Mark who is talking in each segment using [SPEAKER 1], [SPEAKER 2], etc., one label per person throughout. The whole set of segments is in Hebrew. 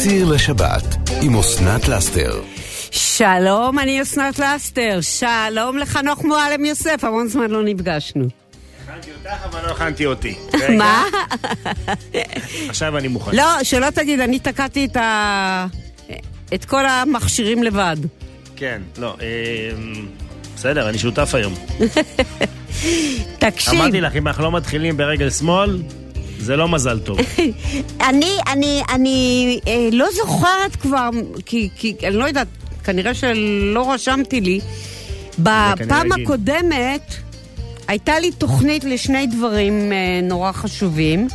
[SPEAKER 1] אליסיר לשבת עם אסנת לאסתר.
[SPEAKER 2] שלום, אני אסנת לאסתר. שלום לחנוך מועלם יוסף, המון זמן לא נפגשנו.
[SPEAKER 3] הכנתי אותך, אבל לא הכנתי אותי.
[SPEAKER 2] מה?
[SPEAKER 3] עכשיו אני מוכן.
[SPEAKER 2] לא, שלא תגיד, אני תקעתי את ה... את כל המכשירים לבד.
[SPEAKER 3] כן, לא, אה, בסדר, אני שותף היום.
[SPEAKER 2] תקשיב,
[SPEAKER 3] אמרתי לך, אם אנחנו לא מתחילים ברגל שמאל, זה לא מזל טוב.
[SPEAKER 2] אני, אני, אני אה, לא זוכרת כבר, כי, כי אני לא יודעת, כנראה שלא רשמתי לי. בפעם. הקודמת הייתה לי תוכנית לשני דברים אה, נורא חשובים.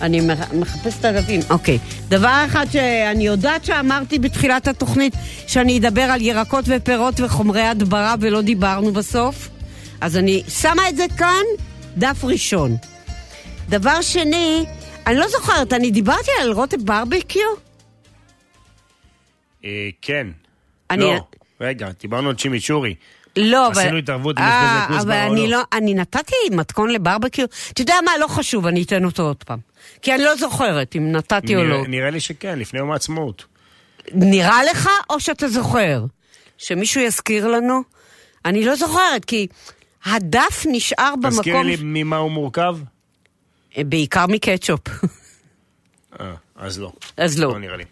[SPEAKER 2] אני מח- מחפשת את הדפים. אוקיי. דבר אחד שאני יודעת שאמרתי בתחילת התוכנית, שאני אדבר על ירקות ופירות וחומרי הדברה ולא דיברנו בסוף. אז אני שמה את זה כאן, דף ראשון. דבר שני, אני לא זוכרת, אני דיברתי על רוטב ברבקיו?
[SPEAKER 3] אה, כן.
[SPEAKER 2] אני-
[SPEAKER 3] לא, רגע, דיברנו על צ'ימיצ'ורי.
[SPEAKER 2] לא, אבל...
[SPEAKER 3] עשינו התערבות אם יש
[SPEAKER 2] אה,
[SPEAKER 3] בזה כוסברה
[SPEAKER 2] אבל
[SPEAKER 3] או
[SPEAKER 2] אני
[SPEAKER 3] לא.
[SPEAKER 2] אני נתתי מתכון לברבקיו. אתה יודע מה? לא חשוב, אני אתן אותו עוד פעם. כי אני לא זוכרת אם נתתי או
[SPEAKER 3] נראה-
[SPEAKER 2] לא.
[SPEAKER 3] נראה לי שכן, לפני יום העצמאות.
[SPEAKER 2] נראה לך או שאתה זוכר? שמישהו יזכיר לנו? אני לא זוכרת, כי הדף נשאר
[SPEAKER 3] תזכירי
[SPEAKER 2] במקום...
[SPEAKER 3] לי ממה הוא מורכב?
[SPEAKER 2] בעיקר מקטשופ.
[SPEAKER 3] אה, אז לא.
[SPEAKER 2] אז לא.
[SPEAKER 3] לא נראה לי.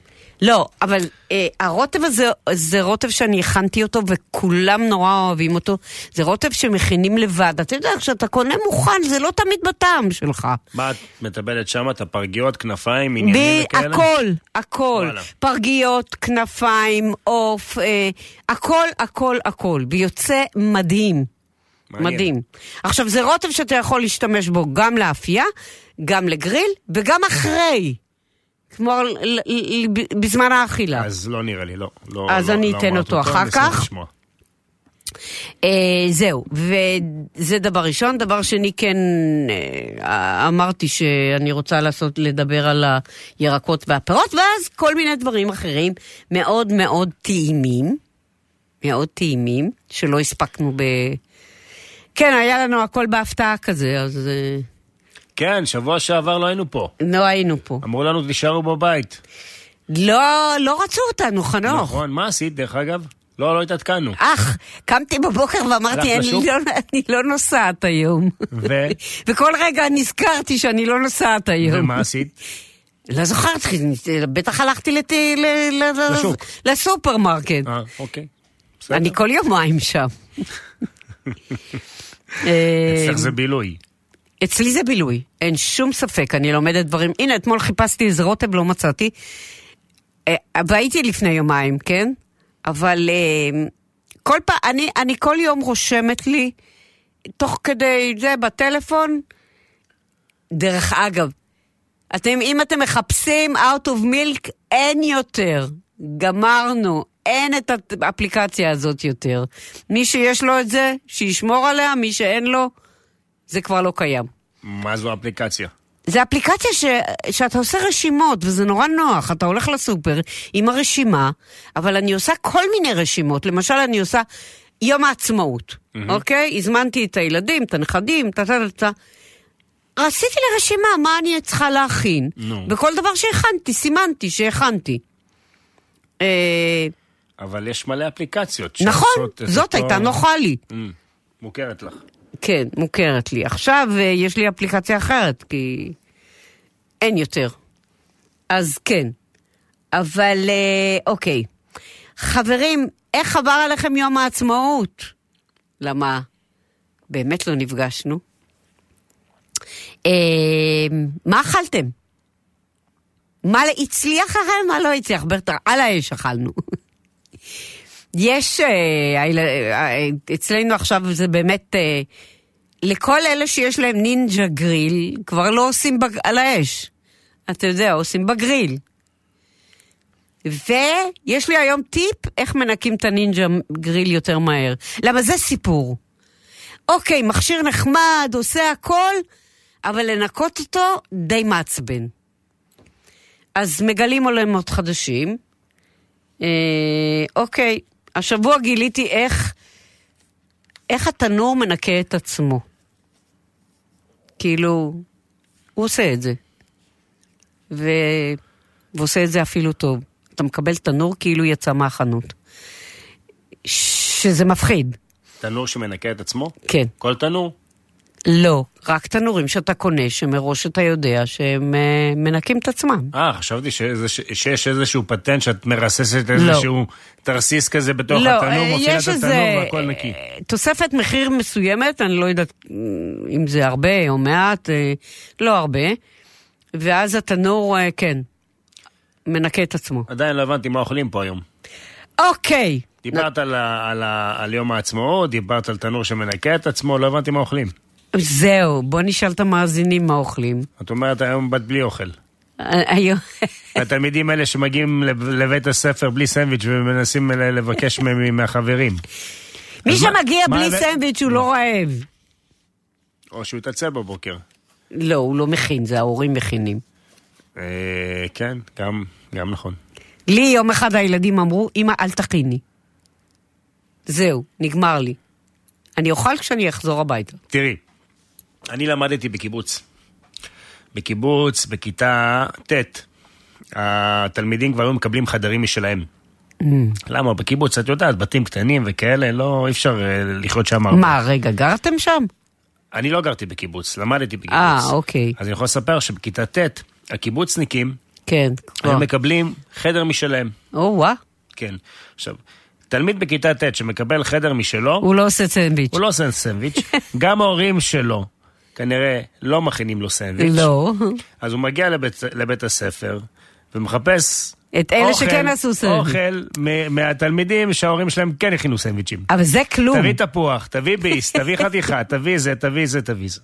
[SPEAKER 2] לא, אבל אה, הרוטב הזה זה רוטב שאני הכנתי אותו וכולם נורא אוהבים אותו. זה רוטב שמכינים לבד. אתה יודע, כשאתה קונה מוכן, זה לא תמיד בטעם שלך.
[SPEAKER 3] מה את מטבלת שם? את הפרגיות, כנפיים, עניינים וכאלה?
[SPEAKER 2] הכל, הכל.
[SPEAKER 3] וואלה.
[SPEAKER 2] פרגיות, כנפיים, עוף, אה, הכל, הכל, הכל. ויוצא מדהים.
[SPEAKER 3] מעניין.
[SPEAKER 2] מדהים. עכשיו, זה רוטב שאתה יכול להשתמש בו גם לאפייה, גם לגריל, וגם אחרי. כמו בזמן האכילה.
[SPEAKER 3] אז לא נראה לי, לא. לא
[SPEAKER 2] אז
[SPEAKER 3] לא-
[SPEAKER 2] אני
[SPEAKER 3] לא
[SPEAKER 2] אתן
[SPEAKER 3] אמרת
[SPEAKER 2] אותו אחר כך. אה, זהו, וזה דבר ראשון. דבר שני, כן, אה, אמרתי שאני רוצה לעשות, לדבר על הירקות והפירות, ואז כל מיני דברים אחרים מאוד מאוד טעימים, מאוד טעימים, שלא הספקנו ב... כן, היה לנו הכל בהפתעה כזה, אז אה,
[SPEAKER 3] כן, שבוע שעבר לא היינו פה.
[SPEAKER 2] לא היינו פה.
[SPEAKER 3] אמרו לנו, תישארו בבית.
[SPEAKER 2] לא, לא רצו אותנו, חנוך.
[SPEAKER 3] נכון, מה עשית דרך אגב? לא, לא התעדכנו.
[SPEAKER 2] אך, קמתי בבוקר ואמרתי, אני? לא, אני לא נוסעת היום.
[SPEAKER 3] ו?
[SPEAKER 2] וכל רגע נזכרתי שאני לא נוסעת היום.
[SPEAKER 3] ומה עשית?
[SPEAKER 2] לא זוכרת, בטח הלכתי לת... ל... ל...
[SPEAKER 3] לשוק.
[SPEAKER 2] לסופרמרקט.
[SPEAKER 3] אה, אוקיי. בסדר.
[SPEAKER 2] אני כל יומיים שם. אה,
[SPEAKER 3] אצלך זה בילוי.
[SPEAKER 2] אצלי זה בילוי, אין שום ספק, אני לומדת דברים. הנה, אתמול חיפשתי איזה רוטב, לא מצאתי. אה, והייתי לפני יומיים, כן? אבל אה, כל פעם, אני, אני כל יום רושמת לי, תוך כדי זה, בטלפון, דרך אגב, אתם, אם אתם מחפשים out of milk, אין יותר. גמרנו. אין את האפליקציה הזאת יותר. מי שיש לו את זה, שישמור עליה, מי שאין לו, זה כבר לא קיים.
[SPEAKER 3] מה זו האפליקציה?
[SPEAKER 2] זה אפליקציה ש... שאתה עושה רשימות, וזה נורא נוח. אתה הולך לסופר עם הרשימה, אבל אני עושה כל מיני רשימות. למשל, אני עושה יום העצמאות, אוקיי? הזמנתי את הילדים, את הנכדים, את ה... את ה... עשיתי לי רשימה מה אני צריכה להכין.
[SPEAKER 3] נו.
[SPEAKER 2] וכל דבר שהכנתי, סימנתי שהכנתי. אה,
[SPEAKER 3] אבל יש מלא אפליקציות.
[SPEAKER 2] נכון, זאת הייתה נוחה לי.
[SPEAKER 3] Mm, מוכרת לך.
[SPEAKER 2] כן, מוכרת לי. עכשיו אה, יש לי אפליקציה אחרת, כי אין יותר. אז כן. אבל אה, אוקיי. חברים, איך עבר עליכם יום העצמאות? למה? באמת לא נפגשנו. אה, מה אכלתם? מה הצליח לכם? מה לא הצליח? בטח, על האש אכלנו. יש, אה, אה, אצלנו עכשיו זה באמת, אה, לכל אלה שיש להם נינג'ה גריל, כבר לא עושים בג... על האש. אתה יודע, עושים בגריל. ויש לי היום טיפ איך מנקים את הנינג'ה גריל יותר מהר. למה זה סיפור. אוקיי, מכשיר נחמד, עושה הכל, אבל לנקות אותו די מעצבן. אז מגלים עולמות חדשים. אה, אוקיי, השבוע גיליתי איך, איך התנור מנקה את עצמו. כאילו, הוא עושה את זה. ו... ועושה את זה אפילו טוב. אתה מקבל תנור כאילו יצא מהחנות. שזה מפחיד.
[SPEAKER 3] תנור שמנקה את עצמו?
[SPEAKER 2] כן.
[SPEAKER 3] כל תנור?
[SPEAKER 2] לא, רק תנורים שאתה קונה, שמראש אתה יודע שהם אה, מנקים את עצמם.
[SPEAKER 3] אה, חשבתי שאיזה, שיש איזשהו פטנט שאת מרססת איזשהו לא. תרסיס כזה בתוך לא, התנור, מוציאה את התנור והכל נקי.
[SPEAKER 2] תוספת מחיר מסוימת, אני לא יודעת אם זה הרבה או מעט, אה, לא הרבה, ואז התנור, אה, כן, מנקה את עצמו.
[SPEAKER 3] עדיין לא הבנתי מה אוכלים פה היום.
[SPEAKER 2] אוקיי.
[SPEAKER 3] דיברת על, על, על יום העצמאות, דיברת על תנור שמנקה את עצמו, לא הבנתי מה אוכלים.
[SPEAKER 2] זהו, בוא נשאל את המאזינים מה אוכלים.
[SPEAKER 3] את אומרת היום בת בלי אוכל.
[SPEAKER 2] היום...
[SPEAKER 3] התלמידים האלה שמגיעים לבית הספר בלי סנדוויץ' ומנסים לבקש מהחברים.
[SPEAKER 2] מי שמגיע בלי סנדוויץ' הוא לא רעב.
[SPEAKER 3] או שהוא יתעצל בבוקר.
[SPEAKER 2] לא, הוא לא מכין, זה ההורים מכינים.
[SPEAKER 3] אה, כן, גם נכון.
[SPEAKER 2] לי יום אחד הילדים אמרו, אמא, אל תכיני. זהו, נגמר לי. אני אוכל כשאני אחזור הביתה.
[SPEAKER 3] תראי, אני למדתי בקיבוץ. בקיבוץ, בכיתה ט', התלמידים כבר היו מקבלים חדרים משלהם. Mm. למה? בקיבוץ, את יודעת, בתים קטנים וכאלה, לא, אי אפשר אה, לחיות שם הרבה.
[SPEAKER 2] מה, רגע, גרתם שם?
[SPEAKER 3] אני לא גרתי בקיבוץ, למדתי בקיבוץ.
[SPEAKER 2] אה, אוקיי.
[SPEAKER 3] אז אני יכול לספר שבכיתה ט', הקיבוצניקים,
[SPEAKER 2] כן,
[SPEAKER 3] כבר. הם מקבלים חדר משלהם.
[SPEAKER 2] או, וואה.
[SPEAKER 3] כן. עכשיו, תלמיד בכיתה ט' שמקבל חדר משלו...
[SPEAKER 2] הוא לא עושה סנדוויץ'.
[SPEAKER 3] הוא לא עושה סנדוויץ'. גם ההורים שלו כנראה לא מכינים לו סנדוויץ'.
[SPEAKER 2] לא.
[SPEAKER 3] אז הוא מגיע לבית, לבית הספר ומחפש...
[SPEAKER 2] את אלה אוכל, שכן עשו סנדוויץ'.
[SPEAKER 3] אוכל מהתלמידים שההורים שלהם כן הכינו סנדוויצ'ים.
[SPEAKER 2] אבל זה כלום.
[SPEAKER 3] תביא תפוח, תביא ביס, תביא חתיכה, תביא זה, תביא זה, תביא זה.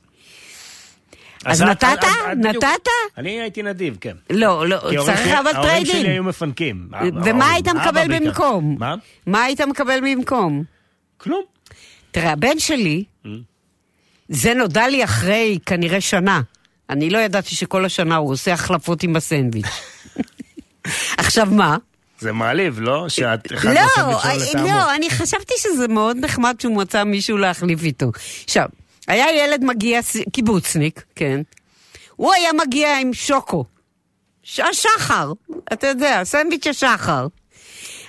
[SPEAKER 2] אז נתת? נתת?
[SPEAKER 3] אני הייתי נדיב, כן.
[SPEAKER 2] לא, לא, צריך אבל trading.
[SPEAKER 3] ההורים שלי היו מפנקים.
[SPEAKER 2] ומה היית מקבל במקום? מה? מה היית מקבל במקום?
[SPEAKER 3] כלום.
[SPEAKER 2] תראה, הבן שלי, mm. זה נודע לי אחרי כנראה שנה. אני לא ידעתי שכל השנה הוא עושה החלפות עם הסנדוויץ'. עכשיו מה?
[SPEAKER 3] זה מעליב, לא? שאת אחד
[SPEAKER 2] לא, לטעמו. לא, אני חשבתי שזה מאוד נחמד שהוא מצא מישהו להחליף איתו. עכשיו, היה ילד מגיע, קיבוצניק, כן. הוא היה מגיע עם שוקו. השחר, אתה יודע, סנדוויץ' השחר.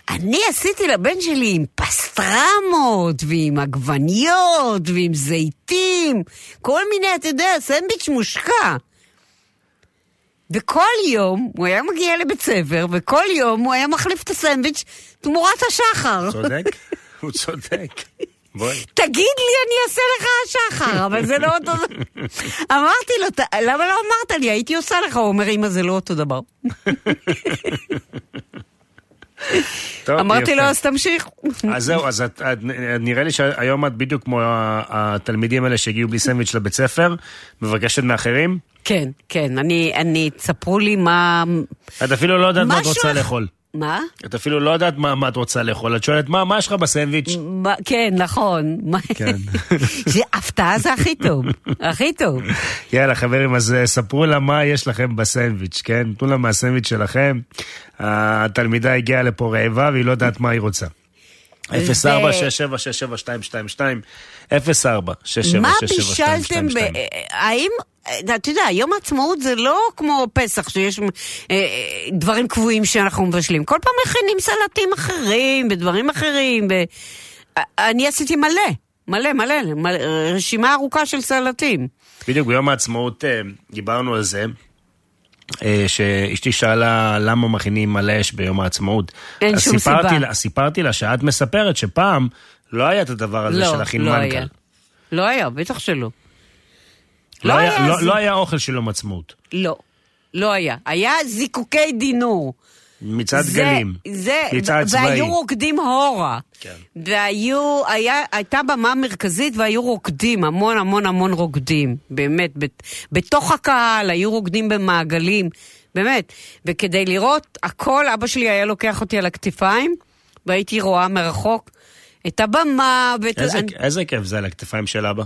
[SPEAKER 2] אני עשיתי לבן שלי עם פסטרמות, ועם עגבניות, ועם זיתים, כל מיני, אתה יודע, סנדוויץ' מושקע. וכל יום הוא היה מגיע לבית ספר, וכל יום הוא היה מחליף את הסנדוויץ' תמורת השחר.
[SPEAKER 3] צודק, הוא צודק. בואי.
[SPEAKER 2] תגיד לי, אני אעשה לך השחר, אבל זה לא אותו דבר. אמרתי לו, למה לא אמרת לי? הייתי עושה לך. הוא אומר, אמא, זה לא אותו דבר. טוב, אמרתי לו, אז תמשיך.
[SPEAKER 3] אז זהו, אז את, את, נראה לי שהיום את בדיוק כמו התלמידים האלה שהגיעו בלי סנדוויץ' לבית ספר, מבקשת מאחרים?
[SPEAKER 2] כן, כן, אני, אני, תספרו לי מה...
[SPEAKER 3] את אפילו לא יודעת מה את רוצה לאכול.
[SPEAKER 2] מה?
[SPEAKER 3] את אפילו לא יודעת מה, מה את רוצה לאכול, את שואלת מה, מה יש לך בסנדוויץ'?
[SPEAKER 2] מה, כן, נכון. כן. זה הפתעה זה הכי טוב, הכי טוב.
[SPEAKER 3] יאללה חברים, אז אה, ספרו לה מה יש לכם בסנדוויץ', כן? תנו לה מהסנדוויץ' שלכם. התלמידה הגיעה לפה רעבה והיא לא יודעת מה היא רוצה. 04-67672222 04-676722
[SPEAKER 2] מה בישלתם, האם אתה יודע, יום העצמאות זה לא כמו פסח, שיש אה, אה, דברים קבועים שאנחנו מבשלים. כל פעם מכינים סלטים אחרים, ודברים אחרים. ו... אני עשיתי מלא, מלא, מלא, מלא, רשימה ארוכה של סלטים.
[SPEAKER 3] בדיוק, ביום העצמאות אה, דיברנו על זה. שאשתי שאלה למה מכינים מלא אש ביום העצמאות.
[SPEAKER 2] אין שום סיבה.
[SPEAKER 3] לה, סיפרתי לה שאת מספרת שפעם לא היה את הדבר הזה
[SPEAKER 2] לא,
[SPEAKER 3] של להכין לא מנכ"ל.
[SPEAKER 2] היה. לא היה, בטח שלא.
[SPEAKER 3] לא, לא, היה, לא, לא היה אוכל של יום עצמאות.
[SPEAKER 2] לא, לא היה. היה זיקוקי דינור.
[SPEAKER 3] מצעד זה, גלים,
[SPEAKER 2] זה, מצעד צבאי. והיו רוקדים הורה. כן. והיו, היה, הייתה במה מרכזית והיו רוקדים, המון המון המון רוקדים. באמת, בת, בתוך הקהל היו רוקדים במעגלים, באמת. וכדי לראות הכל, אבא שלי היה לוקח אותי על הכתפיים, והייתי רואה מרחוק. את הבמה ואת...
[SPEAKER 3] איזה, אני... איזה כיף זה על הכתפיים של אבא.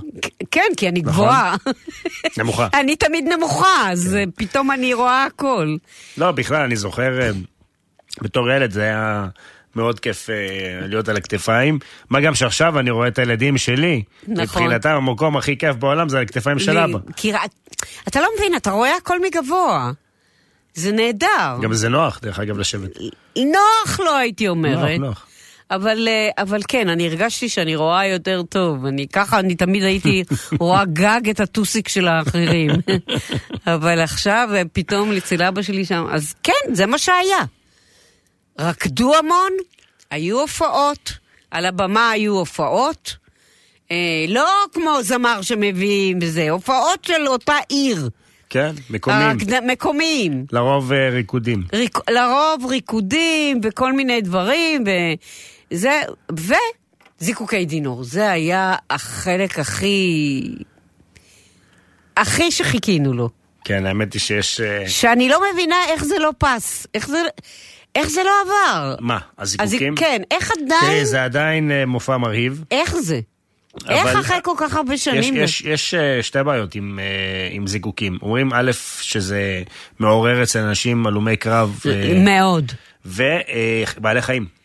[SPEAKER 2] כן, כי אני נכון? גבוהה.
[SPEAKER 3] נמוכה.
[SPEAKER 2] אני תמיד נמוכה, אז כן. פתאום אני רואה הכל.
[SPEAKER 3] לא, בכלל, אני זוכר, אה, בתור ילד זה היה מאוד כיף uh, להיות על הכתפיים. מה גם שעכשיו אני רואה את הילדים שלי. נכון. מבחינתם המקום הכי כיף בעולם זה על הכתפיים של אבא.
[SPEAKER 2] כי אתה לא מבין, אתה רואה הכל מגבוה. זה נהדר.
[SPEAKER 3] גם זה נוח, דרך אגב, לשבת.
[SPEAKER 2] נוח לא הייתי אומרת.
[SPEAKER 3] נוח, נוח.
[SPEAKER 2] אבל, אה, אבל כן, אני הרגשתי שאני רואה יותר טוב. אני ככה, אני תמיד הייתי רואה גג את הטוסיק של האחרים. אבל עכשיו אה, פתאום אצל אבא שלי שם, אז כן, זה מה שהיה. רקדו המון, היו הופעות, על הבמה היו הופעות. אה, לא כמו זמר שמביאים וזה, הופעות של אותה עיר.
[SPEAKER 3] כן, מקומיים.
[SPEAKER 2] הרקד- מקומיים.
[SPEAKER 3] לרוב אה, ריקודים.
[SPEAKER 2] ריק... לרוב ריקודים וכל מיני דברים, וזה, וזיקוקי דינור. זה היה החלק הכי... הכי שחיכינו לו.
[SPEAKER 3] כן, האמת היא שיש... אה,
[SPEAKER 2] שאני לא מבינה איך זה לא פס, איך זה, איך זה לא עבר.
[SPEAKER 3] מה,
[SPEAKER 2] אז
[SPEAKER 3] הזיקוקים?
[SPEAKER 2] כן, איך
[SPEAKER 3] תראי,
[SPEAKER 2] עדיין,
[SPEAKER 3] זה עדיין אה, מופע מרהיב.
[SPEAKER 2] איך זה? איך אחרי כל כך הרבה
[SPEAKER 3] יש,
[SPEAKER 2] שנים?
[SPEAKER 3] יש, יש אה, שתי בעיות עם, עם זיקוקים. אומרים, א', שזה מעורר אצל אנשים הלומי קרב,
[SPEAKER 2] מאוד.
[SPEAKER 3] ובעלי חיים.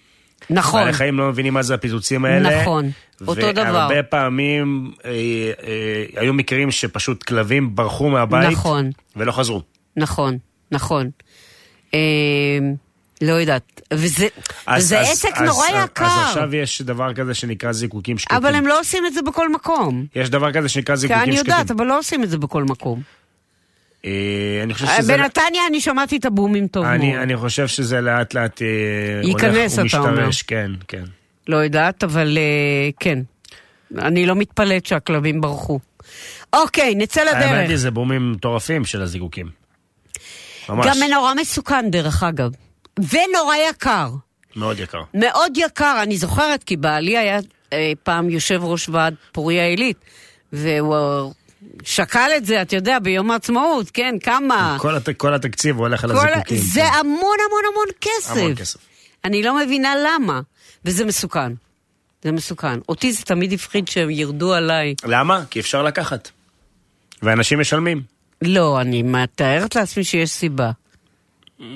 [SPEAKER 2] נכון.
[SPEAKER 3] בעלי חיים לא מבינים מה זה הפיצוצים האלה.
[SPEAKER 2] נכון, אותו דבר.
[SPEAKER 3] והרבה פעמים אה, אה, היו מקרים שפשוט כלבים ברחו מהבית.
[SPEAKER 2] נכון.
[SPEAKER 3] ולא חזרו.
[SPEAKER 2] נכון, נכון. אה, לא יודעת. וזה,
[SPEAKER 3] אז-
[SPEAKER 2] וזה
[SPEAKER 3] אז-
[SPEAKER 2] עסק
[SPEAKER 3] אז-
[SPEAKER 2] נורא
[SPEAKER 3] אז-
[SPEAKER 2] יקר.
[SPEAKER 3] אז עכשיו יש דבר כזה שנקרא זיקוקים שקטים.
[SPEAKER 2] אבל הם לא עושים את זה בכל מקום.
[SPEAKER 3] יש דבר כזה שנקרא
[SPEAKER 2] כי
[SPEAKER 3] זיקוקים
[SPEAKER 2] אני
[SPEAKER 3] שקטים.
[SPEAKER 2] יודעת, אבל לא עושים את זה בכל מקום.
[SPEAKER 3] אה, אני חושב שזה...
[SPEAKER 2] בנתניה אני שמעתי את הבומים טוב
[SPEAKER 3] אני,
[SPEAKER 2] מאוד.
[SPEAKER 3] אני חושב שזה לאט לאט אה,
[SPEAKER 2] ייכנס,
[SPEAKER 3] הולך
[SPEAKER 2] אתה אומר.
[SPEAKER 3] ומשתרש, כן, כן.
[SPEAKER 2] לא יודעת, אבל אה, כן. אני לא מתפלאת שהכלבים ברחו. אוקיי, נצא
[SPEAKER 3] האמת היא,
[SPEAKER 2] לדרך.
[SPEAKER 3] זה בומים מטורפים של הזיקוקים. ממש,
[SPEAKER 2] גם נורא מסוכן, דרך אגב. ונורא יקר.
[SPEAKER 3] מאוד יקר.
[SPEAKER 2] מאוד יקר, אני זוכרת, כי בעלי היה אה, פעם יושב ראש ועד פוריה עילית, והוא אה, שקל את זה, אתה יודע, ביום העצמאות, כן, כמה.
[SPEAKER 3] כל, הת, כל התקציב הולך על
[SPEAKER 2] כל-
[SPEAKER 3] הזיקוקים.
[SPEAKER 2] זה
[SPEAKER 3] כן.
[SPEAKER 2] המון המון המון כסף.
[SPEAKER 3] המון כסף.
[SPEAKER 2] אני לא מבינה למה, וזה מסוכן. זה מסוכן. אותי זה תמיד הפחיד שהם ירדו עליי.
[SPEAKER 3] למה? כי אפשר לקחת. ואנשים משלמים.
[SPEAKER 2] לא, אני מתארת לעצמי שיש סיבה.
[SPEAKER 3] אמ,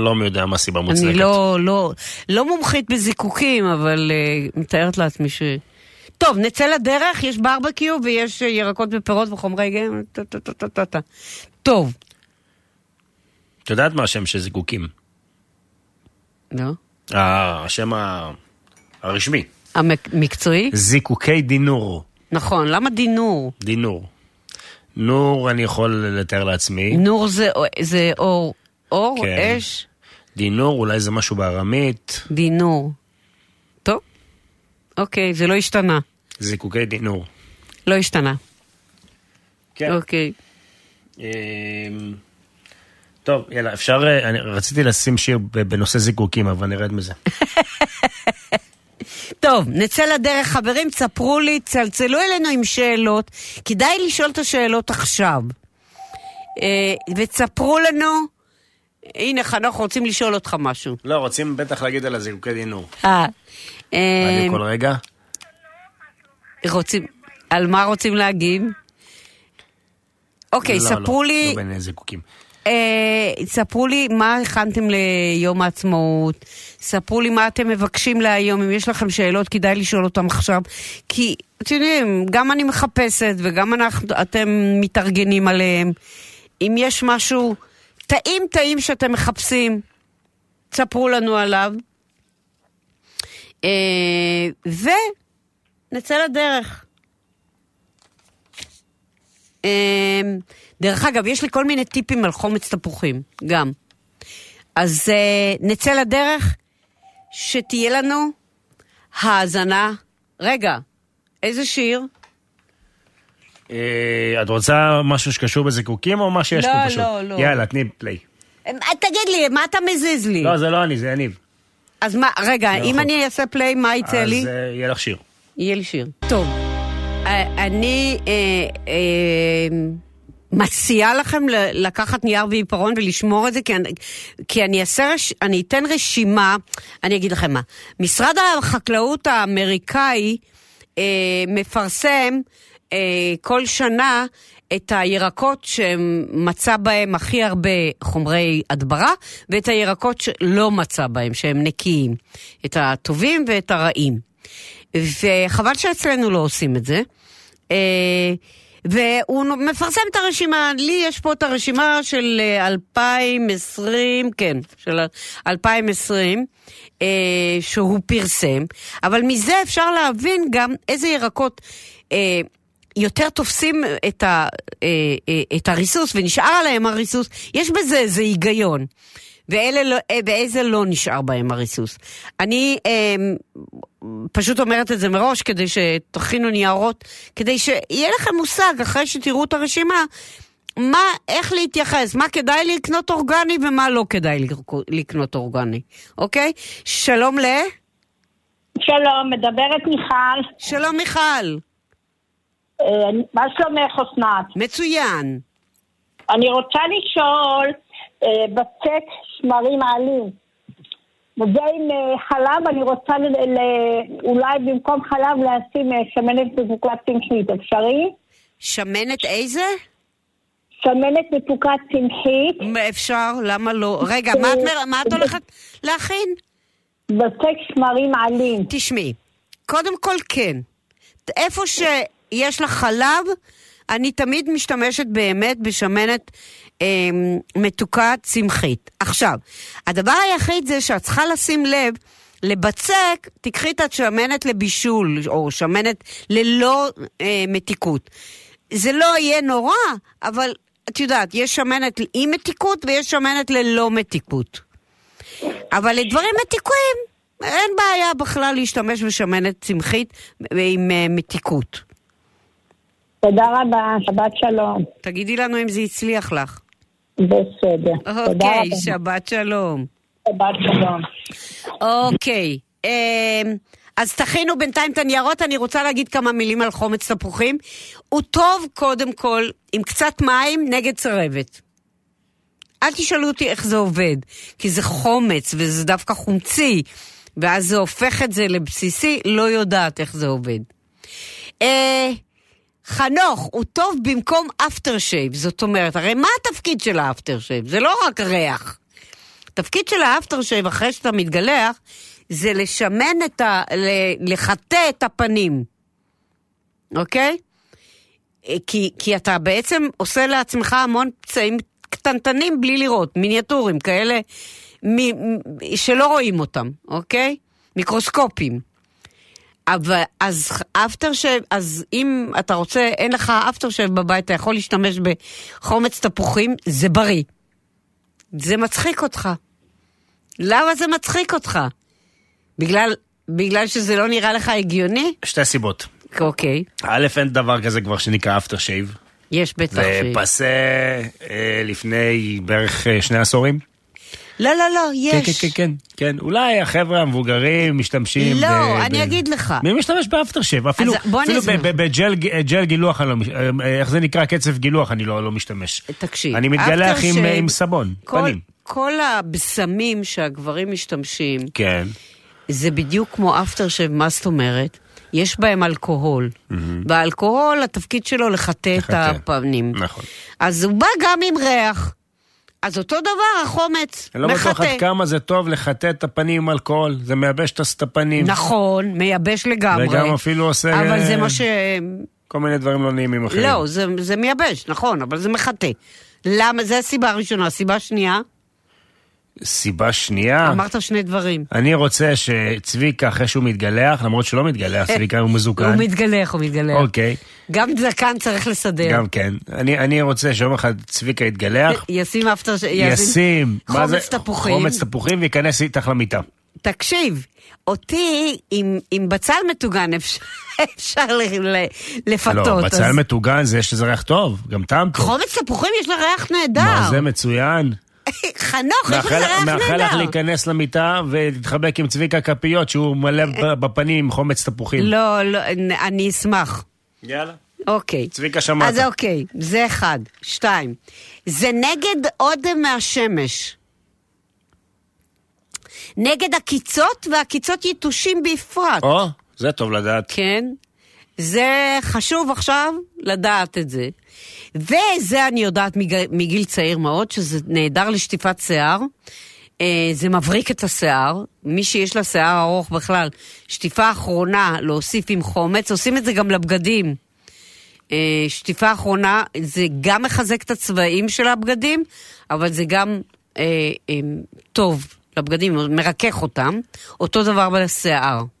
[SPEAKER 3] לא מי יודע מה הסיבה מוצדקת.
[SPEAKER 2] אני לא, לא, לא מומחית בזיקוקים, אבל uh, מתארת לעצמי ש... טוב, נצא לדרך, יש ברבקיו ויש אה, ירקות ופירות וחומרי טה. טוב,
[SPEAKER 3] את יודעת מה השם של זיקוקים?
[SPEAKER 2] לא?
[SPEAKER 3] אה, השם הרשמי.
[SPEAKER 2] המקצועי?
[SPEAKER 3] זיקוקי דינור.
[SPEAKER 2] נכון, למה דינור?
[SPEAKER 3] דינור. נור אני יכול לתאר לעצמי.
[SPEAKER 2] נור זה, זה אור, אור,
[SPEAKER 3] כן.
[SPEAKER 2] אש,
[SPEAKER 3] דינור אולי זה משהו בארמית.
[SPEAKER 2] דינור. אוקיי, זה לא השתנה.
[SPEAKER 3] זיקוקי דינור.
[SPEAKER 2] לא השתנה.
[SPEAKER 3] כן.
[SPEAKER 2] אוקיי.
[SPEAKER 3] אמ, טוב, יאללה, אפשר... אה, אני רציתי לשים שיר בנושא זיקוקים, אבל נרד מזה.
[SPEAKER 2] טוב, נצא לדרך, חברים, תספרו לי, צלצלו אלינו עם שאלות. כדאי לשאול את השאלות עכשיו. אה, ותספרו לנו, הנה, חנוך, רוצים לשאול אותך משהו.
[SPEAKER 3] לא, רוצים בטח להגיד על הזיקוקי דינור.
[SPEAKER 2] אה,
[SPEAKER 3] כל רגע.
[SPEAKER 2] רוצים, על מה רוצים להגיב? אוקיי,
[SPEAKER 3] לא,
[SPEAKER 2] ספרו
[SPEAKER 3] לא,
[SPEAKER 2] לי,
[SPEAKER 3] לא בין זיקוקים.
[SPEAKER 2] אה, ספרו לי מה הכנתם ליום העצמאות, ספרו לי מה אתם מבקשים להיום, אם יש לכם שאלות כדאי לשאול אותם עכשיו, כי אתם יודעים, גם אני מחפשת וגם אנחנו, אתם מתארגנים עליהם. אם יש משהו טעים טעים שאתם מחפשים, ספרו לנו עליו. אה, ונצא לדרך. אה, דרך אגב, יש לי כל מיני טיפים על חומץ תפוחים, גם. אז אה, נצא לדרך, שתהיה לנו האזנה. רגע, איזה שיר?
[SPEAKER 3] את רוצה משהו שקשור בזיקוקים או מה שיש
[SPEAKER 2] לא,
[SPEAKER 3] פה פשוט?
[SPEAKER 2] לא, לא.
[SPEAKER 3] יאללה, תני פליי.
[SPEAKER 2] תגיד לי, מה אתה מזיז לי?
[SPEAKER 3] לא, זה לא אני, זה יניב.
[SPEAKER 2] אז מה, רגע,
[SPEAKER 3] לא
[SPEAKER 2] אם. אני אעשה פליי, מה יצא לי?
[SPEAKER 3] אז אה, יהיה לך שיר.
[SPEAKER 2] יהיה לי שיר. טוב, אה, אני אה, אה, מציעה לכם לקחת נייר ועיפרון ולשמור את זה, כי אני, כי אני, אעשה, אני אתן רשימה, אני אגיד לכם מה. משרד החקלאות האמריקאי אה, מפרסם אה, כל שנה את הירקות שמצא בהם הכי הרבה חומרי הדברה, ואת הירקות שלא מצא בהם, שהם נקיים. את הטובים ואת הרעים. וחבל שאצלנו לא עושים את זה. אה, והוא מפרסם את הרשימה, לי יש פה את הרשימה של אה, 2020, כן, של 2020, אה, שהוא פרסם, אבל מזה אפשר להבין גם איזה ירקות אה, יותר תופסים את, ה, אה, אה, את הריסוס ונשאר עליהם הריסוס, יש בזה איזה היגיון. ואלה לא, אה, ואיזה לא נשאר בהם הריסוס. אני אה, פשוט אומרת את זה מראש כדי שתכינו ניירות, כדי שיהיה לכם מושג אחרי שתראו את הרשימה, מה, איך להתייחס, מה כדאי לקנות אורגני ומה לא כדאי לק- לקנות אורגני, אוקיי? שלום ל...
[SPEAKER 4] שלום, מדברת מיכל.
[SPEAKER 2] שלום מיכל,
[SPEAKER 4] מה שלומך, אסנת?
[SPEAKER 2] מצוין.
[SPEAKER 4] אני רוצה לשאול, אה, בצק שמרים העלים. וזה עם אה, חלב, אני רוצה אולי במקום חלב לשים אה, שמנת מתוקת צמחית. אפשרי?
[SPEAKER 2] שמנת איזה?
[SPEAKER 4] שמנת מתוקת צמחית,
[SPEAKER 2] אפשר, למה לא? רגע, מה את, מה את הולכת להכין?
[SPEAKER 4] בצק שמרים עלים.
[SPEAKER 2] תשמעי, קודם כל כן. איפה שיש לך חלב, אני תמיד משתמשת באמת בשמנת אה, מתוקה צמחית. עכשיו, הדבר היחיד זה שאת צריכה לשים לב, לבצק, תקחי את השמנת לבישול, או שמנת ללא אה, מתיקות. זה לא יהיה נורא, אבל את יודעת, יש שמנת עם מתיקות ויש שמנת ללא מתיקות. אבל לדברים מתיקים, אין בעיה בכלל להשתמש בשמנת צמחית עם אה, מתיקות.
[SPEAKER 4] תודה רבה, שבת שלום.
[SPEAKER 2] תגידי לנו אם זה הצליח לך.
[SPEAKER 4] בסדר.
[SPEAKER 2] אוקיי. שבת שלום.
[SPEAKER 4] שבת שלום.
[SPEAKER 2] אוקיי, אמ, אז תכינו בינתיים את הניירות, אני רוצה להגיד כמה מילים על חומץ תפוחים. הוא טוב קודם כל עם קצת מים נגד צרבת. אל תשאלו אותי איך זה עובד, כי זה חומץ וזה דווקא חומצי, ואז זה הופך את זה לבסיסי, לא יודעת איך זה עובד. אה, חנוך, הוא טוב במקום אפטר שייב, זאת אומרת, הרי מה התפקיד של האפטר שייב? זה לא רק ריח. התפקיד של האפטר שייב אחרי שאתה מתגלח, זה לשמן את ה... לחטא את הפנים, אוקיי? כי, כי אתה בעצם עושה לעצמך המון פצעים קטנטנים בלי לראות, מיניאטורים כאלה מ- שלא רואים אותם, אוקיי? מיקרוסקופים. אבל אז אפטר שייב, אז אם אתה רוצה, אין לך אפטר שייב בבית, אתה יכול להשתמש בחומץ תפוחים, זה בריא. זה מצחיק אותך. למה זה מצחיק אותך? בגלל, בגלל שזה לא נראה לך הגיוני?
[SPEAKER 3] שתי סיבות.
[SPEAKER 2] אוקיי,
[SPEAKER 3] א', אין דבר כזה כבר שנקרא אפטר שייב.
[SPEAKER 2] יש בטח
[SPEAKER 3] זה
[SPEAKER 2] ש...
[SPEAKER 3] פסה אה, לפני בערך אה, שני עשורים.
[SPEAKER 2] לא, לא, לא,
[SPEAKER 3] כן,
[SPEAKER 2] יש.
[SPEAKER 3] כן, כן, כן, כן. אולי החבר'ה המבוגרים משתמשים...
[SPEAKER 2] לא,
[SPEAKER 3] ב-
[SPEAKER 2] אני
[SPEAKER 3] ב-
[SPEAKER 2] אגיד לך.
[SPEAKER 3] מי משתמש באפטר שייב? אפילו אפילו
[SPEAKER 2] אסביר.
[SPEAKER 3] ב- ב- בג'ל ג'ל גילוח, אני לא מש- אה, איך זה נקרא? קצף גילוח, אני לא לא משתמש.
[SPEAKER 2] תקשיב.
[SPEAKER 3] אני מתגלח עם- סבון, פנים.
[SPEAKER 2] כל הבשמים שהגברים משתמשים,
[SPEAKER 3] כן.
[SPEAKER 2] זה בדיוק כמו אפטר שייב, מה זאת אומרת? יש בהם אלכוהול. והאלכוהול, התפקיד שלו לחטא את. הפנים.
[SPEAKER 3] נכון.
[SPEAKER 2] אז הוא בא גם עם ריח. אז אותו דבר, החומץ,
[SPEAKER 3] אני לא בטוח
[SPEAKER 2] מחטא.
[SPEAKER 3] עד כמה זה טוב לחטא את הפנים עם אלכוהול, זה מייבש את הפנים.
[SPEAKER 2] נכון, מייבש לגמרי.
[SPEAKER 3] וגם אפילו עושה
[SPEAKER 2] אבל זה
[SPEAKER 3] אה,
[SPEAKER 2] מה ש...
[SPEAKER 3] כל מיני דברים לא נעימים אחרים.
[SPEAKER 2] לא, זה, זה מייבש, נכון, אבל זה מחטא. למה? זה הסיבה הראשונה. הסיבה השנייה,
[SPEAKER 3] סיבה שנייה,
[SPEAKER 2] אמרת שני דברים.
[SPEAKER 3] אני רוצה שצביקה, אחרי שהוא מתגלח, למרות שהוא לא מתגלח, צביקה הוא מזוקן.
[SPEAKER 2] הוא מתגלח, הוא מתגלח.
[SPEAKER 3] אוקיי,
[SPEAKER 2] גם זקן צריך לסדר.
[SPEAKER 3] גם כן. אני אני רוצה שיום אחד צביקה יתגלח,
[SPEAKER 2] ישים אפטר...
[SPEAKER 3] ישים?
[SPEAKER 2] חומץ תפוחים.
[SPEAKER 3] חומץ תפוחים וייכנס איתך למיטה.
[SPEAKER 2] תקשיב, אותי עם, עם בצל מטוגן אפשר, אפשר ל, ל, לפתות.
[SPEAKER 3] לא, בצל
[SPEAKER 2] אז-
[SPEAKER 3] מטוגן זה יש לזה ריח טוב, גם טעם טוב.
[SPEAKER 2] חומץ תפוחים יש לה ריח נהדר.
[SPEAKER 3] מה זה מצוין.
[SPEAKER 2] חנוך, יש לזה ריח
[SPEAKER 3] מאחל לך
[SPEAKER 2] נהדר.
[SPEAKER 3] להיכנס למיטה ולהתחבק עם צביקה כפיות שהוא מלא ב- בפנים עם חומץ תפוחים.
[SPEAKER 2] לא, לא, אני אשמח.
[SPEAKER 3] יאללה.
[SPEAKER 2] אוקיי.
[SPEAKER 3] צביקה, שמעת.
[SPEAKER 2] אז אוקיי, זה אחד. שתיים. זה נגד אודם מהשמש. נגד עקיצות ועקיצות יתושים בפרט.
[SPEAKER 3] או, זה טוב לדעת.
[SPEAKER 2] כן? זה חשוב עכשיו לדעת את זה. וזה אני יודעת מגיל, צעיר מאוד, שזה נהדר לשטיפת שיער. אה, זה מבריק את השיער. מי שיש לה שיער ארוך בכלל, שטיפה אחרונה להוסיף עם חומץ, עושים את זה גם לבגדים. אה, שטיפה אחרונה, זה גם מחזק את הצבעים של הבגדים, אבל זה גם אה, טוב לבגדים, מרכך אותם. אותו דבר בשיער.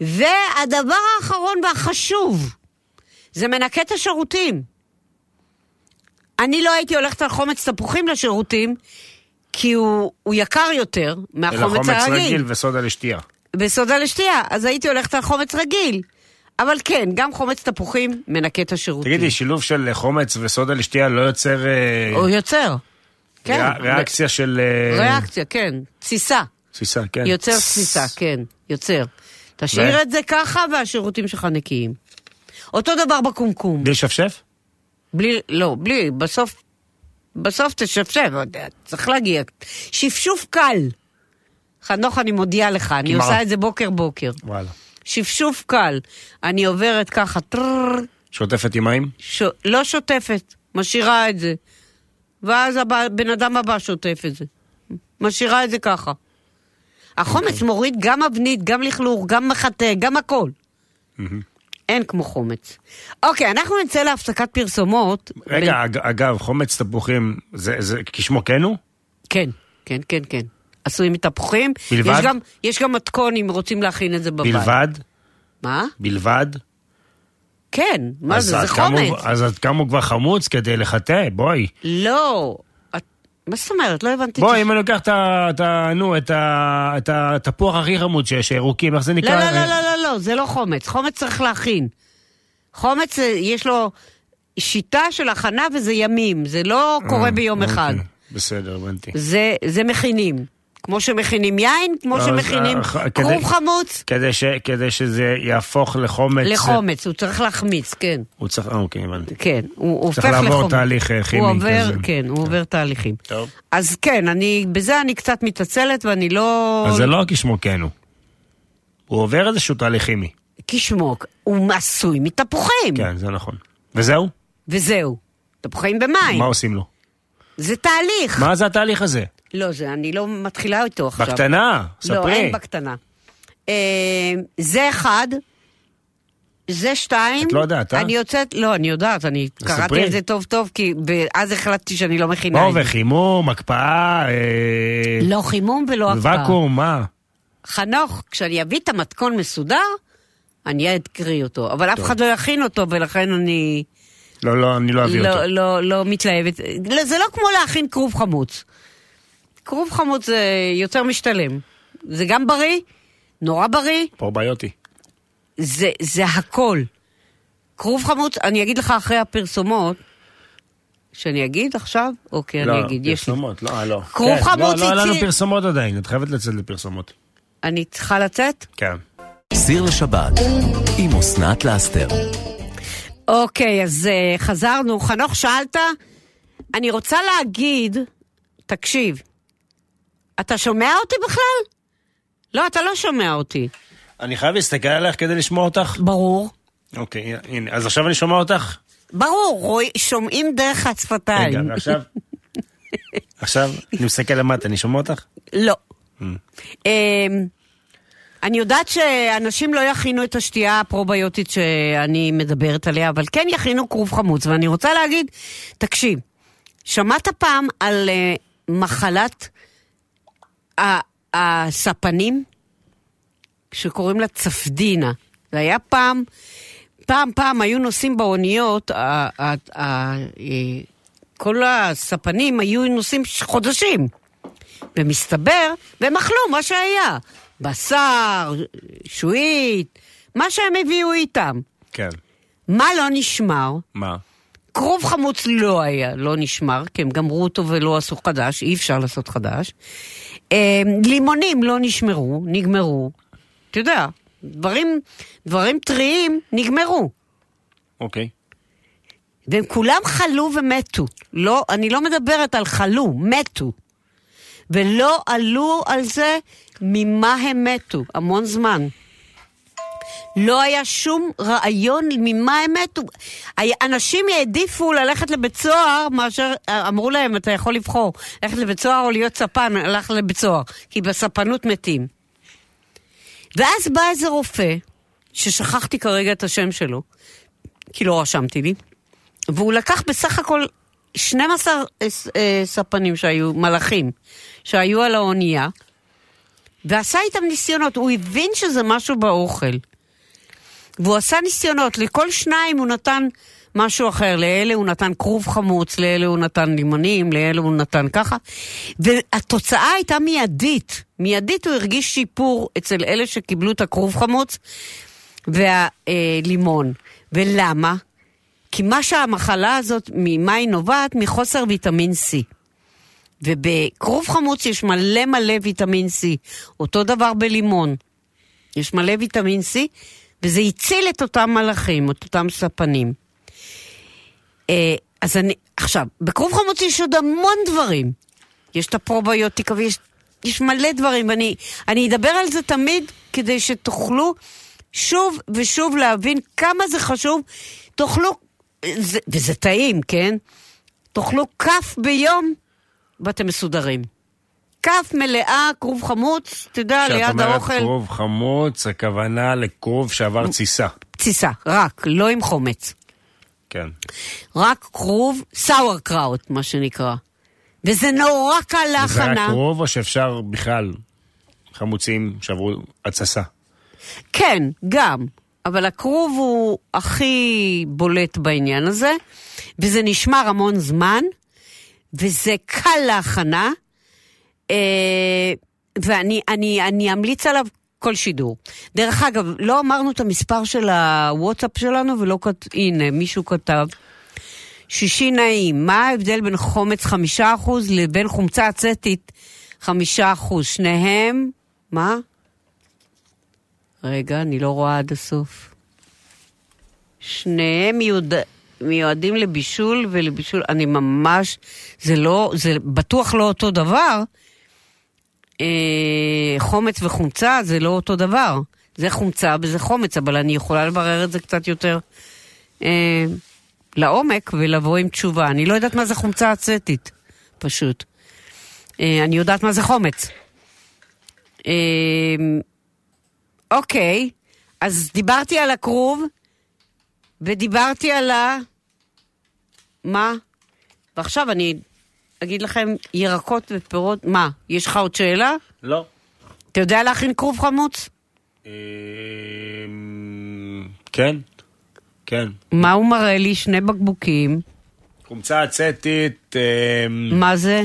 [SPEAKER 2] והדבר האחרון והחשוב, זה מנקה את השירותים. אני לא הייתי הולכת על חומץ תפוחים לשירותים, כי הוא, הוא יקר יותר
[SPEAKER 3] אלא
[SPEAKER 2] מהחומץ
[SPEAKER 3] חומץ
[SPEAKER 2] הרגיל.
[SPEAKER 3] רגיל וסודה לשתייה.
[SPEAKER 2] בסודה לשתייה, אז הייתי הולכת על חומץ רגיל. אבל כן, גם חומץ תפוחים מנקה את השירותים.
[SPEAKER 3] תגידי, שילוב של חומץ וסודה לשתייה לא יוצר אה,
[SPEAKER 2] הוא יוצר. כן.
[SPEAKER 3] ריאק- ריאקציה של... אה,
[SPEAKER 2] ריאקציה, כן. תסיסה.
[SPEAKER 3] תסיסה, כן.
[SPEAKER 2] יוצר תסיסה, כן. יוצר. תשאיר
[SPEAKER 3] ו-
[SPEAKER 2] את זה ככה והשירותים שלך נקיים. אותו דבר בקומקום.
[SPEAKER 3] בלי לשפשף?
[SPEAKER 2] בלי, לא, בלי, בסוף, בסוף תשפשף, צריך להגיע. שפשוף קל. חנוך, אני מודיעה לך, אני
[SPEAKER 3] כמעט.
[SPEAKER 2] עושה את זה בוקר בוקר.
[SPEAKER 3] וואלה.
[SPEAKER 2] שפשוף קל. אני עוברת ככה, טררר,
[SPEAKER 3] שוטפת עם מים?
[SPEAKER 2] ש... לא שוטפת, משאירה את זה. ואז הבן אדם הבא שוטף את זה. משאירה את זה ככה. החומץ
[SPEAKER 3] אוקיי.
[SPEAKER 2] מוריד גם אבנית, גם לכלוך, גם מחטא, גם הכל. אין כמו חומץ. אוקיי, אנחנו נצא להפסקת פרסומות.
[SPEAKER 3] רגע,
[SPEAKER 2] ב-
[SPEAKER 3] אג- אגב, חומץ תפוחים, זה זה כשמו כן הוא?
[SPEAKER 2] כן, כן, כן, כן. עשויים מתפוחים.
[SPEAKER 3] בלבד?
[SPEAKER 2] יש גם, יש גם מתכון אם רוצים להכין את זה בבית.
[SPEAKER 3] בלבד?
[SPEAKER 2] מה?
[SPEAKER 3] בלבד?
[SPEAKER 2] כן, מה זה? זה
[SPEAKER 3] כמה הוא-
[SPEAKER 2] חומץ.
[SPEAKER 3] אז עד כמה הוא כבר חמוץ כדי לחטא? בואי.
[SPEAKER 2] לא. מה זאת אומרת? לא הבנתי.
[SPEAKER 3] בואי,
[SPEAKER 2] את
[SPEAKER 3] אם אני לוקח את ה... נו, את התפוח הכי חמוד שיש, ירוקים, איך זה
[SPEAKER 2] לא,
[SPEAKER 3] נקרא?
[SPEAKER 2] לא, לא, לא, לא, לא, זה לא חומץ. חומץ צריך להכין. חומץ, אה, יש לו שיטה של הכנה וזה ימים. זה לא קורה
[SPEAKER 3] אה,
[SPEAKER 2] ביום
[SPEAKER 3] אוקיי.
[SPEAKER 2] אחד.
[SPEAKER 3] בסדר, הבנתי.
[SPEAKER 2] זה, זה מכינים. כמו שמכינים יין, כמו
[SPEAKER 3] אז,
[SPEAKER 2] שמכינים
[SPEAKER 3] אה, כדי-
[SPEAKER 2] כרוב חמוץ
[SPEAKER 3] כדי, ש, כדי שזה יהפוך לחומץ...
[SPEAKER 2] לחומץ. הוא צריך להחמיץ, כן.
[SPEAKER 3] הוא צריך... אה, אוקיי, הבנתי.
[SPEAKER 2] כן, הוא הופך
[SPEAKER 3] צריך
[SPEAKER 2] לחומץ.
[SPEAKER 3] לעבור תהליך, אה, כימי
[SPEAKER 2] הוא עובר,
[SPEAKER 3] כזה.
[SPEAKER 2] כן, הוא עובר תהליכים.
[SPEAKER 3] טוב.
[SPEAKER 2] אז כן, אני, בזה אני קצת מתעצלת ואני לא...
[SPEAKER 3] אז זה לא כשמו כן הוא. עובר איזשהו תהליך כימי.
[SPEAKER 2] כשמו, הוא עשוי מתפוחים.
[SPEAKER 3] כן, זה נכון. וזהו?
[SPEAKER 2] וזהו. תפוחים במים.
[SPEAKER 3] מה עושים לו?
[SPEAKER 2] זה תהליך.
[SPEAKER 3] מה זה התהליך הזה?
[SPEAKER 2] לא, זה, אני לא מתחילה איתו עכשיו.
[SPEAKER 3] בקטנה, ספרי.
[SPEAKER 2] לא, אין בקטנה. אה, זה אחד, זה שתיים.
[SPEAKER 3] את לא יודעת, אה?
[SPEAKER 2] אני יוצאת, לא, אני יודעת, אני קראתי. את זה טוב טוב, כי אז החלטתי שאני לא מכינה
[SPEAKER 3] מה
[SPEAKER 2] את זה.
[SPEAKER 3] עובר? חימום, הקפאה, אה,
[SPEAKER 2] לא חימום ולא הקפאה.
[SPEAKER 3] ואקום, מה?
[SPEAKER 2] חנוך, כשאני אביא את המתכון מסודר, אני אקריא אותו. אבל אף אחד לא יכין אותו, ולכן אני
[SPEAKER 3] לא, לא, אני לא אביא
[SPEAKER 2] לא,
[SPEAKER 3] אותו.
[SPEAKER 2] לא, לא מתלהבת. לא, זה לא כמו להכין כרוב חמוץ. כרוב חמוץ זה יותר משתלם. זה גם בריא, נורא בריא,
[SPEAKER 3] פרוביוטי.
[SPEAKER 2] זה, זה הכל. כרוב חמוץ, אני אגיד לך אחרי הפרסומות, שאני אגיד עכשיו? אוקיי, אני אגיד, יש לי.
[SPEAKER 3] פרסומות, לא, אה, לא.
[SPEAKER 2] כרוב
[SPEAKER 3] כן,
[SPEAKER 2] חמוץ
[SPEAKER 3] לא, לא, היה לנו
[SPEAKER 2] הציל-
[SPEAKER 3] פרסומות עדיין, את חייבת לצאת לפרסומות.
[SPEAKER 2] אני צריכה לצאת?
[SPEAKER 3] כן.
[SPEAKER 1] סיר לשבת עם אסנת לאסתר.
[SPEAKER 2] אוקיי, אז uh, חזרנו. חנוך, שאלת? אני רוצה להגיד, תקשיב, אתה שומע אותי בכלל? לא, אתה לא שומע אותי.
[SPEAKER 3] אני חייב להסתכל עליך כדי לשמוע אותך?
[SPEAKER 2] ברור.
[SPEAKER 3] אוקיי, הנה, אז עכשיו אני שומע אותך?
[SPEAKER 2] ברור, רואי, שומעים דרך השפתיים.
[SPEAKER 3] רגע, ועכשיו? עכשיו, אני מסתכל למטה, אני שומע אותך?
[SPEAKER 2] לא. אמ, אני יודעת שאנשים לא יכינו את השתייה הפרוביוטית שאני מדברת עליה, אבל כן יכינו כרוב חמוץ. ואני רוצה להגיד, תקשיב, שמעת פעם על אה, מחלת הספנים? שקוראים לה צפדינה. זה היה פעם, פעם פעם היו נוסעים באוניות, אה, כל הספנים היו נוסעים חודשים. ומסתבר, והם אכלו מה שהיה. בשר, שועית, מה שהם הביאו איתם.
[SPEAKER 3] כן.
[SPEAKER 2] מה לא נשמר?
[SPEAKER 3] מה?
[SPEAKER 2] כרוב חמוץ לא היה, לא נשמר, כי הם גמרו אותו ולא עשו חדש, אי אפשר לעשות חדש. אה, לימונים לא נשמרו, נגמרו. אתה יודע, דברים, דברים טריים נגמרו.
[SPEAKER 3] אוקיי.
[SPEAKER 2] והם כולם חלו ומתו. לא, אני לא מדברת על חלו, מתו. ולא עלו על זה ממה הם מתו, המון זמן. לא היה שום רעיון ממה הם מתו. אנשים העדיפו ללכת לבית סוהר מאשר, אמרו להם, אתה יכול לבחור, ללכת לבית סוהר או להיות ספן, הלך לבית סוהר, כי בספנות מתים. ואז בא איזה רופא, ששכחתי כרגע את השם שלו, כי לא רשמתי לי. והוא לקח בסך הכל 12 אה, אה, ספנים שהיו, מלאכים, שהיו על האונייה, ועשה איתם ניסיונות. הוא הבין שזה משהו באוכל. והוא עשה ניסיונות, לכל שניים הוא נתן משהו אחר, לאלה הוא נתן כרוב חמוץ, לאלה הוא נתן לימונים, לאלה הוא נתן ככה. והתוצאה הייתה מיידית. מיידית הוא הרגיש שיפור אצל אלה שקיבלו את הכרוב חמוץ והלימון. ולמה? כי מה שהמחלה הזאת, ממה היא נובעת? מחוסר ויטמין C. ובכרוב חמוץ יש מלא מלא ויטמין C. אותו דבר בלימון. יש מלא ויטמין C, וזה הציל את אותם מלאכים, את אותם ספנים. אה, אז אני, עכשיו, בכרוב חמוץ יש עוד המון דברים. יש את הפרוביוטיקה ויש יש מלא דברים, ואני אני אדבר על זה תמיד כדי שתוכלו שוב ושוב להבין כמה זה חשוב. תאכלו, זה, וזה טעים, כן? תאכלו כף ביום ואתם מסודרים. כף מלאה, כרוב חמוץ, אתה יודע, ליד האוכל.
[SPEAKER 3] כשאת אומרת כרוב חמוץ, הכוונה לכרוב שעבר תסיסה.
[SPEAKER 2] תסיסה, רק, לא עם חומץ.
[SPEAKER 3] כן.
[SPEAKER 2] רק כרוב סאואר קראוט, מה שנקרא. וזה נורא קל להכנה.
[SPEAKER 3] וזה רק כרוב או שאפשר בכלל חמוצים שעברו התססה?
[SPEAKER 2] כן, גם. אבל הכרוב הוא הכי בולט בעניין הזה, וזה נשמר המון זמן, וזה קל להכנה, ואני אני, אני אמליץ עליו כל שידור. דרך אגב, לא אמרנו את המספר של הוואטסאפ שלנו, ולא כתב, הנה, מישהו כתב. שישי נעים, מה ההבדל בין חומץ חמישה אחוז לבין חומצה אצטית חמישה אחוז? שניהם, מה? רגע, אני לא רואה עד הסוף. שניהם מיועד... מיועדים לבישול ולבישול, אני ממש, זה לא, זה בטוח לא אותו דבר. אה, חומץ וחומצה זה לא אותו דבר. זה חומצה וזה חומץ, אבל אני יכולה לברר את זה קצת יותר אה, לעומק ולבוא עם תשובה. אני לא יודעת מה זה חומצה אצטית, פשוט. אה, אני יודעת מה זה חומץ. אה, אוקיי, אז דיברתי על הכרוב, ודיברתי על ה... מה? ועכשיו אני אגיד לכם ירקות ופירות, מה? יש לך עוד שאלה?
[SPEAKER 3] לא.
[SPEAKER 2] אתה יודע להכין כרוב חמוץ?
[SPEAKER 3] אמ, כן, כן.
[SPEAKER 2] מה הוא מראה לי? שני בקבוקים.
[SPEAKER 3] חומצה אצטית, אמ,
[SPEAKER 2] מה זה?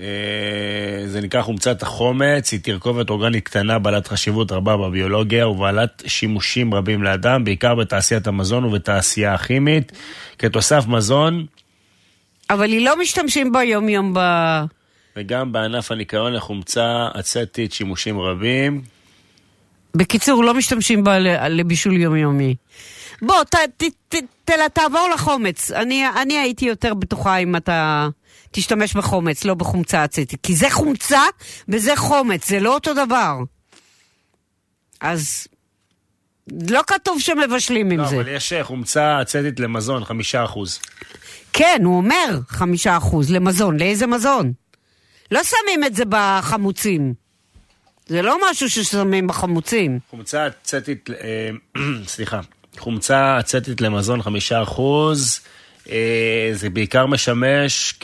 [SPEAKER 3] אה, זה נקרא חומצת החומץ, היא תרכובת אורגנית קטנה בעלת חשיבות רבה בביולוגיה ובעלת שימושים רבים לאדם, בעיקר בתעשיית המזון ובתעשייה הכימית. כתוסף מזון,
[SPEAKER 2] אבל היא לא משתמשים בה יום-יום ב...
[SPEAKER 3] וגם בענף הניקיון לחומצה אצטית שימושים רבים.
[SPEAKER 2] בקיצור, לא משתמשים בה ל- לבישול יומיומי. בוא, ת, ת, ת, ת, תעבור לחומץ. אני, אני הייתי יותר בטוחה אם אתה תשתמש בחומץ, לא בחומצה אצטית. כי זה חומצה וזה חומץ, זה לא אותו דבר. אז לא כתוב שמבשלים עם
[SPEAKER 3] לא,
[SPEAKER 2] זה.
[SPEAKER 3] אבל יש אה, חומצה אצטית למזון, חמישה אחוז.
[SPEAKER 2] כן, הוא אומר חמישה אחוז למזון. לאיזה מזון? לא שמים את זה בחמוצים. זה לא משהו ששמים בחמוצים.
[SPEAKER 3] חומצה אצטית, אה, סליחה, חומצה אצטית למזון חמישה אחוז, אה, זה בעיקר משמש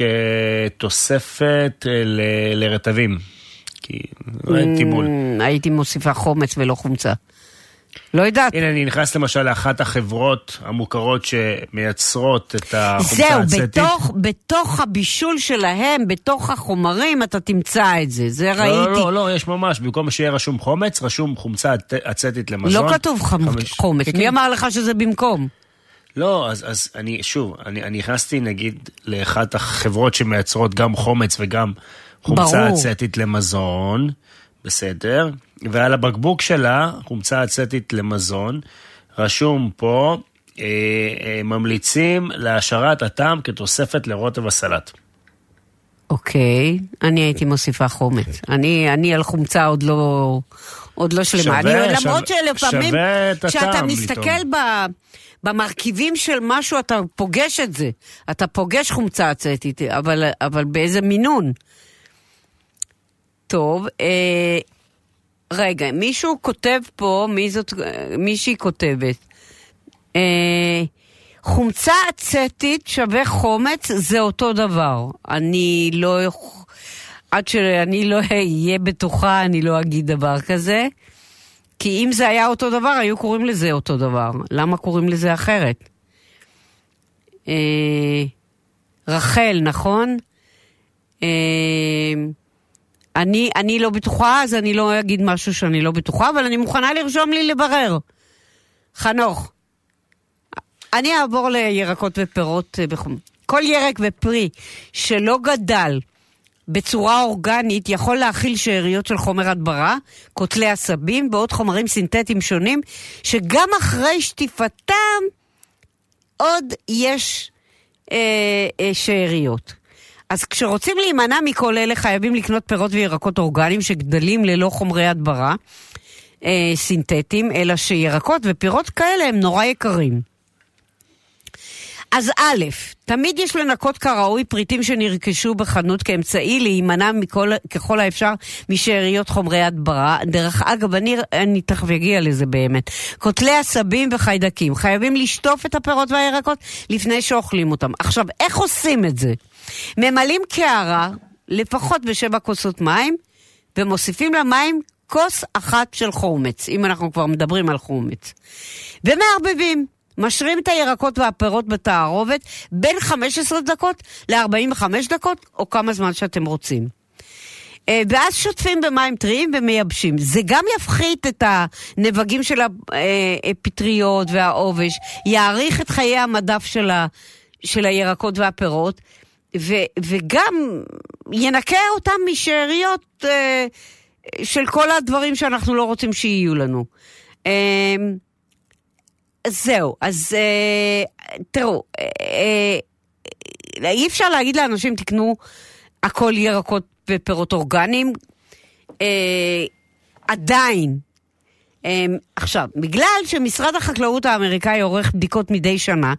[SPEAKER 3] כתוספת אה, ל- לרטבים. כי אין טיבול.
[SPEAKER 2] Mm, הייתי מוסיפה חומץ ולא חומצה. לא יודעת.
[SPEAKER 3] הנה, אני נכנס למשל לאחת החברות המוכרות שמייצרות את החומצה
[SPEAKER 2] זהו,
[SPEAKER 3] האצטית.
[SPEAKER 2] בתוך, בתוך הבישול שלהם, בתוך החומרים, אתה תמצא את זה. זה ראיתי.
[SPEAKER 3] לא, לא, לא, יש ממש, במקום שיהיה רשום חומץ, רשום חומצה אצ- אצטית למזון.
[SPEAKER 2] לא כתוב חמ-
[SPEAKER 3] חמש-
[SPEAKER 2] חומץ.
[SPEAKER 3] כן,
[SPEAKER 2] מי
[SPEAKER 3] כן.
[SPEAKER 2] אמר לך שזה במקום?
[SPEAKER 3] לא, אז, אז אני, שוב, אני, אני נכנסתי נגיד לאחת החברות שמייצרות גם חומץ וגם חומצה
[SPEAKER 2] ברור.
[SPEAKER 3] אצטית למזון, בסדר? ועל הבקבוק שלה, חומצה אצטית למזון, רשום פה, אה, אה, ממליצים להעשרת הטעם כתוספת לרוטב הסלט.
[SPEAKER 2] אוקיי, אני הייתי מוסיפה חומץ. אני, אני על חומצה עוד לא, עוד לא שלמה.
[SPEAKER 3] שווה,
[SPEAKER 2] אני,
[SPEAKER 3] שווה-
[SPEAKER 2] למרות שלפעמים, כשאתה מסתכל. ב, במרכיבים של משהו, אתה פוגש את זה. אתה פוגש חומצה אצטית, אבל, אבל באיזה מינון. טוב, אה, רגע, מישהו כותב פה, מי זאת, מישהי כותבת. אה, חומצה אצטית שווה חומץ, זה אותו דבר. אני לא... עד שאני לא אהיה בטוחה, אני לא אגיד דבר כזה. כי אם זה היה אותו דבר, היו קוראים לזה אותו דבר. למה קוראים לזה אחרת? אה, רחל, נכון? אה, אני, אני לא בטוחה, אז אני לא אגיד משהו שאני לא בטוחה, אבל אני מוכנה לרשום לי לברר. חנוך, אני אעבור לירקות ופירות אה, בחום. כל ירק ופרי שלא גדל בצורה אורגנית יכול להכיל שאריות של חומר הדברה, קוטלי עשבים ועוד חומרים סינתטיים שונים, שגם אחרי שטיפתם עוד יש אה, אה, שאריות. אז כשרוצים להימנע מכל אלה חייבים לקנות פירות וירקות אורגניים שגדלים ללא חומרי הדברה אה, סינתטיים, אלא שירקות ופירות כאלה הם נורא יקרים. אז א', תמיד יש לנקות כראוי פריטים שנרכשו בחנות כאמצעי להימנע מכל, ככל האפשר משאריות חומרי הדברה. דרך אגב, אני, אני תכף אגיע לזה באמת. קוטלי עשבים וחיידקים. חייבים לשטוף את הפירות והירקות לפני שאוכלים אותם. עכשיו, איך עושים את זה? ממלאים קערה, לפחות בשבע כוסות מים, ומוסיפים למים כוס אחת של חומץ, אם אנחנו כבר מדברים על חומץ. ומערבבים. משרים את הירקות והפירות בתערובת בין 15 דקות ל-45 דקות, או כמה זמן שאתם רוצים. אה, ואז שוטפים במים טריים ומייבשים. זה גם יפחית את הנבגים של הפטריות והעובש, יאריך את חיי המדף של, ה, של הירקות והפירות, ו, וגם ינקה אותם משאריות אה, של כל הדברים שאנחנו לא רוצים שיהיו לנו. אה, זהו, אז אה, תראו, אה, אה, אי אפשר להגיד לאנשים תקנו הכל ירקות ופירות אורגניים. אה, עדיין. אה, עכשיו, בגלל שמשרד החקלאות האמריקאי עורך בדיקות מדי שנה,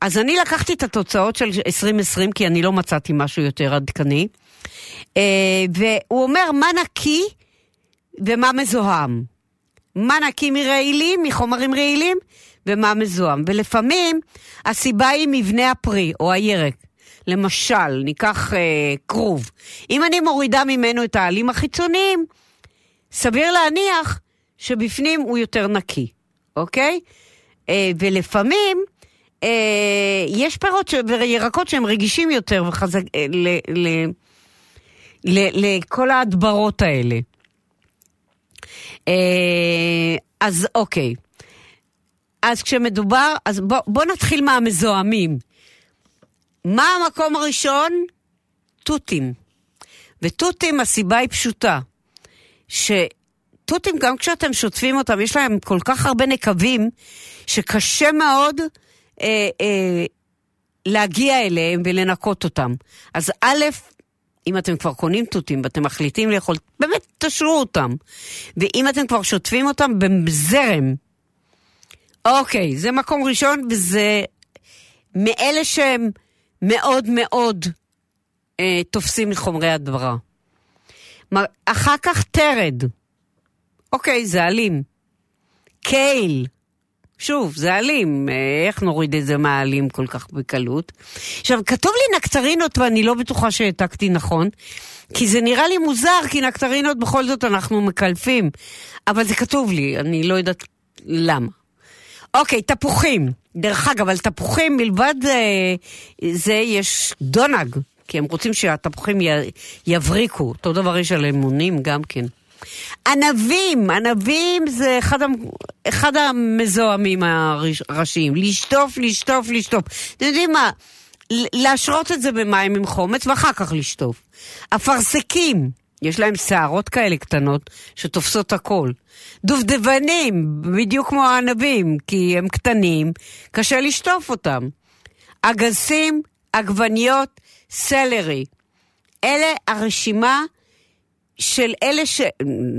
[SPEAKER 2] אז אני לקחתי את התוצאות של 2020, כי אני לא מצאתי משהו יותר עדכני, אה, והוא אומר מה נקי ומה מזוהם. מה נקי מרעילים, מחומרים רעילים, ומה מזוהם. ולפעמים הסיבה היא מבנה הפרי או הירק. למשל, ניקח אה, כרוב. אם אני מורידה ממנו את העלים החיצוניים, סביר להניח שבפנים הוא יותר נקי, אוקיי? אה, ולפעמים יש פירות. וירקות שהם רגישים יותר וחזק... אה, ל... ל... ל... לכל ההדברות האלה. אה, אז אוקיי. אז כשמדובר, אז בוא, בוא נתחיל מהמזוהמים. מה המקום הראשון? תותים. ותותים, הסיבה היא פשוטה. שתותים, גם כשאתם שוטפים אותם, יש להם כל כך הרבה נקבים, שקשה מאוד אה, אה, להגיע אליהם ולנקות אותם. אז א', אם אתם כבר קונים תותים ואתם מחליטים לאכול, באמת תשרו אותם. ואם אתם כבר שוטפים אותם בזרם, אוקיי, זה מקום ראשון, וזה מאלה שהם מאוד מאוד אה, תופסים חומרי הדברה. אחר כך תרד. אוקיי, זה אלים. קייל. שוב, זה אלים, איך נוריד את זה מהאלים כל כך בקלות? עכשיו, כתוב לי נקטרינות ואני לא בטוחה שהעתקתי נכון, כי זה נראה לי מוזר, כי נקטרינות בכל זאת אנחנו מקלפים, אבל זה כתוב לי, אני לא יודעת למה. אוקיי, תפוחים. דרך אגב, על תפוחים מלבד אה, זה יש דונג, כי הם רוצים שהתפוחים י, יבריקו. אותו דבר יש על אמונים גם כן. ענבים, ענבים זה אחד, אחד המזוהמים הראשיים. לשטוף, לשטוף, לשטוף. אתם יודעים מה? להשרות את זה במים עם חומץ ואחר כך לשטוף. אפרסקים, יש להם שערות כאלה קטנות שתופסות הכל. דובדבנים, בדיוק כמו הענבים, כי הם קטנים, קשה לשטוף אותם. אגסים, עגבניות, סלרי. אלה הרשימה של אלה ש...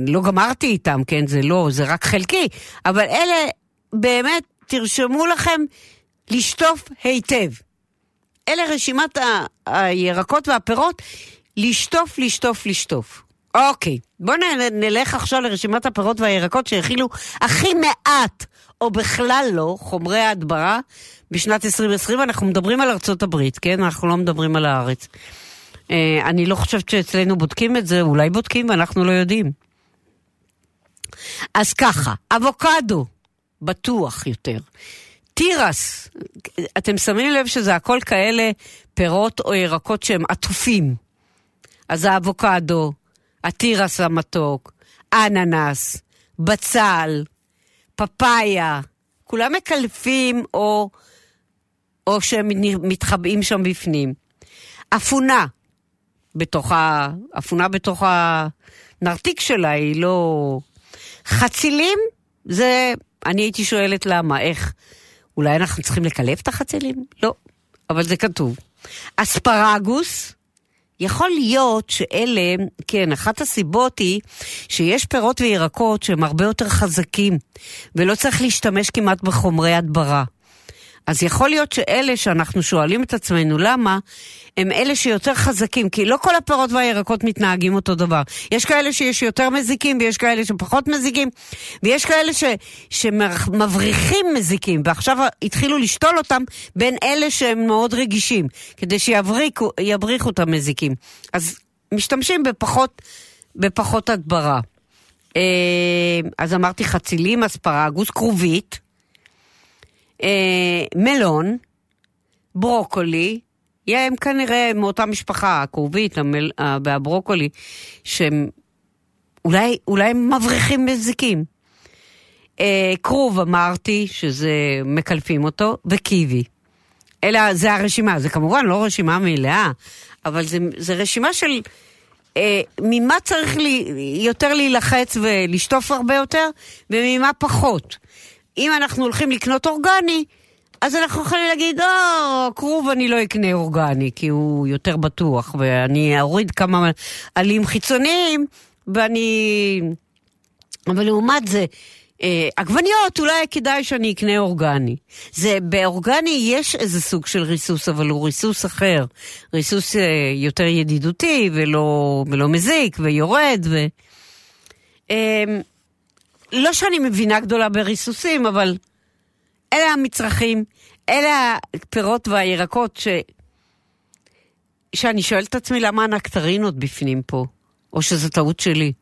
[SPEAKER 2] לא גמרתי איתם, כן? זה לא, זה רק חלקי, אבל אלה באמת, תרשמו לכם לשטוף היטב. אלה רשימת ה... הירקות והפירות, לשטוף, לשטוף, לשטוף. אוקיי, בואו נלך עכשיו לרשימת הפירות והירקות שהכילו הכי מעט, או בכלל לא, חומרי ההדברה בשנת 2020. אנחנו מדברים על ארצות הברית, כן? אנחנו לא מדברים על הארץ. אה, אני לא חושבת שאצלנו בודקים את זה, אולי בודקים ואנחנו לא יודעים. אז ככה, אבוקדו, בטוח יותר. תירס, אתם שמים לב שזה הכל כאלה פירות או ירקות שהם עטופים. אז האבוקדו, התירס המתוק, אננס, בצל, פפאיה, כולם מקלפים או, או שהם מתחבאים שם בפנים. אפונה, בתוך ה... אפונה בתוך הנרתיק שלה, היא לא... חצילים, זה... אני הייתי שואלת למה, איך? אולי אנחנו צריכים לקלף את החצילים? לא, אבל זה כתוב. אספרגוס, יכול להיות שאלה, כן, אחת הסיבות היא שיש פירות וירקות שהם הרבה יותר חזקים, ולא צריך להשתמש כמעט בחומרי הדברה. אז יכול להיות שאלה שאנחנו שואלים את עצמנו למה, הם אלה שיותר חזקים, כי לא כל הפירות והירקות מתנהגים אותו דבר. יש כאלה שיש יותר מזיקים ויש כאלה שפחות מזיקים, ויש כאלה ש, שמבריחים מזיקים, ועכשיו התחילו לשתול אותם בין אלה שהם מאוד רגישים, כדי שיבריחו את המזיקים. אז משתמשים בפחות, בפחות הדברה. אה, אז אמרתי חצילים, אספרגוס, כרובית. אה, מלון, ברוקולי, הם כנראה מאותה משפחה, הכרובית המל, והברוקולי, שהם אולי, אולי הם מבריחים מזיקים. אה, כרוב אמרתי, שזה מקלפים אותו, וקיבי. אלא זה הרשימה, זה כמובן לא רשימה מלאה, אבל זה, זה רשימה של אה, ממה צריך לי, יותר להילחץ ולשטוף הרבה יותר, וממה פחות. אם אנחנו הולכים לקנות אורגני, אז אנחנו יכולים להגיד, או, כרוב אני לא אקנה אורגני, כי הוא יותר בטוח, ואני אוריד כמה עלים חיצוניים, ואני... אבל לעומת זה, אה, עגבניות, אולי כדאי שאני אקנה אורגני. זה, באורגני יש איזה סוג של ריסוס, אבל הוא ריסוס אחר. ריסוס אה, יותר ידידותי, ולא, ולא מזיק, ויורד, ו... אה, לא שאני מבינה גדולה בריסוסים, אבל אלה המצרכים, אלה הפירות והירקות ש... שאני שואלת את עצמי למה הנקטרינות בפנים פה, או שזו טעות שלי.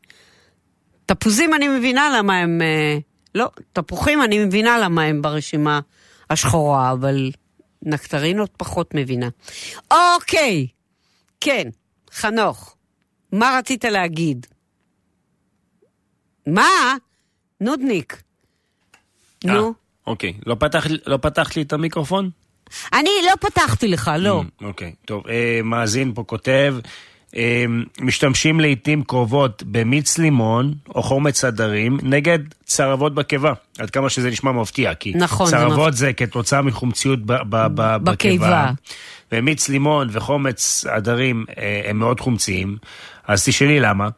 [SPEAKER 2] תפוזים אני מבינה למה הם... אה, לא, תפוחים אני מבינה למה הם ברשימה השחורה, אבל נקטרינות פחות מבינה. אוקיי, כן, חנוך, מה רצית להגיד? מה? נודניק.
[SPEAKER 3] אה,
[SPEAKER 2] נו.
[SPEAKER 3] אוקיי. לא פתחת לא פתח לי את המיקרופון?
[SPEAKER 2] אני לא פתחתי לך, לא.
[SPEAKER 3] Mm, אוקיי, טוב. אה, מאזין פה כותב, אה, משתמשים לעיתים קרובות במיץ לימון או חומץ הדרים נגד צרבות בקיבה. עד כמה שזה נשמע מפתיע, כי
[SPEAKER 2] נכון,
[SPEAKER 3] צרבות זה, זה כתוצאה מחומציות ב- ב- ב- בקיבה. ומיץ לימון וחומץ הדרים אה, הם מאוד חומציים. אז תשאלי למה.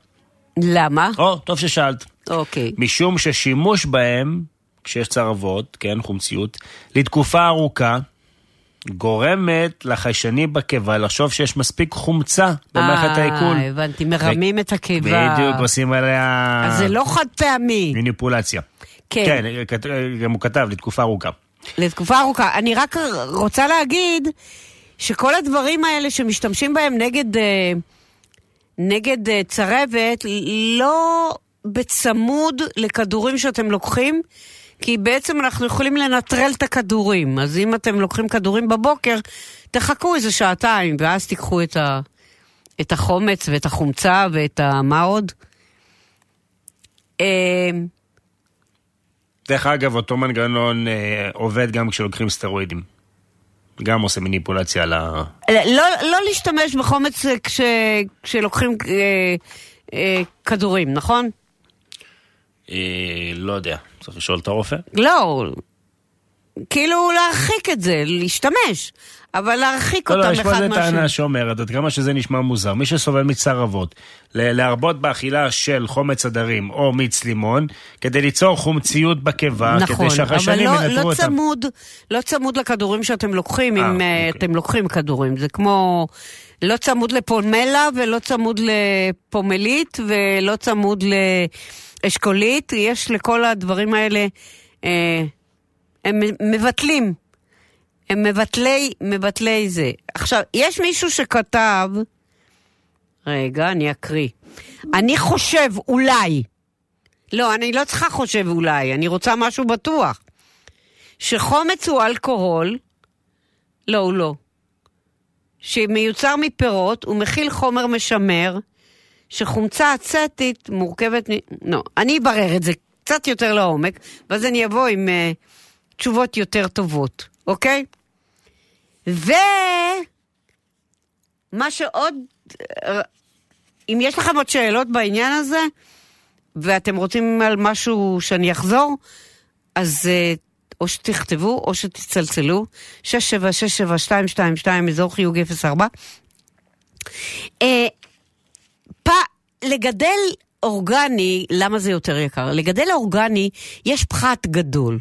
[SPEAKER 2] למה?
[SPEAKER 3] או, טוב ששאלת.
[SPEAKER 2] אוקיי.
[SPEAKER 3] משום ששימוש בהם, כשיש צרבות, כן, חומציות, לתקופה ארוכה, גורמת לחיישנים בקיבה לחשוב שיש מספיק חומצה במערכת העיכול.
[SPEAKER 2] אה, הבנתי, מרמים ו... את הקיבה.
[SPEAKER 3] בדיוק, עושים עליה...
[SPEAKER 2] אז זה לא חד פעמי.
[SPEAKER 3] מניפולציה.
[SPEAKER 2] כן.
[SPEAKER 3] כן, גם הוא כתב, לתקופה ארוכה.
[SPEAKER 2] לתקופה ארוכה. אני רק רוצה להגיד שכל הדברים האלה שמשתמשים בהם נגד, אה, נגד אה, צרבת, לא בצמוד לכדורים שאתם לוקחים, כי בעצם אנחנו יכולים לנטרל את הכדורים. אז אם אתם לוקחים כדורים בבוקר, תחכו איזה שעתיים, ואז תיקחו את, ה, את החומץ ואת החומצה ואת ה... מה עוד?
[SPEAKER 3] אה, דרך אגב, אותו מנגנון אה, עובד גם כשלוקחים סטרואידים. גם עושה מניפולציה על ה...
[SPEAKER 2] לא, לא להשתמש בחומץ כש, כשלוקחים אה, אה, כדורים, נכון?
[SPEAKER 3] אה, לא יודע, צריך לשאול את הרופא.
[SPEAKER 2] לא, כאילו להרחיק את זה, להשתמש, אבל להרחיק
[SPEAKER 3] לא, לא,
[SPEAKER 2] אותם
[SPEAKER 3] יש פה
[SPEAKER 2] אחד
[SPEAKER 3] איזה
[SPEAKER 2] מהשני.
[SPEAKER 3] טענה שאומרת, עד כמה שזה נשמע מוזר, מי שסובל מצרבות, להרבות באכילה של חומץ הדרים או מיץ לימון, כדי ליצור חומציות בקיבה,
[SPEAKER 2] נכון,
[SPEAKER 3] כדי שאחרי
[SPEAKER 2] אבל
[SPEAKER 3] שנים
[SPEAKER 2] לא,
[SPEAKER 3] ינטרו
[SPEAKER 2] לא
[SPEAKER 3] אותם.
[SPEAKER 2] צמוד, לא צמוד לכדורים שאתם לוקחים,
[SPEAKER 3] אה,
[SPEAKER 2] אם אה,
[SPEAKER 3] אוקיי.
[SPEAKER 2] אתם לוקחים כדורים. זה כמו, לא צמוד לפומלה ולא צמוד לפומלית ולא צמוד לאשכולית. יש לכל הדברים האלה, אה, הם מבטלים. הם מבטלי, מבטלי זה. עכשיו, יש מישהו שכתב, רגע, אני אקריא. אני חושב, אולי, לא, אני לא צריכה חושב אולי, אני רוצה משהו בטוח. שחומץ הוא אלכוהול, לא, הוא לא. שמיוצר מפירות, הוא מכיל חומר משמר, שחומצה אצטית מורכבת מ... לא, אני אברר את זה קצת יותר לעומק, ואז אני אבוא עם uh, תשובות יותר טובות, אוקיי? ומה שעוד... אם יש לכם עוד שאלות בעניין הזה, ואתם רוצים על משהו שאני אחזור, אז אה, או שתכתבו או שתצלצלו, 6767222, אזור חיוג 04. אה, פ... לגדל אורגני, למה זה יותר יקר? לגדל אורגני, יש פחת גדול.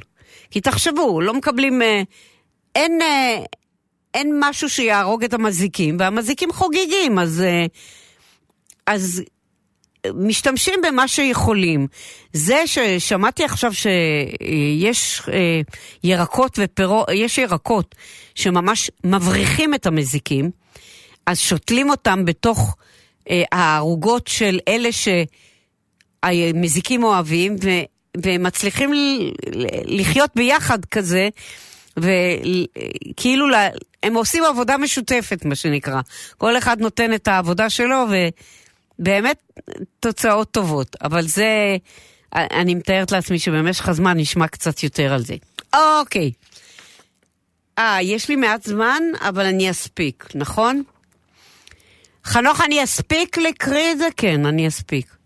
[SPEAKER 2] כי תחשבו, לא מקבלים... אה, אין, אה, אין משהו שיהרוג את המזיקים, והמזיקים חוגגים, אז... אה, אז משתמשים במה שיכולים. זה ששמעתי עכשיו שיש ירקות ופירות, יש ירקות שממש מבריחים את המזיקים, אז שותלים אותם בתוך הערוגות של אלה שהמזיקים אוהבים, ומצליחים לחיות ביחד כזה, וכאילו הם עושים עבודה משותפת, מה שנקרא. כל אחד נותן את העבודה שלו, ו... באמת תוצאות טובות, אבל זה, אני מתארת לעצמי שבמשך הזמן נשמע קצת יותר על זה. אוקיי. אה, יש לי מעט זמן, אבל אני אספיק, נכון? חנוך, אני אספיק לקריא את זה? כן, אני אספיק.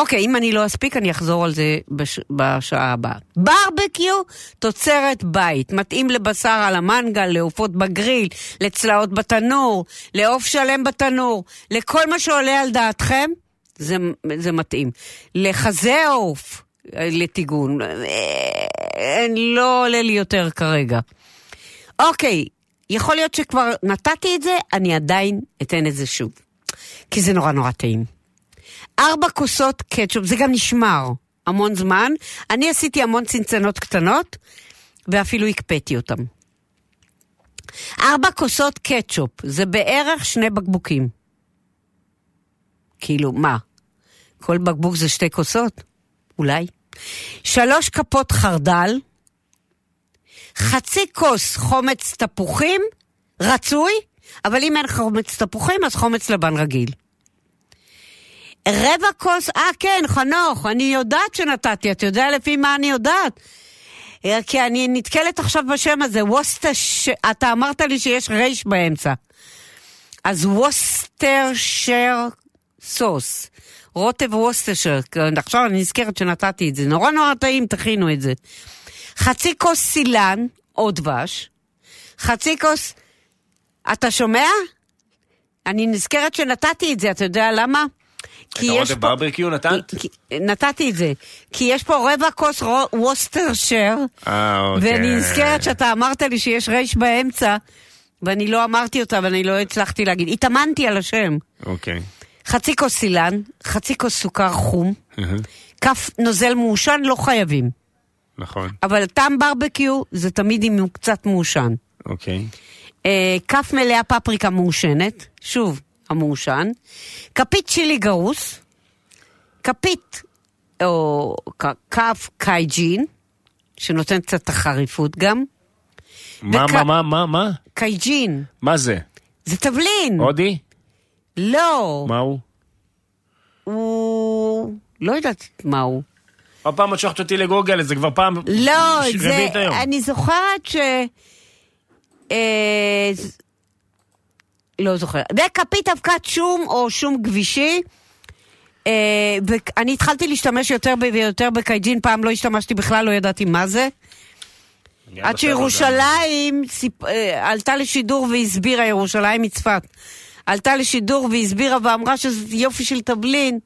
[SPEAKER 2] אוקיי, אם אני לא אספיק, אני אחזור על זה בש... בשעה הבאה. ברבקיו, תוצרת בית. מתאים לבשר על המנגל, לעופות בגריל, לצלעות בתנור, לעוף שלם בתנור. לכל מה שעולה על דעתכם, זה, זה מתאים. לחזה עוף, אה, לטיגון. אה, לא עולה לי יותר כרגע. אוקיי, יכול להיות שכבר נתתי את זה, אני עדיין אתן את זה שוב. כי זה נורא נורא טעים. ארבע כוסות קטשופ, זה גם נשמר המון זמן. אני עשיתי המון צנצנות קטנות, ואפילו הקפאתי אותם. ארבע כוסות קטשופ, זה בערך שני בקבוקים. כאילו, מה? כל בקבוק זה שתי כוסות? אולי. שלוש כפות חרדל, חצי כוס חומץ תפוחים, רצוי, אבל אם אין חומץ תפוחים, אז חומץ לבן רגיל. רבע כוס, אה כן, חנוך, אני יודעת שנתתי, אתה יודע לפי מה אני יודעת? אה, כי אני נתקלת עכשיו בשם הזה, ווסטש... אתה אמרת לי שיש רייש באמצע. אז ווסטרשר סוס. רוטב ווסטרשר, עכשיו אני נזכרת שנתתי את זה, נורא נורא טעים, תכינו את זה. חצי כוס סילן, או דבש. חצי כוס... אתה שומע? אני נזכרת שנתתי את זה, אתה יודע למה?
[SPEAKER 3] את הרוטב ברברקיו נתת?
[SPEAKER 2] כי- נתתי את זה. כי יש פה רבע כוס ווסטרשר,
[SPEAKER 3] אה, אוקיי.
[SPEAKER 2] ואני נזכרת שאתה אמרת לי שיש רייש באמצע, ואני לא אמרתי אותה ואני לא הצלחתי להגיד. התאמנתי על השם.
[SPEAKER 3] אוקיי.
[SPEAKER 2] חצי כוס סילן, חצי כוס סוכר חום, כף נוזל מעושן לא חייבים.
[SPEAKER 3] נכון,
[SPEAKER 2] אבל טעם ברבקיו זה תמיד אם הוא קצת מעושן.
[SPEAKER 3] אוקיי.
[SPEAKER 2] אה, כף מלאה פפריקה מעושנת, שוב, המעושן, כפית צ'ילי גרוס, כפית או כף קייג'ין, שנותן קצת החריפות גם,
[SPEAKER 3] מה,
[SPEAKER 2] וכ-
[SPEAKER 3] מה, מה, מה, מה?
[SPEAKER 2] קייג'ין,
[SPEAKER 3] מה זה?
[SPEAKER 2] זה תבלין.
[SPEAKER 3] הודי?
[SPEAKER 2] לא,
[SPEAKER 3] מה הוא?
[SPEAKER 2] הוא... לא יודעת מה הוא.
[SPEAKER 3] עוד פעם את שולחת אותי לגוגל, זה כבר פעם
[SPEAKER 2] לא,
[SPEAKER 3] ש-
[SPEAKER 2] זה...
[SPEAKER 3] רביעית היום.
[SPEAKER 2] אני זוכרת ש... אה, לא זוכרת. וכפית אבקת שום או שום גבישי. אה, ואני התחלתי להשתמש יותר ויותר בקייג'ין, פעם לא השתמשתי בכלל, לא ידעתי מה זה.
[SPEAKER 3] אני
[SPEAKER 2] עד. שירושלים סיפ... אה, עלתה לשידור והסבירה, ירושלים מצפת, עלתה לשידור והסבירה ואמרה שזה יופי של תבלין.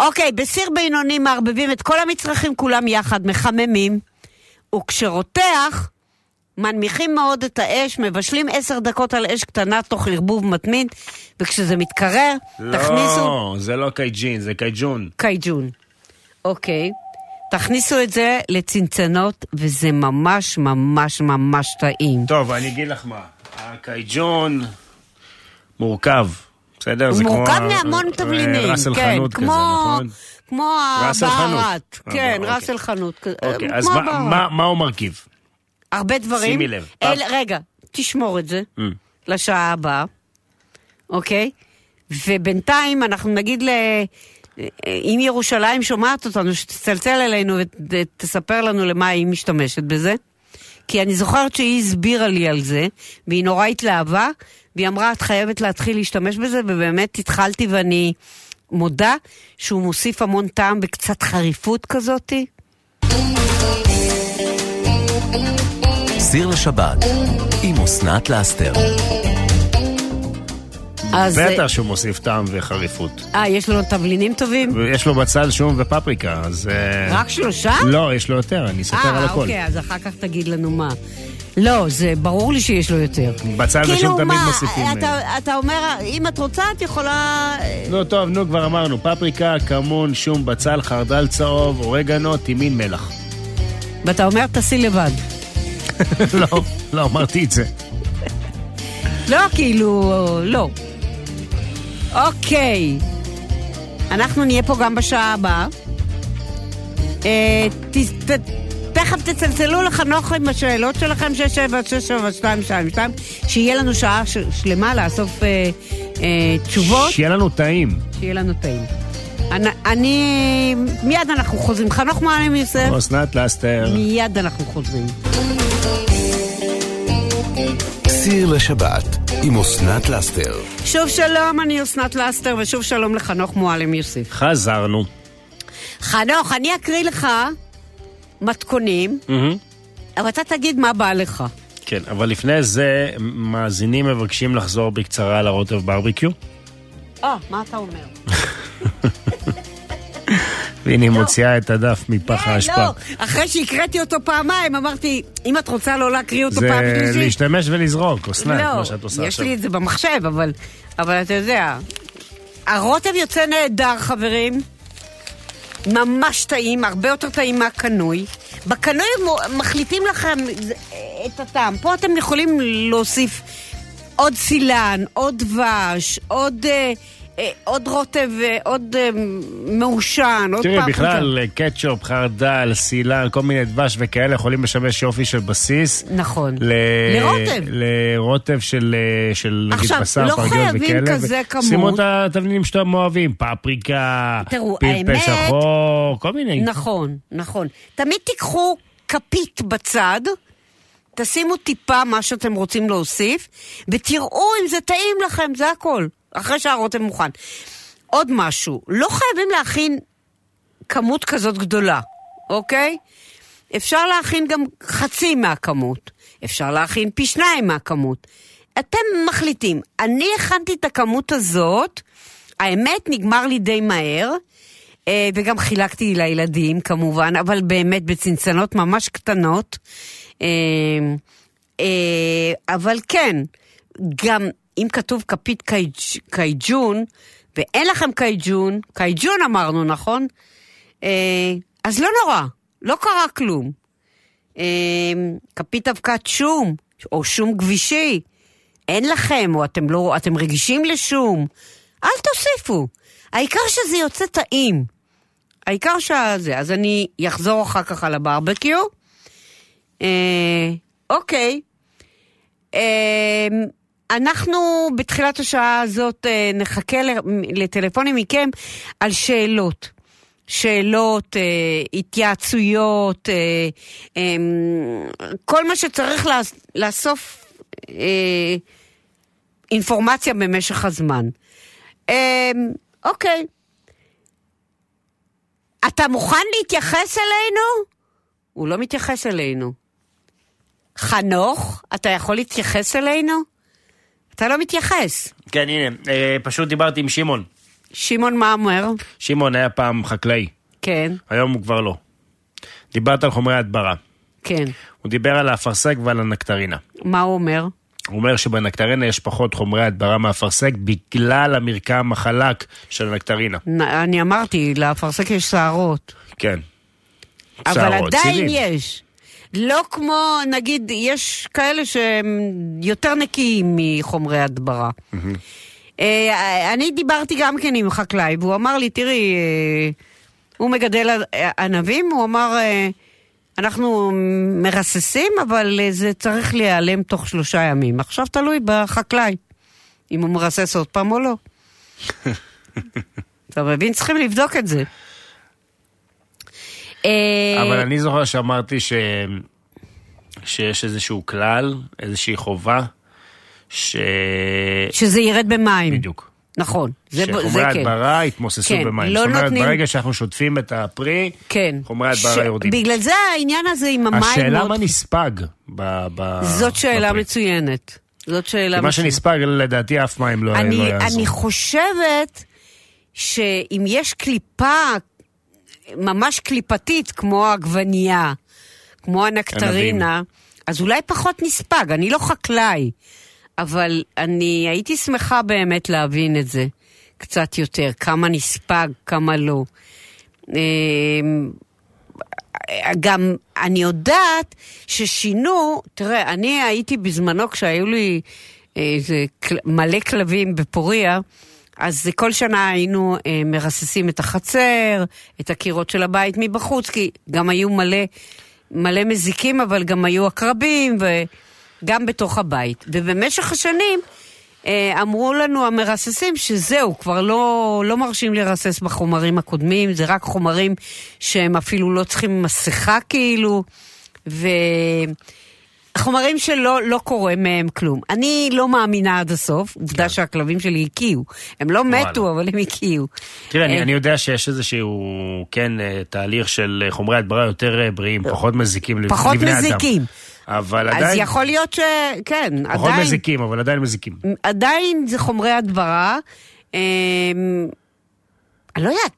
[SPEAKER 2] אוקיי, בסיר בינוני מערבבים את כל המצרכים כולם יחד, מחממים, וכשרותח, מנמיכים מאוד את האש, מבשלים עשר דקות על אש קטנה תוך ערבוב מתמיד, וכשזה מתקרר, תכניסו...
[SPEAKER 3] לא, זה לא קייג'ין, זה קייג'ון.
[SPEAKER 2] קייג'ון. אוקיי. תכניסו את זה לצנצנות, וזה ממש ממש ממש טעים.
[SPEAKER 3] טוב, אני אגיד לך מה. הקייג'ון מורכב, בסדר?
[SPEAKER 2] הוא
[SPEAKER 3] כמו
[SPEAKER 2] מורכב מהמון
[SPEAKER 3] אה,
[SPEAKER 2] תבלינים, כן,
[SPEAKER 3] חנות כזה,
[SPEAKER 2] כמו,
[SPEAKER 3] נכון?
[SPEAKER 2] כמו
[SPEAKER 3] חנות.
[SPEAKER 2] הבערת,
[SPEAKER 3] אה,
[SPEAKER 2] כן,
[SPEAKER 3] אוקיי.
[SPEAKER 2] ראס אל חנות, כזה,
[SPEAKER 3] אוקיי,
[SPEAKER 2] כמו
[SPEAKER 3] אז מה-. מה- מה הוא מרכיב?
[SPEAKER 2] הרבה דברים.
[SPEAKER 3] שימי לב.
[SPEAKER 2] אל, רגע, תשמור את זה
[SPEAKER 3] Mm.
[SPEAKER 2] לשעה הבאה, אוקיי? ובינתיים אנחנו נגיד ל... אם ירושלים שומעת אותנו, שתצלצל אלינו ותספר לנו למה היא משתמשת בזה. כי אני זוכרת שהיא הסבירה לי על זה, והיא נורא התלהבה, והיא אמרה, את חייבת להתחיל להשתמש בזה, ובאמת התחלתי ואני מודה שהוא מוסיף המון טעם וקצת חריפות כזאתי.
[SPEAKER 1] סיר לשבת עם אסנת לאסתר.
[SPEAKER 2] אז...
[SPEAKER 3] בטח שהוא מוסיף טעם וחריפות.
[SPEAKER 2] אה, יש לנו תבלינים טובים?
[SPEAKER 3] ויש לו בצל שום ופפריקה, אז... אה,
[SPEAKER 2] רק שלושה?
[SPEAKER 3] לא, יש לו יותר, אני אספר על
[SPEAKER 2] אה,
[SPEAKER 3] הכל.
[SPEAKER 2] אוקיי, אז אחר כך תגיד לנו מה. לא, זה ברור לי שיש לו יותר.
[SPEAKER 3] בצל ושום
[SPEAKER 2] כאילו
[SPEAKER 3] תמיד
[SPEAKER 2] מה,
[SPEAKER 3] מוסיפים. אה,
[SPEAKER 2] אתה, אתה אומר, אם את רוצה, את יכולה...
[SPEAKER 3] נו, טוב, נו, כבר אמרנו. פפריקה, כמון, שום, בצל, חרדל צהוב, אורגנו, טימין, מלח.
[SPEAKER 2] ואתה אומר, תעשי לבד.
[SPEAKER 3] לא, לא אמרתי את זה.
[SPEAKER 2] לא, כאילו, לא. אוקיי. אנחנו נהיה פה גם בשעה הבאה. אה, ת, ת, תכף תצלצלו לחנוך עם השאלות שלכם, 6767222, שיהיה לנו שעה ש, שלמה לאסוף אה, אה, תשובות,
[SPEAKER 3] שיהיה לנו טעים.
[SPEAKER 2] שיהיה לנו טעים. אני. מיד אנחנו חוזרים. חנוך מועלם יוסף,
[SPEAKER 3] אסנת לאסתר.
[SPEAKER 2] מיד אנחנו חוזרים.
[SPEAKER 1] סיר לשבת עם אסנת לאסתר.
[SPEAKER 2] שוב שלום, אני אסנת לסטר, ושוב שלום לחנוך מועלם יוסף.
[SPEAKER 3] חזרנו.
[SPEAKER 2] חנוך, אני אקריא לך מתכונים. אבל אתה תגיד מה בא לך.
[SPEAKER 3] כן, אבל לפני זה, מאזינים מבקשים לחזור בקצרה לרוטב ברביקיו.
[SPEAKER 2] אה, מה אתה אומר?
[SPEAKER 3] והנה היא מוציאה את הדף מפח
[SPEAKER 2] כן,
[SPEAKER 3] האשפה.
[SPEAKER 2] לא, אחרי שהקראתי אותו פעמיים, אמרתי, אם את רוצה לא להקריא אותו פעם
[SPEAKER 3] זה
[SPEAKER 2] שלישית...
[SPEAKER 3] להשתמש ולזרוק, אסנת,
[SPEAKER 2] לא,
[SPEAKER 3] מה שאת עושה
[SPEAKER 2] יש
[SPEAKER 3] עכשיו.
[SPEAKER 2] לי את זה במחשב, אבל, אבל אתה יודע, הרוטב יוצא נהדר, חברים. ממש טעים, הרבה יותר טעים מהקנוי. בקנוי מחליטים לכם זה- את הטעם. פה אתם יכולים להוסיף עוד סילן, עוד דבש, עוד, אה, אה, עוד רוטב, אה, עוד אה, מעושן, עוד
[SPEAKER 3] תראי,
[SPEAKER 2] פפריקה.
[SPEAKER 3] בכלל, קטשופ, חרדל, סילן, כל מיני דבש וכאלה יכולים לשמש יופי של בסיס.
[SPEAKER 2] נכון. לרוטב.
[SPEAKER 3] לרוטב של, אה, של נגיד
[SPEAKER 2] עכשיו,
[SPEAKER 3] בשר,
[SPEAKER 2] לא
[SPEAKER 3] פרגיות
[SPEAKER 2] חייבים
[SPEAKER 3] וכאלה.
[SPEAKER 2] כזה כמות.
[SPEAKER 3] שימו את התבלינים שאתם אוהבים, פפריקה, פלפל שחור, כל מיני.
[SPEAKER 2] נכון, נכון. תמיד תיקחו כפית בצד, תשימו טיפה מה שאתם רוצים להוסיף, ותראו אם זה טעים לכם, זה הכל. אחרי שהרוטב מוכן. עוד משהו, לא חייבים להכין כמות כזאת גדולה, אוקיי? אפשר להכין גם חצי מהכמות. אפשר להכין פי שניים מהכמות. אתם מחליטים. אני הכנתי את הכמות הזאת, האמת נגמר לי די מהר, אה, וגם חילקתי לילדים כמובן, אבל באמת בצנצנות ממש קטנות. אה, אה, אבל כן, גם אם כתוב כפית קייג'- קייג'ון, ואין לכם קייג'ון, קייג'ון אמרנו, נכון? אה, אז לא נורא, לא קרה כלום. אה, כפית אבקת שום, או שום גבישי, אין לכם, או אתם לא, אתם רגישים לשום, אל תוסיפו. העיקר שזה יוצא טעים. העיקר שזה, אז אני אחזור אחר כך על הברבקיו. אה, אוקיי. אה, אנחנו בתחילת השעה הזאת אה, נחכה לטלפונים מכם על שאלות. שאלות, אה, התייעצויות, אה, אה, כל מה שצריך לאס- לאסוף אינפורמציה במשך הזמן. אה, אוקיי. אתה מוכן להתייחס אלינו? הוא לא מתייחס אלינו. חנוך, אתה יכול להתייחס אלינו? אתה לא מתייחס.
[SPEAKER 3] כן, הנה, אה, פשוט דיברתי עם שמעון.
[SPEAKER 2] שמעון, מה אומר?
[SPEAKER 3] שמעון היה פעם חקלאי,
[SPEAKER 2] כן,
[SPEAKER 3] היום הוא כבר לא. דיברת על חומרי הדברה.
[SPEAKER 2] כן.
[SPEAKER 3] הוא דיבר על האפרסק ועל הנקטרינה.
[SPEAKER 2] מה הוא אומר?
[SPEAKER 3] הוא אומר שבנקטרינה יש פחות חומרי הדברה מהאפרסק בגלל המרקם החלק של הנקטרינה.
[SPEAKER 2] אני אמרתי, לאפרסק יש שערות.
[SPEAKER 3] כן.
[SPEAKER 2] אבל
[SPEAKER 3] שערות,
[SPEAKER 2] עדיין
[SPEAKER 3] צירים.
[SPEAKER 2] יש. לא כמו, נגיד, יש כאלה שהם יותר נקיים מחומרי הדברה. אה, אני דיברתי גם כן עם חקלאי, והוא אמר לי, תראי, אה, הוא מגדל אה, ענבים, הוא אמר, אנחנו מרססים, אבל זה צריך להיעלם תוך שלושה ימים. עכשיו תלוי בחקלאי, אם הוא מרסס עוד פעם או לא. אתה מבין? צריכים לבדוק את זה. אה,
[SPEAKER 3] אבל אני זוכר שאמרתי ש... שיש איזשהו כלל, איזושהי חובה, ש...
[SPEAKER 2] שזה ירד במים.
[SPEAKER 3] בדיוק.
[SPEAKER 2] נכון, זה, זה
[SPEAKER 3] שחומרי
[SPEAKER 2] כן.
[SPEAKER 3] הדברה יתמוססו
[SPEAKER 2] כן,
[SPEAKER 3] במים.
[SPEAKER 2] לא
[SPEAKER 3] זאת אומרת,
[SPEAKER 2] נותנים-
[SPEAKER 3] ברגע שאנחנו שוטפים את הפרי,
[SPEAKER 2] כן.
[SPEAKER 3] חומרי הדברה יורדים.
[SPEAKER 2] בגלל זה העניין הזה עם המים
[SPEAKER 3] השאלה
[SPEAKER 2] מאוד...
[SPEAKER 3] מה נספג ב... ב...
[SPEAKER 2] זאת שאלה
[SPEAKER 3] בפרי.
[SPEAKER 2] מצוינת. זאת שאלה
[SPEAKER 3] כי מה. שנספג, לדעתי אף מים לא,
[SPEAKER 2] אני,
[SPEAKER 3] לא יעזרו.
[SPEAKER 2] אני חושבת שאם יש קליפה ממש קליפתית, כמו העגבנייה, כמו הנקטרינה, אז אולי פחות נספג. אני לא חקלאי, אבל אני הייתי שמחה באמת להבין את זה קצת יותר, כמה נספג, כמה לא. אמ, גם אני יודעת ששינו, תראה, אני הייתי בזמנו כשהיו לי איזה כל- מלא כלבים בפוריה, אז כל שנה היינו אה, מרססים את החצר, את הקירות של הבית מבחוץ, כי גם היו מלא, מלא מזיקים, אבל גם היו עקרבים, וגם בתוך הבית. ובמשך השנים אה, אמרו לנו המרססים שזהו, כבר לא, לא מרשים לרסס בחומרים הקודמים, זה רק חומרים שהם אפילו לא צריכים מסכה כאילו, וחומרים שלא לא קורה מהם כלום. אני לא מאמינה עד הסוף, עובדה שהכלבים שלי הקיאו. הם לא מתו, אבל הם הקיאו.
[SPEAKER 3] תראה, אני,
[SPEAKER 2] אה,
[SPEAKER 3] אני יודע שיש איזשהו, כן, אה, תהליך של אה, חומרי הדברה יותר בריאים, פחות מזיקים לב-
[SPEAKER 2] פחות
[SPEAKER 3] לבני אדם.
[SPEAKER 2] מזיקים.
[SPEAKER 3] אבל
[SPEAKER 2] אז
[SPEAKER 3] עדיין,
[SPEAKER 2] יכול להיות ש... כן,
[SPEAKER 3] פחות
[SPEAKER 2] עדיין...
[SPEAKER 3] מזיקים, אבל עדיין מזיקים.
[SPEAKER 2] עדיין זה חומרי הדברה. אני לא יודעת,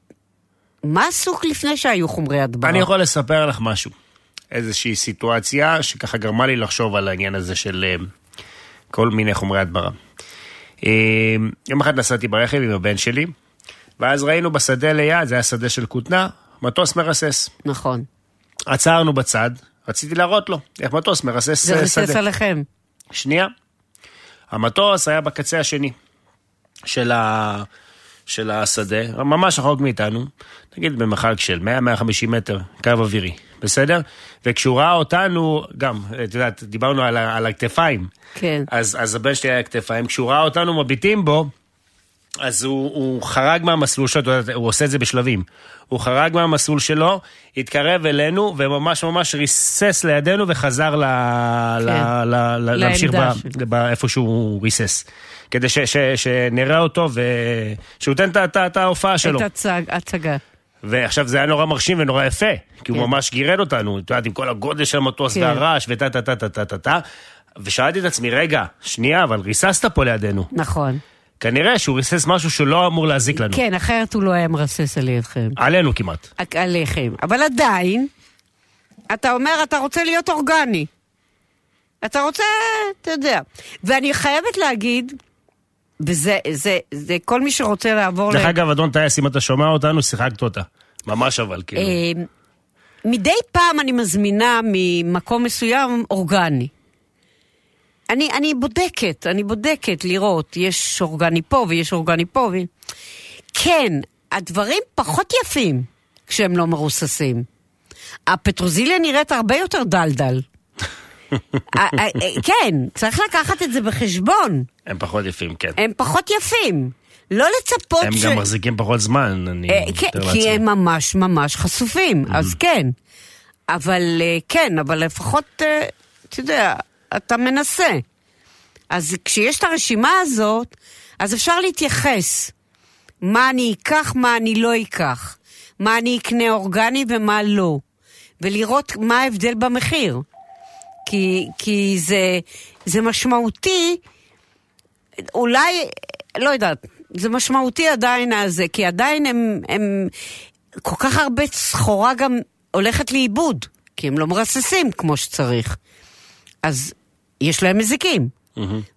[SPEAKER 2] מה עשו לפני שהיו חומרי הדברה?
[SPEAKER 3] אני יכול לספר לך משהו. איזושהי סיטואציה שככה גרמה לי לחשוב על העניין הזה של אה, כל מיני חומרי הדברה. אה, יום אחד נסעתי ברכב עם הבן שלי, ואז ראינו בשדה ליד, זה היה שדה של כותנה, מטוס מרסס.
[SPEAKER 2] נכון.
[SPEAKER 3] עצרנו בצד, רציתי להראות לו איך מטוס מרסס
[SPEAKER 2] זה
[SPEAKER 3] אה, שדה.
[SPEAKER 2] עליכם.
[SPEAKER 3] שנייה. המטוס היה בקצה השני של, ה... של השדה, ממש רחוק מאיתנו, נגיד במרחק של 100-150 מטר, קו אווירי, בסדר? וכשהוא ראה אותנו, גם, את יודעת, דיברנו על. על הכתפיים.
[SPEAKER 2] כן.
[SPEAKER 3] אז, אז הבן שלי היה כתפיים, כשהוא ראה אותנו מביטים בו, אז הוא, הוא חרג מהמסלול שלו, הוא עושה את זה בשלבים. הוא חרג מהמסלול שלו, התקרב אלינו, וממש ממש ריסס לידינו וחזר ל, ל, ל, ל, להמשיך ב. ב, איפה שהוא ריסס. כדי ש, ש, שנראה אותו ושהוא ייתן את ההופעה שלו.
[SPEAKER 2] את הצג- הצגה.
[SPEAKER 3] ועכשיו זה היה נורא מרשים ונורא יפה, כי הוא
[SPEAKER 2] כן.
[SPEAKER 3] ממש גירד אותנו, את יודעת, עם כל הגודל של המטוס
[SPEAKER 2] כן.
[SPEAKER 3] והרעש וטה טה טה טה טה טה טה. ושאלתי את עצמי, רגע, שנייה, אבל ריססת פה לידינו.
[SPEAKER 2] נכון.
[SPEAKER 3] כנראה שהוא ריסס משהו שלא אמור להזיק לנו.
[SPEAKER 2] כן, אחרת הוא לא היה מרסס על ידכם.
[SPEAKER 3] עלינו כמעט.
[SPEAKER 2] עליכם. אבל עדיין, אתה אומר, אתה רוצה להיות אורגני. אתה רוצה, אתה יודע. ואני חייבת להגיד, וזה זה, זה כל מי שרוצה לעבור
[SPEAKER 3] דרך אגב, אדון טייס, אם אתה שומע אותנו, שיחקת אותה. ממש אבל, כאילו.
[SPEAKER 2] אה, מדי פעם אני מזמינה ממקום מסוים אורגני. אני, אני בודקת, אני בודקת לראות, יש אורגני פה ויש אורגני פה. ו... כן, הדברים פחות יפים כשהם לא מרוססים. הפטרוזיליה נראית הרבה יותר דלדל. אה, אה, אה, כן, צריך לקחת את זה בחשבון.
[SPEAKER 3] הם פחות יפים, כן.
[SPEAKER 2] הם פחות יפים. לא לצפות
[SPEAKER 3] הם
[SPEAKER 2] ש...
[SPEAKER 3] גם מחזיקים פחות זמן, אני
[SPEAKER 2] אה, כן,
[SPEAKER 3] מתאר
[SPEAKER 2] כי
[SPEAKER 3] לעצמי.
[SPEAKER 2] הם ממש ממש חשופים, אז כן. אבל כן, אבל לפחות, אתה יודע, אתה מנסה. אז כשיש את הרשימה הזאת, אז אפשר להתייחס. מה אני אקח, מה אני לא אקח. מה אני אקנה אורגני ומה לא. ולראות מה ההבדל במחיר. כי, כי זה, זה משמעותי, אולי, לא יודעת, זה משמעותי עדיין הזה, כי עדיין הם, הם כל כך הרבה סחורה גם הולכת לאיבוד, כי הם לא מרססים כמו שצריך. אז יש להם מזיקים.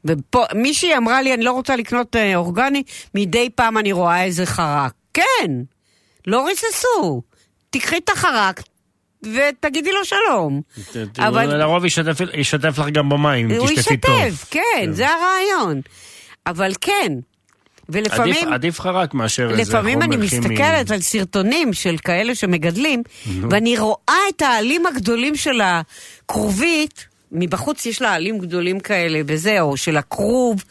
[SPEAKER 2] ופה, מישהי אמרה לי, אני לא רוצה לקנות אה, אורגני, מדי פעם אני רואה איזה חרק. כן, לא ריססו. תקחי את החרק ותגידי לו שלום. אבל-
[SPEAKER 3] לרוב ישתף- ישתף לך גם במים,
[SPEAKER 2] הוא
[SPEAKER 3] תשטפי טוב.
[SPEAKER 2] ישתף, כן, זה הרעיון. אבל כן,
[SPEAKER 3] עדיף-
[SPEAKER 2] ולפעמים...
[SPEAKER 3] עדיף חרק מאשר איזה חומר
[SPEAKER 2] לפעמים אני
[SPEAKER 3] כימי.
[SPEAKER 2] מסתכלת על סרטונים של כאלה שמגדלים, ואני רואה את העלים הגדולים של הכרובית, מבחוץ יש לה עלים גדולים כאלה וזה, או של הכרוב,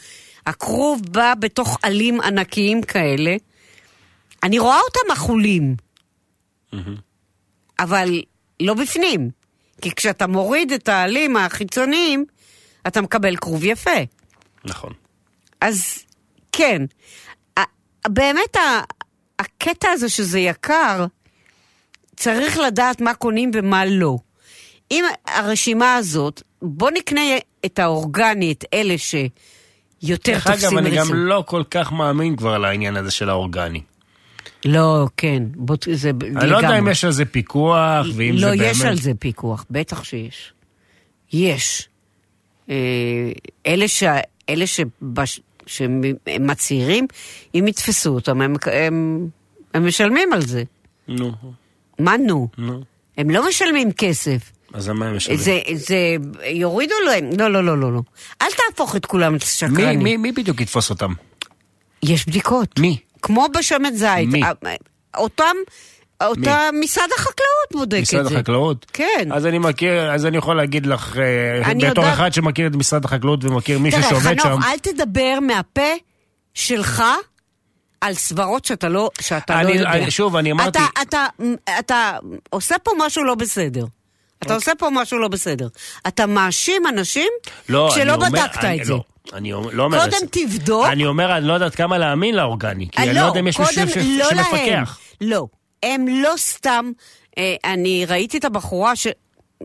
[SPEAKER 2] הכרוב בא בתוך עלים ענקיים כאלה. אני רואה אותם אכולים, אבל לא בפנים. כי כשאתה מוריד את העלים החיצוניים, אתה מקבל כרוב יפה.
[SPEAKER 3] נכון.
[SPEAKER 2] אז כן, באמת הקטע הזה שזה יקר, צריך לדעת מה קונים ומה לא. אם הרשימה הזאת, בוא נקנה את האורגני, את אלה שיותר
[SPEAKER 3] דרך
[SPEAKER 2] תופסים
[SPEAKER 3] אגב, אני גם. לא כל כך מאמין כבר על העניין הזה של האורגני.
[SPEAKER 2] לא, כן, בוא, זה
[SPEAKER 3] אני לא יודע אם יש על זה פיקוח, ואם זה
[SPEAKER 2] לא,
[SPEAKER 3] באמת...
[SPEAKER 2] יש על זה פיקוח, בטח שיש. יש. אה, אלה, ש... אלה שבש... שמצהירים, אם יתפסו אותם, הם, הם, הם משלמים על זה.
[SPEAKER 3] נו,
[SPEAKER 2] מה נו?
[SPEAKER 3] נו.
[SPEAKER 2] הם לא משלמים כסף.
[SPEAKER 3] אז מה הם משלמים?
[SPEAKER 2] זה, זה, יורידו להם, לא, לא, לא, לא, לא. אל תהפוך את כולם
[SPEAKER 3] מי,
[SPEAKER 2] לשקרנים.
[SPEAKER 3] מי, מי בדיוק יתפוס אותם?
[SPEAKER 2] יש בדיקות.
[SPEAKER 3] מי?
[SPEAKER 2] כמו בשמן זית.
[SPEAKER 3] מי?
[SPEAKER 2] אותם, אותה משרד החקלאות בודק את זה.
[SPEAKER 3] משרד החקלאות?
[SPEAKER 2] כן.
[SPEAKER 3] אז אני מכיר, אז אני יכול להגיד לך, אה, בתור
[SPEAKER 2] יודעת-
[SPEAKER 3] אחד שמכיר את משרד החקלאות ומכיר מישהו
[SPEAKER 2] תראה,
[SPEAKER 3] שעובד שם,
[SPEAKER 2] חנוך, אל תדבר מהפה שלך על סברות שאתה לא, שאתה
[SPEAKER 3] אני-
[SPEAKER 2] לא יודע.
[SPEAKER 3] אני- שוב, אני אמרתי-
[SPEAKER 2] אתה, אתה, אתה עושה פה משהו לא בסדר. אתה עושה פה משהו לא בסדר. אתה מאשים אנשים
[SPEAKER 3] לא, אני
[SPEAKER 2] שלא
[SPEAKER 3] אומר-
[SPEAKER 2] בדקת
[SPEAKER 3] אני-
[SPEAKER 2] את זה.
[SPEAKER 3] לא, אני אומר- לא אומר...
[SPEAKER 2] קודם. תבדוק.
[SPEAKER 3] אני אומר, אני לא יודעת כמה להאמין לאורגני, כי אני לא יודע אם יש מישהו
[SPEAKER 2] לא.
[SPEAKER 3] שמפקח.
[SPEAKER 2] לא, הם לא סתם, אה, אני ראיתי את הבחורה ש,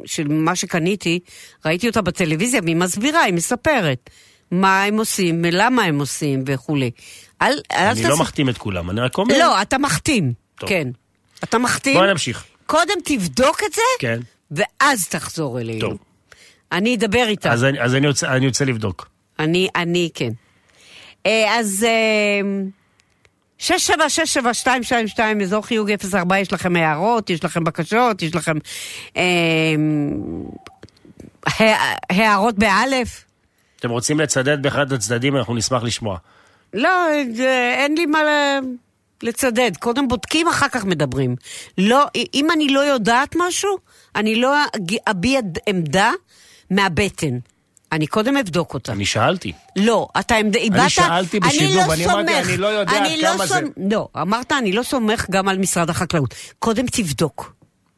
[SPEAKER 2] של מה שקניתי, ראיתי אותה בטלוויזיה, והיא מסבירה, היא מספרת מה הם עושים, ולמה הם עושים וכולי. אל, אל
[SPEAKER 3] אני לא
[SPEAKER 2] תעשה-
[SPEAKER 3] מחתים את כולם, אני רק אומר...
[SPEAKER 2] לא, אתה מחתים,
[SPEAKER 3] טוב.
[SPEAKER 2] כן. אתה מחתים.
[SPEAKER 3] בואי נמשיך.
[SPEAKER 2] קודם תבדוק את זה,
[SPEAKER 3] כן.
[SPEAKER 2] ואז תחזור אלינו.
[SPEAKER 3] טוב.
[SPEAKER 2] אני אדבר איתה.
[SPEAKER 3] אז אני- אז אני רוצה- אני רוצה לבדוק.
[SPEAKER 2] אני, אני, כן. אה, אז אה, 6767222, אזור חיוג 04, יש לכם הערות, יש לכם בקשות, יש לכם אה, הערות באלף?
[SPEAKER 3] אתם רוצים לצדד באחד הצדדים, אנחנו נשמח לשמוע.
[SPEAKER 2] לא, זה- אין לי מה לצדד. קודם בודקים, אחר כך מדברים. לא, אם אני לא יודעת משהו, אני לא אביע עמדה מהבטן. אני קודם אבדוק אותה.
[SPEAKER 3] אני שאלתי.
[SPEAKER 2] לא, אתה עמד- איבדת...
[SPEAKER 3] שאלתי בשידור,
[SPEAKER 2] לא
[SPEAKER 3] ואני אמרתי,
[SPEAKER 2] סומך.
[SPEAKER 3] אני לא יודע עד
[SPEAKER 2] אני לא
[SPEAKER 3] כמה זה-
[SPEAKER 2] סומ- לא, אמרת, אני לא סומך גם על משרד החקלאות. קודם תבדוק.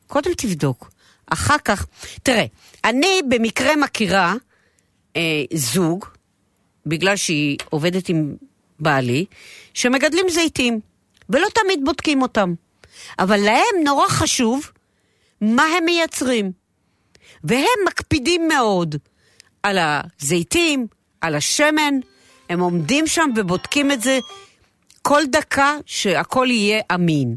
[SPEAKER 2] קודם תבדוק. אחר כך... תראה, אני במקרה מכירה אה, זוג, בגלל שהיא עובדת עם בעלי, שמגדלים זיתים, ולא תמיד בודקים אותם. אבל להם נורא חשוב מה הם מייצרים. והם מקפידים מאוד על הזיתים, על השמן, הם עומדים שם ובודקים את זה כל דקה שהכל יהיה אמין.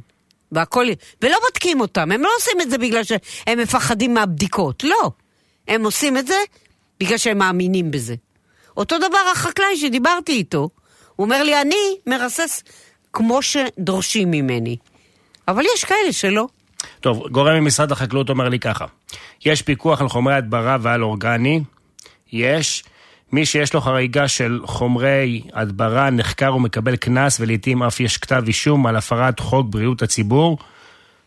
[SPEAKER 2] והכל... ולא בודקים אותם, הם לא עושים את זה בגלל שהם מפחדים מהבדיקות, לא. הם עושים את זה בגלל שהם מאמינים בזה. אותו דבר החקלאי שדיברתי איתו, הוא אומר לי, אני מרסס כמו שדורשים ממני. אבל יש כאלה שלא.
[SPEAKER 3] טוב, גורם ממשרד החקלאות אומר לי ככה, יש פיקוח על חומרי הדברה ועל אורגני, יש. מי שיש לו חריגה של חומרי הדברה נחקר ומקבל קנס ולעיתים אף יש כתב אישום על הפרת חוק בריאות הציבור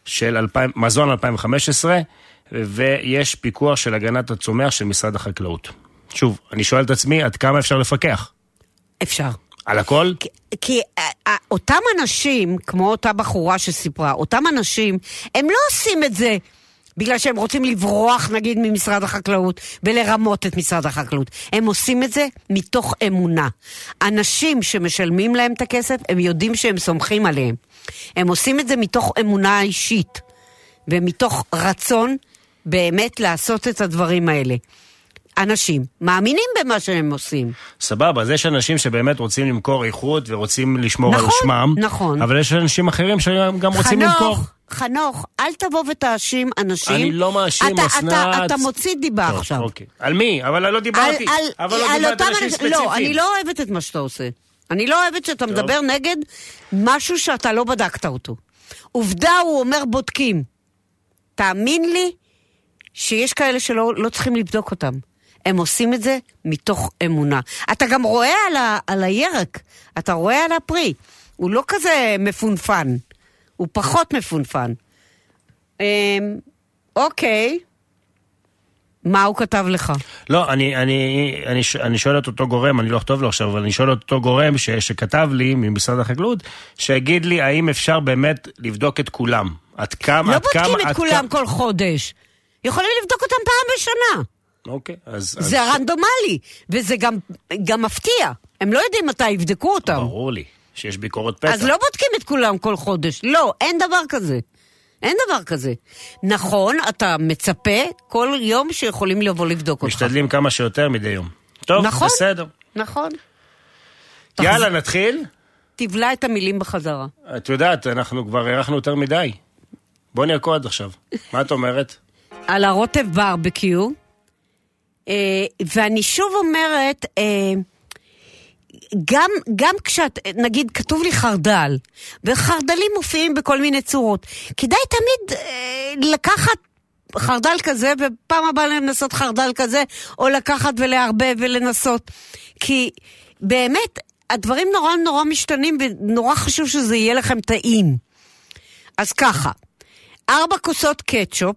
[SPEAKER 3] של 2000, מזון 2015 ויש פיקוח של הגנת הצומח של משרד החקלאות. שוב, אני שואל את עצמי עד כמה אפשר לפקח?
[SPEAKER 2] אפשר.
[SPEAKER 3] על הכל?
[SPEAKER 2] כי, כי אה, אה, אותם אנשים, כמו אותה בחורה שסיפרה, אותם אנשים, הם לא עושים את זה בגלל שהם רוצים לברוח נגיד ממשרד החקלאות ולרמות את משרד החקלאות. הם עושים את זה מתוך אמונה. אנשים שמשלמים להם את הכסף, הם יודעים שהם סומכים עליהם. הם עושים את זה מתוך אמונה אישית ומתוך רצון באמת לעשות את הדברים האלה. אנשים מאמינים במה שהם עושים.
[SPEAKER 3] סבבה, אז יש אנשים שבאמת רוצים למכור איכות ורוצים לשמור על
[SPEAKER 2] נכון,
[SPEAKER 3] שמם.
[SPEAKER 2] נכון.
[SPEAKER 3] אבל יש אנשים אחרים שגם רוצים למכור.
[SPEAKER 2] חנוך, חנוך, אל תבוא ותאשים אנשים.
[SPEAKER 3] אני לא מאשים,
[SPEAKER 2] אתה,
[SPEAKER 3] אסנת.
[SPEAKER 2] אתה, אתה מוציא דיבה
[SPEAKER 3] טוב,
[SPEAKER 2] עכשיו.
[SPEAKER 3] אוקיי. על מי? אבל לא
[SPEAKER 2] על,
[SPEAKER 3] דיברתי.
[SPEAKER 2] על,
[SPEAKER 3] אבל לא
[SPEAKER 2] על
[SPEAKER 3] דיברתי על אנשים
[SPEAKER 2] אנשים,
[SPEAKER 3] ספציפיים.
[SPEAKER 2] לא, אני לא אוהבת את מה שאתה עושה. אני לא אוהבת שאתה מדבר נגד משהו שאתה לא בדקת אותו. עובדה, הוא אומר בודקים. תאמין לי שיש כאלה שלא לא צריכים לבדוק אותם. הם עושים את זה מתוך אמונה. אתה גם רואה על, ה, על הירק, אתה רואה על הפרי. הוא לא כזה מפונפן, הוא פחות מפונפן. אמ, אוקיי, מה הוא כתב לך?
[SPEAKER 3] לא, אני, אני, אני, אני שואל את אותו גורם, אני לא אכתוב לו עכשיו, אבל אני שואל את אותו גורם ש, שכתב לי ממשרד החקלאות, שיגיד לי האם אפשר באמת לבדוק את כולם. עד כמה,
[SPEAKER 2] לא
[SPEAKER 3] עד כמה,
[SPEAKER 2] בודקים את כולם
[SPEAKER 3] כמה...
[SPEAKER 2] כל חודש. יכולים לבדוק אותם פעם בשנה.
[SPEAKER 3] אוקיי, אז... אז
[SPEAKER 2] זה רנדומלי, וזה גם, גם מפתיע. הם לא יודעים מתי יבדקו אותם.
[SPEAKER 3] ברור לי שיש ביקורת פתע.
[SPEAKER 2] אז לא בודקים את כולם כל חודש. לא, אין דבר כזה. אין דבר כזה. נכון, אתה מצפה כל יום שיכולים לבוא לבדוק אותך.
[SPEAKER 3] משתדלים כמה שיותר מדי יום. טוב,
[SPEAKER 2] נכון.
[SPEAKER 3] בסדר.
[SPEAKER 2] נכון.
[SPEAKER 3] יאללה, נתחיל?
[SPEAKER 2] תבלע את המילים בחזרה.
[SPEAKER 3] את יודעת, אנחנו כבר הארכנו יותר מדי. בוא נרקוד עכשיו. מה את אומרת?
[SPEAKER 2] על הרוטב ברבקיו, אה, ואני שוב אומרת, אה, גם, גם כשאת, נגיד, כתוב לי חרדל, וחרדלים מופיעים בכל מיני צורות, כדאי תמיד אה, לקחת חרדל כזה, ופעם הבאה לנסות חרדל כזה, או לקחת ולערבב ולנסות. כי באמת, הדברים נורא נורא משתנים, ונורא חשוב שזה יהיה לכם טעים. אז ככה, ארבע כוסות קטשופ,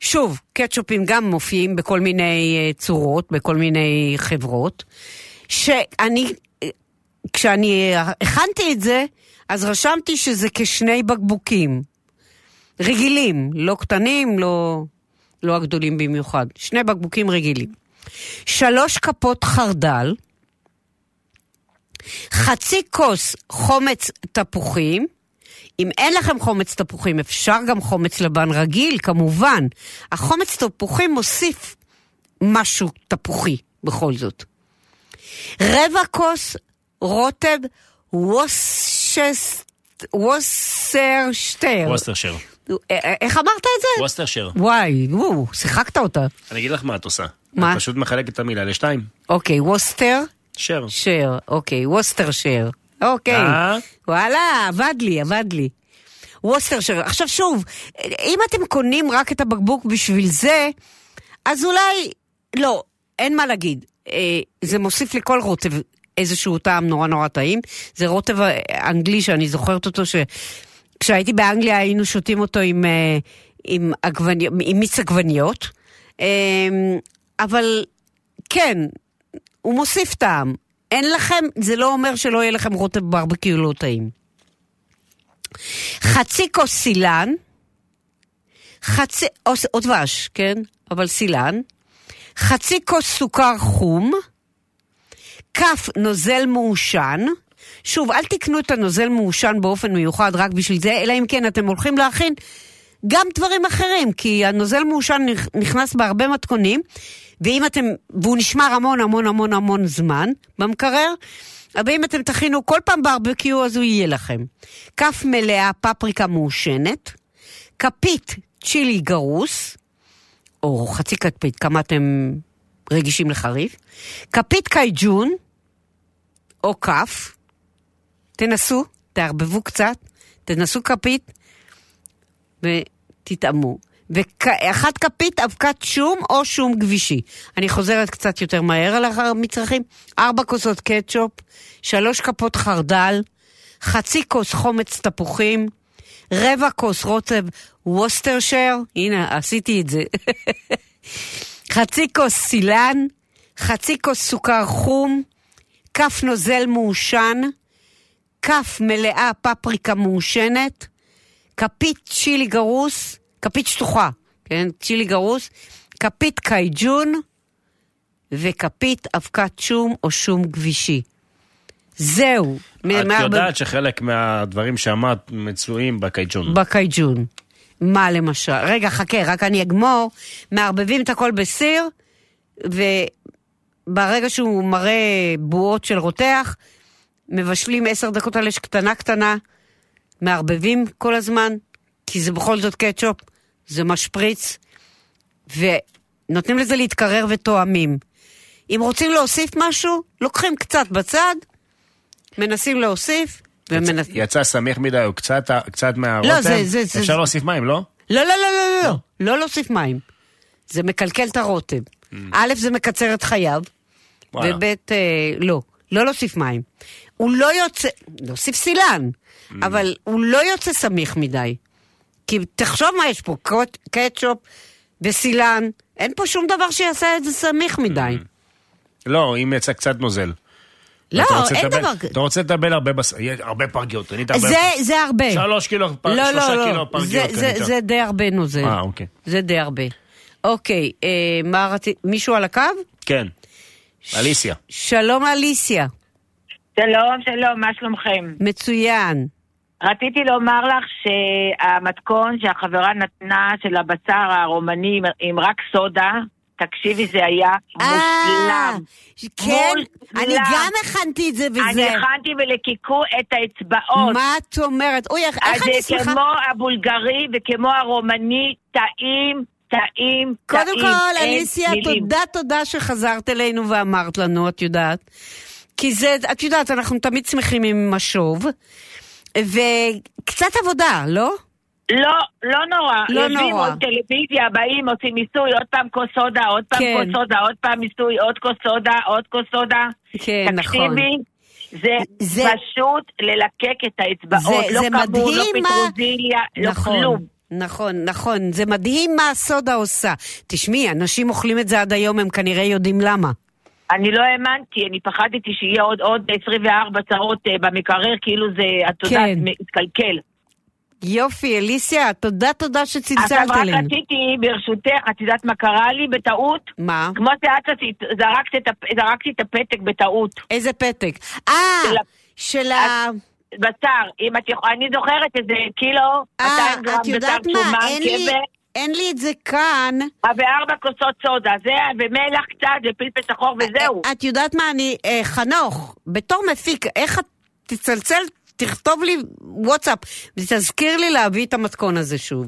[SPEAKER 2] שוב, קטשופים גם מופיעים בכל מיני אה, צורות, בכל מיני חברות, שאני, כשאני הכנתי את זה, אז רשמתי שזה כשני בקבוקים. רגילים, לא קטנים, לא, לא הגדולים במיוחד. שני בקבוקים רגילים. שלוש כפות חרדל, חצי כוס חומץ תפוחים, אם אין לכם חומץ תפוחים, אפשר גם חומץ לבן רגיל, כמובן. החומץ תפוחים מוסיף משהו תפוחי, בכל זאת. רבע כוס רוטב ווסשס... ווסרשטר.
[SPEAKER 3] ווסטרשר.
[SPEAKER 2] איך אמרת את זה?
[SPEAKER 3] ווסטרשר.
[SPEAKER 2] וואי, וואו, שיחקת אותה.
[SPEAKER 3] אני אגיד לך מה את עושה.
[SPEAKER 2] מה?
[SPEAKER 3] את פשוט מחלקת את המילה לשתיים.
[SPEAKER 2] אוקיי, ווסטר
[SPEAKER 3] שר.
[SPEAKER 2] שר, אוקיי, ווסטר שר. אוקיי.
[SPEAKER 3] אה?
[SPEAKER 2] וואלה, עבד לי, עבד לי. ווסטר שר. עכשיו שוב, אם אתם קונים רק את הבקבוק בשביל זה, אז אולי, לא, אין מה להגיד. אה, זה מוסיף לכל רוטב איזשהו טעם נורא נורא טעים. זה רוטב אנגלי שאני זוכרת אותו, שכשהייתי באנגליה היינו שותים אותו עם, אה, עם, עגבני, עם מיץ עגבניות. אה, אבל כן, הוא מוסיף טעם. אין לכם, זה לא אומר שלא יהיה לכם רוטב ברבקיו לא טעים. חצי כוס סילן, חצי, או, או דבש, כן? אבל סילן, חצי כוס סוכר חום, כף נוזל מעושן, שוב, אל תקנו את הנוזל מעושן באופן מיוחד רק בשביל זה, אלא אם כן אתם הולכים להכין גם דברים אחרים, כי הנוזל מעושן נכנס בהרבה מתכונים, ואם אתם, והוא נשמר המון המון המון המון זמן במקרר, אבל אם אתם תכינו כל פעם ברבקיו, אז הוא יהיה לכם. כף מלאה פפריקה מעושנת, כפית צ'ילי גרוס, או חצי כפית, כמה אתם רגישים לחריף, כפית קייג'ון, או כף, תנסו, תערבבו קצת, תנסו כפית, ותטעמו. ואחת כפית אבקת שום או שום גבישי. אני חוזרת קצת יותר מהר על המצרכים. ארבע כוסות קטשופ, שלוש כפות חרדל, חצי כוס חומץ תפוחים, רבע כוס רוטב ווסטרשר, הנה, עשיתי את זה. חצי כוס סילן, חצי כוס סוכר חום, כף נוזל מעושן, כף מלאה פפריקה מעושנת, כפית צ'ילי גרוס, כפית שטוחה, כן? צ'ילי גרוס, כפית קייג'ון וכפית אבקת שום או שום גבישי. זהו.
[SPEAKER 3] את יודעת שחלק מהדברים שאמרת מצויים בקייג'ון.
[SPEAKER 2] בקייג'ון. מה למשל? רגע, חכה, רק אני אגמור. מערבבים את הכל בסיר, וברגע שהוא מראה בועות של רותח, מבשלים עשר דקות על אש קטנה קטנה, מערבבים כל הזמן, כי זה בכל זאת קטשופ, זה משפריץ, ונותנים לזה להתקרר ותואמים. אם רוצים להוסיף משהו, לוקחים קצת בצד, מנסים להוסיף, ומנס...
[SPEAKER 3] יצא סמיך מדי או קצת, קצת מהרוטם?
[SPEAKER 2] לא, זה- זה- זה-
[SPEAKER 3] אפשר להוסיף מים, לא?
[SPEAKER 2] לא, לא, לא, לא, לא, לא, לא להוסיף מים. זה מקלקל את הרוטב. א', זה מקצר את חייו,
[SPEAKER 3] Mm.
[SPEAKER 2] וב', אה, לא, לא להוסיף מים. הוא לא יוצא, להוסיף סילן,
[SPEAKER 3] Mm.
[SPEAKER 2] אבל הוא לא יוצא סמיך מדי. כי תחשוב מה יש פה, קוט- קטשופ וסילן, אין פה שום דבר שיעשה את זה סמיך מדי.
[SPEAKER 3] לא, אם יצא קצת נוזל.
[SPEAKER 2] לא, אין
[SPEAKER 3] לטבל-
[SPEAKER 2] דבר כזה.
[SPEAKER 3] אתה רוצה לטבל הרבה בשר, הרבה פרגיות, קנית הרבה...
[SPEAKER 2] זה, זה הרבה.
[SPEAKER 3] שלוש קילו, פ-
[SPEAKER 2] לא,
[SPEAKER 3] שלושה
[SPEAKER 2] לא,
[SPEAKER 3] קילו
[SPEAKER 2] לא,
[SPEAKER 3] פרגיות
[SPEAKER 2] זה, זה,
[SPEAKER 3] קנית.
[SPEAKER 2] זה די הרבה נוזל.
[SPEAKER 3] אה, אוקיי.
[SPEAKER 2] זה די הרבה. אוקיי, אה, מה רצית, מישהו על הקו?
[SPEAKER 3] כן. אליסיה.
[SPEAKER 2] שלום אליסיה,
[SPEAKER 5] שלום, שלום, מה שלומכם?
[SPEAKER 2] מצוין.
[SPEAKER 5] רציתי לומר לך שהמתכון שהחברה נתנה של הבשר הרומני עם רק סודה, תקשיבי, זה היה
[SPEAKER 2] אה,
[SPEAKER 5] מושלם.
[SPEAKER 2] כן,
[SPEAKER 5] מושלם.
[SPEAKER 2] אני גם הכנתי את זה
[SPEAKER 5] אני
[SPEAKER 2] וזה.
[SPEAKER 5] הכנתי ולקיקו את האצבעות.
[SPEAKER 2] מה את אומרת? אוי, איך
[SPEAKER 5] אז
[SPEAKER 2] איך אני
[SPEAKER 5] זה. כמו הבולגרי וכמו הרומני, טעים, טעים,
[SPEAKER 2] קודם
[SPEAKER 5] טעים.
[SPEAKER 2] כל,
[SPEAKER 5] אין
[SPEAKER 2] אליסיה. תודה, תודה שחזרת אלינו ואמרת לנו, את יודעת. כי זה, את יודעת, אנחנו תמיד שמחים עם משוב. וקצת עבודה, לא?
[SPEAKER 5] לא, לא נורא.
[SPEAKER 2] לא
[SPEAKER 5] יושבים
[SPEAKER 2] נורא.
[SPEAKER 5] עוד טלוויזיה, באים, עושים מיסוי, עוד פעם כוס סודה, עוד פעם
[SPEAKER 2] כן.
[SPEAKER 5] כוס סודה, עוד פעם מיסוי, עוד כוס סודה, עוד כוס סודה.
[SPEAKER 2] כן, נכון.
[SPEAKER 5] תקשיבי, זה,
[SPEAKER 2] זה-
[SPEAKER 5] פשוט ללקק את האצבעות.
[SPEAKER 2] זה-
[SPEAKER 5] לא
[SPEAKER 2] זה
[SPEAKER 5] כמות, לא פטרוזיליה, לא
[SPEAKER 2] נכון,
[SPEAKER 5] כלום.
[SPEAKER 2] נכון, נכון. זה מדהים מה הסודה עושה. תשמעי, אנשים אוכלים את זה עד היום, הם כנראה יודעים למה.
[SPEAKER 5] אני לא האמנתי, אני פחדתי שיהיה עוד, עוד 24 צרות אה, במקרר, כאילו זה, את יודעת,
[SPEAKER 2] כן.
[SPEAKER 5] מתקלקל.
[SPEAKER 2] יופי, אליסיה, תודה, תודה
[SPEAKER 5] עכשיו
[SPEAKER 2] שצלצלת
[SPEAKER 5] רק
[SPEAKER 2] אלינו.
[SPEAKER 5] רציתי, ברשותך, את יודעת מה קרה לי בטעות?
[SPEAKER 2] מה?
[SPEAKER 5] כמו שאת עשית, זרקת את הפ- זרקתי את הפתק בטעות.
[SPEAKER 2] איזה פתק? אה,
[SPEAKER 5] של ה-
[SPEAKER 2] של ה...
[SPEAKER 5] בשר, אם את יכולה, אני זוכרת איזה קילו,
[SPEAKER 2] אה,
[SPEAKER 5] 200 גרם
[SPEAKER 2] את יודעת
[SPEAKER 5] בשר? שומן,
[SPEAKER 2] אין לי-
[SPEAKER 5] קבר,
[SPEAKER 2] אין לי את זה כאן.
[SPEAKER 5] וארבע כוסות סודה, זה, ומלח קצת, ופלפל שחור, וזהו.
[SPEAKER 2] את יודעת מה, אני... אה, חנוך, בתור מפיק, איך את תצלצל, תכתוב לי וואטסאפ, ותזכיר לי להביא את המתכון הזה שוב.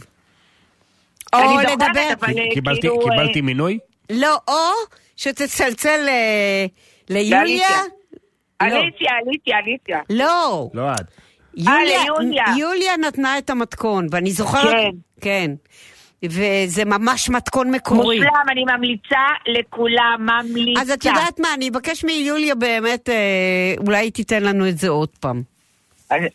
[SPEAKER 2] או לדבר...
[SPEAKER 5] אה,
[SPEAKER 3] קיבלתי-
[SPEAKER 5] כאילו... אה,
[SPEAKER 3] קיבלתי מינוי?
[SPEAKER 2] לא, או שתצלצל אה, ליוליה. לא.
[SPEAKER 5] אליסיה, אליסיה, אליסיה.
[SPEAKER 2] לא,
[SPEAKER 3] לא את.
[SPEAKER 2] יוליה. יוליה נתנה את המתכון, ואני זוכרת...
[SPEAKER 5] כן.
[SPEAKER 2] כן. וזה ממש מתכון מקורי.
[SPEAKER 5] מושלם, אני ממליצה לכולם, ממליצה.
[SPEAKER 2] אז את יודעת מה, אני אבקש מיוליה באמת, אה, אולי היא תיתן לנו את זה עוד פעם. אוקיי.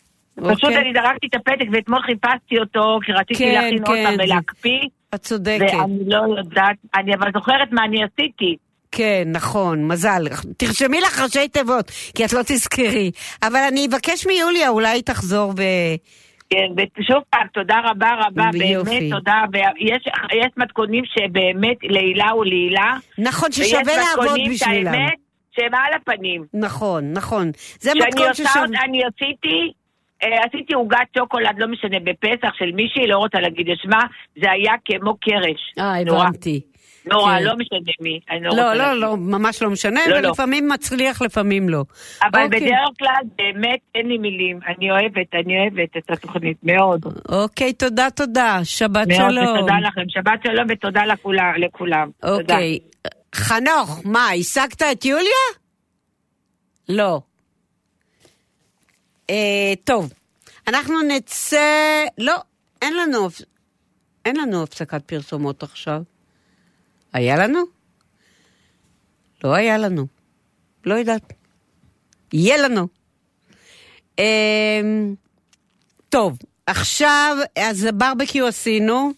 [SPEAKER 5] פשוט אני זרקתי את הפתק ואתמול חיפשתי אותו, כי רציתי
[SPEAKER 2] כן,
[SPEAKER 5] להכין עוד
[SPEAKER 2] כן,
[SPEAKER 5] ולהקפיא,
[SPEAKER 2] את צודקת.
[SPEAKER 5] ואני לא יודעת, אני אבל זוכרת מה אני עשיתי.
[SPEAKER 2] כן, נכון, מזל. תרשמי לך ראשי תיבות, כי את לא תזכרי. אבל אני אבקש מיוליה, אולי היא תחזור ו...
[SPEAKER 5] כן, ושוב פעם, תודה רבה רבה,
[SPEAKER 2] יופי.
[SPEAKER 5] באמת תודה. ויש יש מתכונים שבאמת לעילה ולעילה.
[SPEAKER 2] נכון, ששווה לעבוד
[SPEAKER 5] ויש מתכונים,
[SPEAKER 2] בשבילם.
[SPEAKER 5] את האמת, שהם על הפנים.
[SPEAKER 2] נכון, נכון. זה
[SPEAKER 5] שאני
[SPEAKER 2] מתכון.
[SPEAKER 5] עוד- אני עשיתי, אה, עשיתי עוגת שוקולד, לא משנה, בפסח של מישהי, לא רוצה להגיד את שמה, זה היה כמו קרש.
[SPEAKER 2] אה. הבנתי.
[SPEAKER 5] נורא,
[SPEAKER 2] כן.
[SPEAKER 5] לא משנה מי. לא,
[SPEAKER 2] לא, לא. לא, ממש לא משנה,
[SPEAKER 5] לא, לא.
[SPEAKER 2] ולפעמים מצליח, לפעמים לא.
[SPEAKER 5] אבל
[SPEAKER 2] אוקיי.
[SPEAKER 5] בדרך כלל, באמת, אין לי מילים. אני אוהבת, אני אוהבת את התוכנית, מאוד.
[SPEAKER 2] אוקיי, תודה, תודה. שבת
[SPEAKER 5] מאוד,
[SPEAKER 2] שלום.
[SPEAKER 5] ותודה לכם. שבת שלום ותודה לכולם. לכולם. תודה.
[SPEAKER 2] חנוך, מה, השגת את יוליה? לא. אה, טוב, אנחנו נצא... לא, אין לנו, אין לנו הפסקת פרסומות עכשיו. היה לנו? לא היה לנו. לא יודעת. יהיה לנו. אה, טוב, עכשיו, אז ברבקיו עשינו,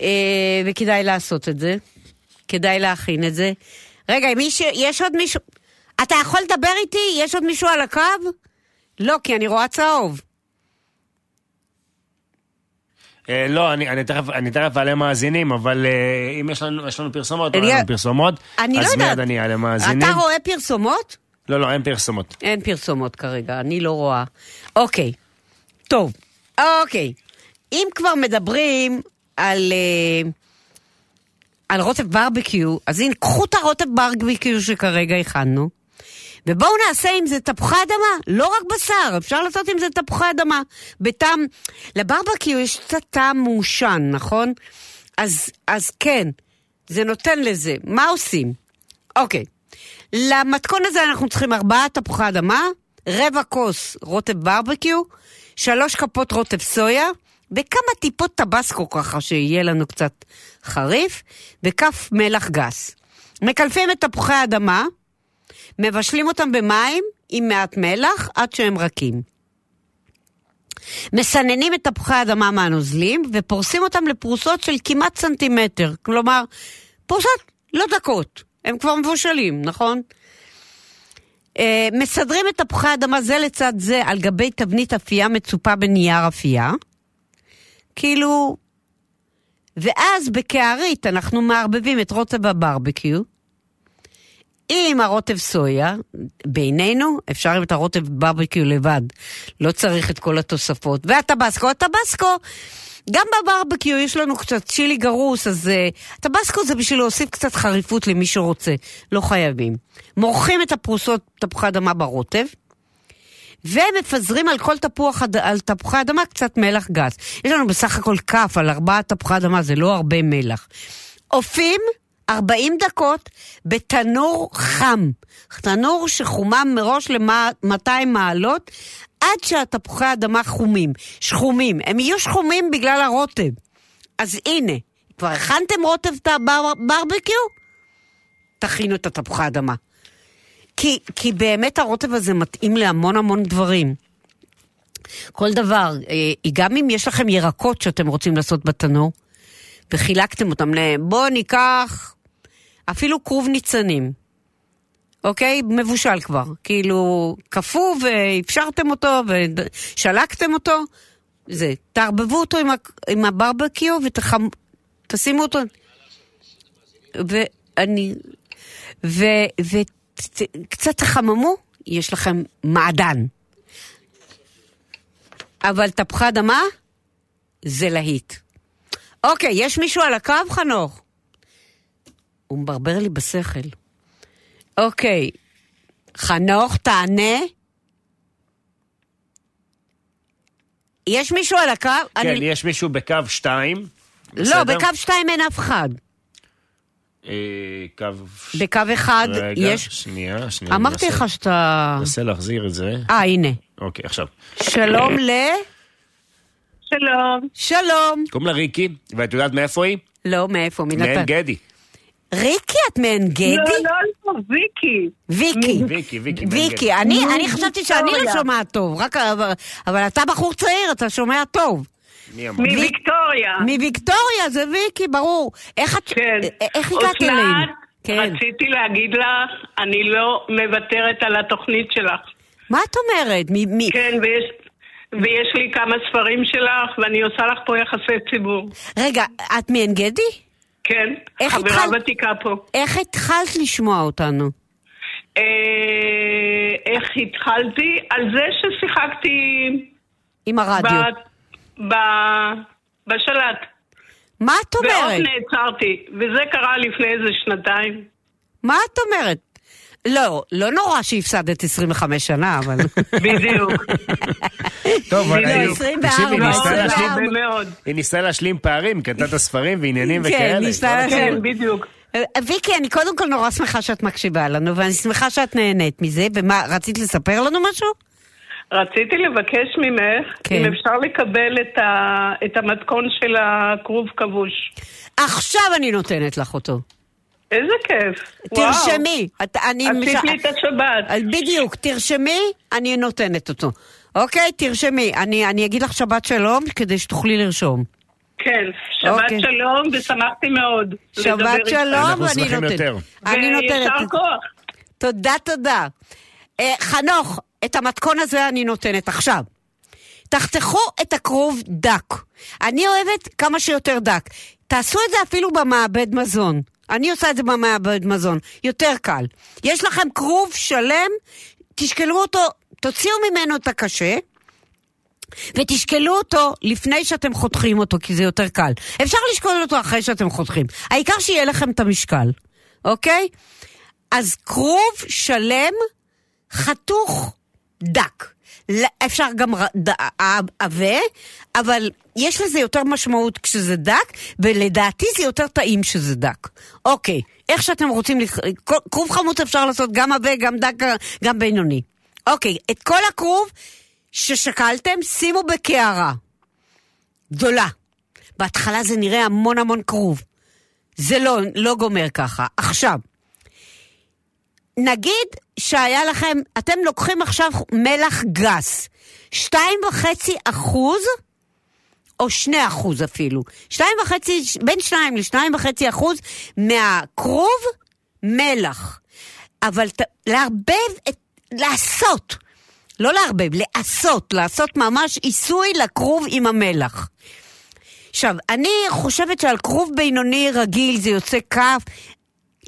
[SPEAKER 2] אה, וכדאי לעשות את זה. כדאי להכין את זה. רגע, מי ש... יש עוד מישהו... אתה יכול לדבר איתי? יש עוד מישהו על הקו? לא, כי אני רואה צהוב.
[SPEAKER 3] אה, לא, אני, אני תכף, אני תכף אעלה מאזינים, אבל אה, אם יש לנו, יש לנו פרסומות,
[SPEAKER 2] אליהו,
[SPEAKER 3] לנו פרסומות,
[SPEAKER 2] אני לא
[SPEAKER 3] אז
[SPEAKER 2] יודעת.
[SPEAKER 3] מיד אני אעלה מאזינים.
[SPEAKER 2] אתה רואה פרסומות?
[SPEAKER 3] לא, לא, אין פרסומות.
[SPEAKER 2] אין פרסומות כרגע, אני לא רואה. אוקיי, טוב, אוקיי. אם כבר מדברים על, אה, על רוטב ברבקיו, אז הנה, קחו את הרוטב ברבקיו שכרגע הכנו, ובואו נעשה עם זה תפוחי אדמה, לא רק בשר, אפשר לעשות עם זה תפוחי אדמה. בטעם, לברבקיו יש קצת טעם מעושן, נכון? אז, אז כן, זה נותן לזה. מה עושים? אוקיי, למתכון הזה אנחנו צריכים ארבעה תפוחי אדמה, רבע כוס רוטב ברבקיו, שלוש כפות רוטב סויה, וכמה טיפות טבסקו ככה, שיהיה לנו קצת חריף, וכף מלח גס. מקלפים את תפוחי האדמה, מבשלים אותם במים עם מעט מלח עד שהם רכים. מסננים את תפוחי האדמה מהנוזלים ופורסים אותם לפרוסות של כמעט סנטימטר. כלומר, פרוסות לא דקות, הם כבר מבושלים, נכון? אה, מסדרים את תפוחי האדמה זה לצד זה על גבי תבנית אפייה מצופה בנייר אפייה. כאילו... ואז בקערית אנחנו מערבבים את רוטב הברבקיו עם הרוטב סויה, בינינו, אפשר עם את הרוטב ברבקיו לבד, לא צריך את כל התוספות. והטבסקו, הטבסקו, גם בברבקיו יש לנו קצת צ'ילי גרוס, אז uh, טבסקו זה בשביל להוסיף קצת חריפות למי שרוצה, לא חייבים. מורחים את הפרוסות תפוחי אדמה ברוטב, ומפזרים על כל תפוח, על תפוחי אדמה קצת מלח גס. יש לנו בסך הכל כף על ארבעה תפוחי אדמה, זה לא הרבה מלח. אופים 40 דקות בתנור חם. תנור שחומם מראש ל-200 מעלות, עד שהתפוחי אדמה חומים. שחומים. הם יהיו שחומים בגלל הרוטב. אז הנה, כבר הכנתם רוטב את הברבקיו? תכינו את התפוחי אדמה. כי, כי באמת הרוטב הזה מתאים להמון המון דברים. כל דבר, אה, גם אם יש לכם ירקות שאתם רוצים לעשות בתנור, וחילקתם אותם ל... בואו ניקח אפילו כרוב ניצנים, אוקיי? מבושל כבר. כאילו, קפוא ואפשרתם אותו ושלקתם אותו. זה, תערבבו אותו עם, עם הברבקיו ותשימו אותו. ואני... וקצת תחממו, יש לכם מעדן. אבל תפוחי אדמה זה להיט. אוקיי, יש מישהו על הקו, חנוך? הוא מברבר לי בשכל. אוקיי, חנוך, תענה. יש מישהו על הקו?
[SPEAKER 3] כן, אני... יש מישהו בקו 2.
[SPEAKER 2] לא, בקו 2 אין אף אחד.
[SPEAKER 3] אה, קו...
[SPEAKER 2] בקו 1
[SPEAKER 3] רגע,
[SPEAKER 2] יש...
[SPEAKER 3] שנייה, שנייה.
[SPEAKER 2] אמרתי לך שאתה...
[SPEAKER 3] ננסה להחזיר את זה.
[SPEAKER 2] אה, הנה.
[SPEAKER 3] אוקיי, עכשיו.
[SPEAKER 2] שלום ל...
[SPEAKER 5] שלום.
[SPEAKER 2] שלום.
[SPEAKER 3] קוראים לה ריקי, ואת יודעת מאיפה היא?
[SPEAKER 2] לא, מאיפה? מי נתן?
[SPEAKER 3] מעין גדי.
[SPEAKER 2] ריקי, את מעין גדי?
[SPEAKER 5] לא, לא, לא, ויקי.
[SPEAKER 2] ויקי.
[SPEAKER 3] ויקי, ויקי.
[SPEAKER 2] ויקי. אני, אני חשבתי שאני לא. שומעת טוב, רק, אבל, אבל אתה בחור צעיר, אתה שומע טוב.
[SPEAKER 3] מי אמר?
[SPEAKER 5] מוויקטוריה.
[SPEAKER 2] מוויקטוריה, זה ויקי, ברור. איך את,
[SPEAKER 5] כן.
[SPEAKER 2] איך הגעת?
[SPEAKER 5] אסנת,
[SPEAKER 2] כן.
[SPEAKER 5] רציתי להגיד לך, אני לא מוותרת על התוכנית שלך.
[SPEAKER 2] מה את אומרת? מ, מ,
[SPEAKER 5] כן, ויש, ויש לי כמה ספרים שלך, ואני עושה לך פה יחסי ציבור.
[SPEAKER 2] רגע, את מעין גדי?
[SPEAKER 5] כן, חברה
[SPEAKER 2] התחלת-
[SPEAKER 5] ותיקה פה.
[SPEAKER 2] איך התחלת לשמוע אותנו?
[SPEAKER 5] אה, איך התחלתי? על זה ששיחקתי
[SPEAKER 2] עם הרדיו.
[SPEAKER 5] ב, ב, בשלט.
[SPEAKER 2] מה את
[SPEAKER 5] ועוד
[SPEAKER 2] אומרת?
[SPEAKER 5] נעצרתי, וזה קרה לפני איזה שנתיים.
[SPEAKER 2] מה את אומרת? לא, לא נורא שהפסדת 25 שנה, אבל...
[SPEAKER 5] בדיוק.
[SPEAKER 3] טוב, אבל
[SPEAKER 5] לא,
[SPEAKER 3] היא-
[SPEAKER 2] 24,
[SPEAKER 3] תקשיבי, היא ניסתה
[SPEAKER 2] 24.
[SPEAKER 3] להשלים-
[SPEAKER 5] הרבה מאוד.
[SPEAKER 3] היא ניסתה להשלים פערים, קנתה את הספרים ועניינים
[SPEAKER 2] כן,
[SPEAKER 3] וכאלה.
[SPEAKER 2] ניסתה
[SPEAKER 3] כל
[SPEAKER 2] להשלים.
[SPEAKER 3] הכבוד.
[SPEAKER 5] כן, בדיוק.
[SPEAKER 2] ויקי, אני קודם כל נורא שמחה שאת מקשיבה לנו, ואני שמחה שאת נהנית מזה, ומה, רצית לספר לנו משהו?
[SPEAKER 5] רציתי לבקש ממך,
[SPEAKER 2] כן.
[SPEAKER 5] אם אפשר לקבל את, ה, את המתכון של הכרוב כבוש.
[SPEAKER 2] עכשיו אני נותנת לך אותו.
[SPEAKER 5] איזה כיף.
[SPEAKER 2] תרשמי. את, אני.
[SPEAKER 5] עשית
[SPEAKER 2] מש-
[SPEAKER 5] לי את השבת.
[SPEAKER 2] אז בדיוק, תרשמי, אני נותנת אותו. אוקיי, תרשמי. אני, אני אגיד לך שבת שלום כדי שתוכלי לרשום.
[SPEAKER 5] כן, שבת
[SPEAKER 2] אוקיי.
[SPEAKER 5] שלום, ושמחתי מאוד.
[SPEAKER 2] שבת. שלום,
[SPEAKER 3] אנחנו
[SPEAKER 2] ואני
[SPEAKER 3] שמחים
[SPEAKER 2] נותנת.
[SPEAKER 3] יותר.
[SPEAKER 2] אני
[SPEAKER 5] ויישר
[SPEAKER 2] נותנת.
[SPEAKER 5] כוח.
[SPEAKER 2] תודה, תודה. אה, חנוך, את המתכון הזה אני נותנת עכשיו. תחתכו את הכרוב דק. אני אוהבת כמה שיותר דק. תעשו את זה אפילו במעבד מזון. אני עושה את זה במעבד מזון. יותר קל. יש לכם כרוב שלם, תשקלו אותו, תוציאו ממנו את הקשה, ותשקלו אותו לפני שאתם חותכים אותו, כי זה יותר קל. אפשר לשקול אותו אחרי שאתם חותכים. העיקר שיהיה לכם את המשקל, אוקיי? אז כרוב שלם, חתוך, דק. ל- אפשר גם עבה, אבל יש לזה יותר משמעות כשזה דק, ולדעתי זה יותר טעים שזה דק. אוקיי, איך שאתם רוצים, כרוב חמוץ אפשר לעשות גם עבה, גם דק, גם בינוני. אוקיי, את כל הכרוב ששקלתם, שימו בקערה. גדולה. בהתחלה זה נראה המון המון כרוב. זה לא, לא גומר ככה. עכשיו, נגיד שהיה לכם, אתם לוקחים עכשיו מלח גס, שתיים וחצי אחוז, או שני אחוז אפילו, שתיים וחצי, בין שניים לשניים וחצי אחוז מהכרוב, מלח. אבל ת, לערבב, את, לעשות, לא לערבב, לעשות, לעשות ממש עיסוי לכרוב עם המלח. עכשיו, אני חושבת שעל כרוב בינוני רגיל זה יוצא כף,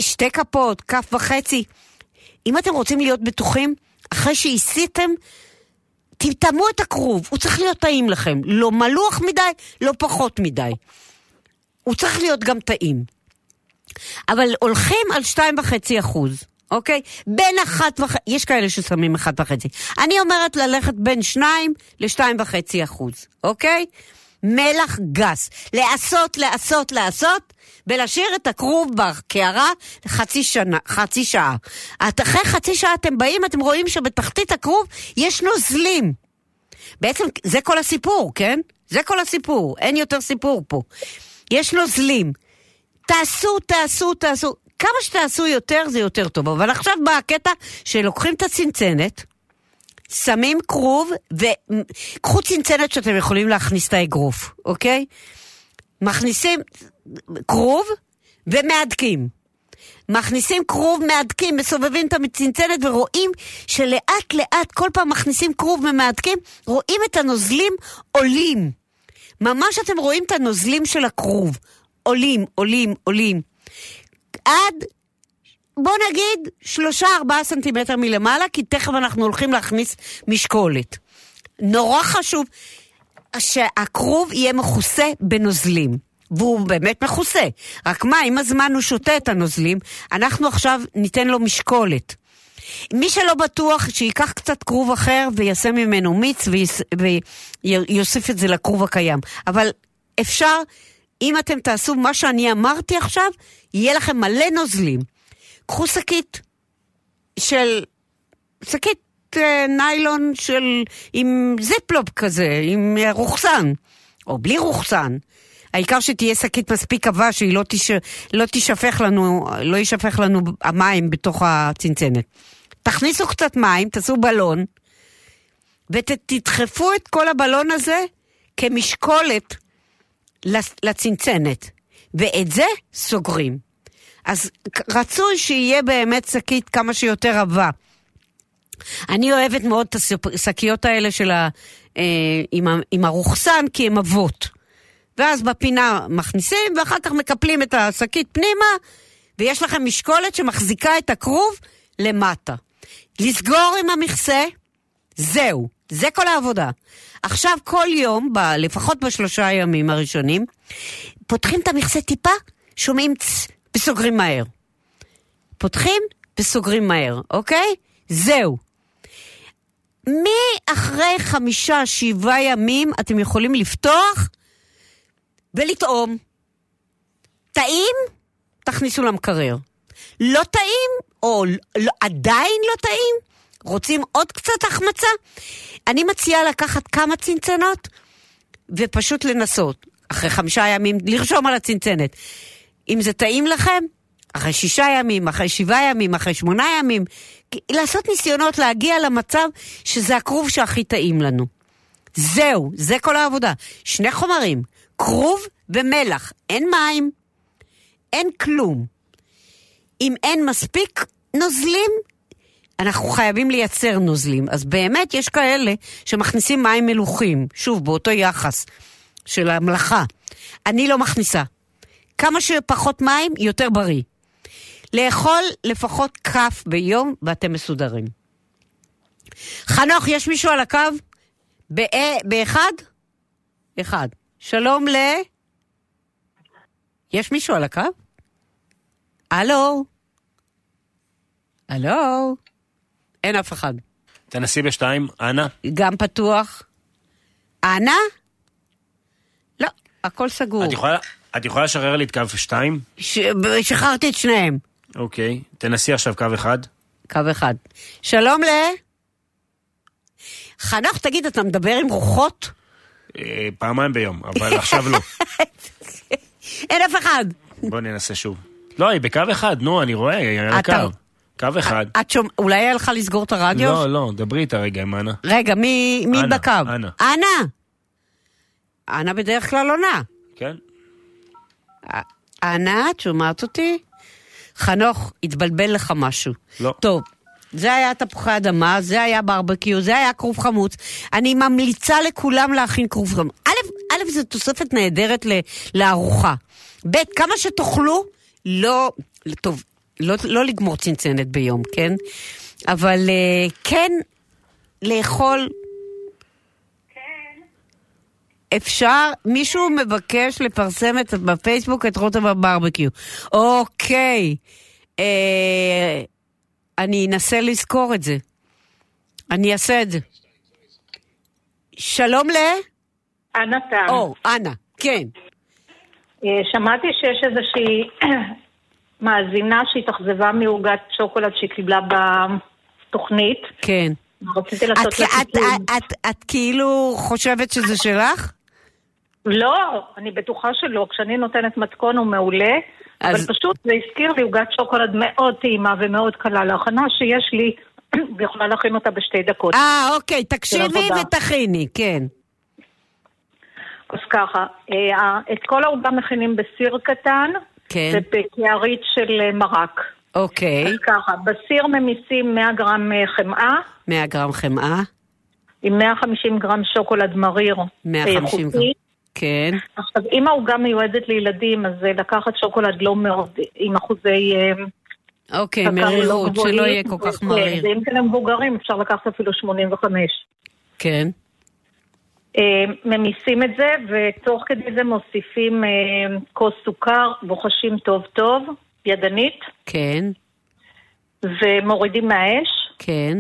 [SPEAKER 2] שתי כפות, כף וחצי. אם אתם רוצים להיות בטוחים, אחרי שהסיתם, תטעמו את הכרוב, הוא צריך להיות טעים לכם. לא מלוח מדי, לא פחות מדי. הוא צריך להיות גם טעים. אבל הולכים על שתיים וחצי אחוז, אוקיי? בין אחת וחצי, יש כאלה ששמים אחת וחצי. אני אומרת ללכת בין שניים לשתיים וחצי אחוז, אוקיי? מלח גס. לעשות, לעשות, לעשות, ולהשאיר את הכרוב בקערה חצי, חצי שעה. אחרי חצי שעה אתם באים, אתם רואים שבתחתית הכרוב יש נוזלים. בעצם זה כל הסיפור, כן? זה כל הסיפור, אין יותר סיפור פה. יש נוזלים. תעשו, תעשו, תעשו. כמה שתעשו יותר זה יותר טוב. אבל עכשיו בא הקטע שלוקחים את הצנצנת, שמים כרוב, וקחו צנצנת שאתם יכולים להכניס את האגרוף, אוקיי? מכניסים כרוב ומהדקים. מכניסים כרוב, מהדקים, מסובבים את הצנצנת ורואים שלאט לאט כל פעם מכניסים כרוב ומהדקים, רואים את הנוזלים עולים. ממש אתם רואים את הנוזלים של הכרוב. עולים, עולים, עולים. עד, בוא נגיד, שלושה ארבעה סנטימטר מלמעלה, כי תכף אנחנו הולכים להכניס משקולת. נורא חשוב שהכרוב יהיה מכוסה בנוזלים. והוא באמת מכוסה. רק מה, עם הזמן הוא שותה את הנוזלים, אנחנו עכשיו ניתן לו משקולת. מי שלא בטוח, שייקח קצת כרוב אחר ויעשה ממנו מיץ ויוסיף את זה לכרוב הקיים. אבל אפשר, אם אתם תעשו מה שאני אמרתי עכשיו, יהיה לכם מלא נוזלים. קחו שקית של... שקית אה, ניילון של... עם זיפלופ כזה, עם רוחסן, או בלי רוחסן. העיקר שתהיה שקית מספיק עבה שהיא לא, תש... לא תשפך לנו, לא יישפך לנו המים בתוך הצנצנת. תכניסו קצת מים, תעשו בלון, ותדחפו את כל הבלון הזה כמשקולת לצנצנת, ואת זה סוגרים. אז רצוי שיהיה באמת שקית כמה שיותר עבה. אני אוהבת מאוד את השקיות האלה של אה, ה, עם הרוחסן, כי הן עבות. ואז בפינה מכניסים, ואחר כך מקפלים את השקית פנימה, ויש לכם משקולת שמחזיקה את הכרוב למטה. לסגור עם המכסה, זהו, זה כל העבודה. עכשיו כל יום, ב, לפחות בשלושה הימים הראשונים, פותחים את המכסה טיפה, שומעים צ... וסוגרים מהר. פותחים וסוגרים מהר, אוקיי? זהו. מאחרי חמישה, שבעה ימים אתם יכולים לפתוח ולטעום. טעים? תכניסו למקרר. לא טעים, או לא, עדיין לא טעים? רוצים עוד קצת החמצה? אני מציעה לקחת כמה צנצנות ופשוט לנסות. אחרי חמישה ימים, לרשום על הצנצנת. אם זה טעים לכם, אחרי שישה ימים, אחרי שבעה ימים, אחרי שמונה ימים, לעשות ניסיונות להגיע למצב שזה הכרוב שהכי טעים לנו. זהו, זה כל העבודה. שני חומרים, כרוב ומלח, אין מים, אין כלום. אם אין מספיק נוזלים, אנחנו חייבים לייצר נוזלים. אז באמת יש כאלה שמכניסים מים מלוכים, שוב, באותו יחס של המלאכה. אני לא מכניסה. כמה שפחות מים, יותר בריא. לאכול לפחות כף ביום ואתם מסודרים. חנוך, יש מישהו על הקו? בא- באחד? אחד. שלום ל... יש מישהו על הקו? הלו? הלו? אין אף אחד.
[SPEAKER 3] תנסי בשתיים, אנה.
[SPEAKER 2] גם פתוח. אנה? לא, הכל סגור.
[SPEAKER 3] את יכולה- את יכולה לשחרר לי את קו שתיים?
[SPEAKER 2] ש... שחררתי את שניהם.
[SPEAKER 3] אוקיי. תנסי עכשיו קו אחד.
[SPEAKER 2] קו אחד. שלום ל... חנוך, תגיד, אתה מדבר עם רוחות?
[SPEAKER 3] אה, פעמיים ביום, אבל עכשיו לא.
[SPEAKER 2] אין אף אחד.
[SPEAKER 3] בוא ננסה שוב. לא, היא בקו אחד, נו, אני רואה, היא על הקו. קו אחד.
[SPEAKER 2] את שומע... אולי היה לך לסגור את הרדיו?
[SPEAKER 3] לא, לא, דברי איתה רגע עם אנה.
[SPEAKER 2] רגע, מי, מי
[SPEAKER 3] אנה,
[SPEAKER 2] בקו?
[SPEAKER 3] אנה.
[SPEAKER 2] אנה. אנה בדרך כלל עונה.
[SPEAKER 3] כן?
[SPEAKER 2] אנה, את שומעת אותי? חנוך, התבלבל לך משהו.
[SPEAKER 3] לא.
[SPEAKER 2] טוב, זה היה תפוחי אדמה, זה היה ברבקיו, זה היה כרוב חמוץ. אני ממליצה לכולם להכין כרוב חמוץ. א', א', זו תוספת נהדרת לארוחה. ב', כמה שתאכלו, לא, טוב, לא, לא לגמור צנצנת ביום, כן? אבל אה, כן לאכול... אפשר, מישהו מבקש לפרסם את, בפייסבוק את רוטב הברבקיו. אוקיי. אה, אני אנסה לזכור את זה. אני אעשה את זה. שלום ל...
[SPEAKER 6] אנה תם.
[SPEAKER 2] או, אנה, כן.
[SPEAKER 6] אה, שמעתי שיש איזושהי מאזינה שהתאכזבה מעוגת שוקולד שהיא קיבלה בתוכנית.
[SPEAKER 2] כן.
[SPEAKER 6] רציתי
[SPEAKER 2] את,
[SPEAKER 6] לעשות לה
[SPEAKER 2] את,
[SPEAKER 6] תיקון.
[SPEAKER 2] את, את, את כאילו חושבת שזה שלך?
[SPEAKER 6] לא, אני בטוחה שלא. כשאני נותנת מתכון הוא מעולה,
[SPEAKER 2] אז-
[SPEAKER 6] אבל פשוט זה הזכיר לי עוגת שוקולד מאוד טעימה ומאוד קלה להכנה, שיש לי, ויכולה להכין אותה בשתי דקות.
[SPEAKER 2] אה, אוקיי, תקשיבי. ותכיני, כן.
[SPEAKER 6] אז ככה, אה, את כל העוגה מכינים בסיר קטן,
[SPEAKER 2] כן.
[SPEAKER 6] ובקערית של אה, מרק.
[SPEAKER 2] אוקיי,
[SPEAKER 6] אז ככה, בסיר ממיסים 100 גרם אה, חמאה,
[SPEAKER 2] 100 גרם חמאה,
[SPEAKER 6] עם 150 גרם שוקולד מריר
[SPEAKER 2] 150 גרם. כן,
[SPEAKER 6] עכשיו, אם העוגה מיועדת לילדים, אז אה, לקחת שוקולד לא מאוד, עם אחוזי... אה,
[SPEAKER 2] אוקיי,
[SPEAKER 6] לא
[SPEAKER 2] מרירות, שלא יהיה כל כך מריר.
[SPEAKER 6] ואם כן למבוגרים, אפשר לקחת אפילו 85.
[SPEAKER 2] כן,
[SPEAKER 6] אה, ממיסים את זה, ותוך כדי זה מוסיפים כוס סוכר, בוחשים טוב טוב, ידנית,
[SPEAKER 2] כן,
[SPEAKER 6] ומורידים מהאש.
[SPEAKER 2] כן,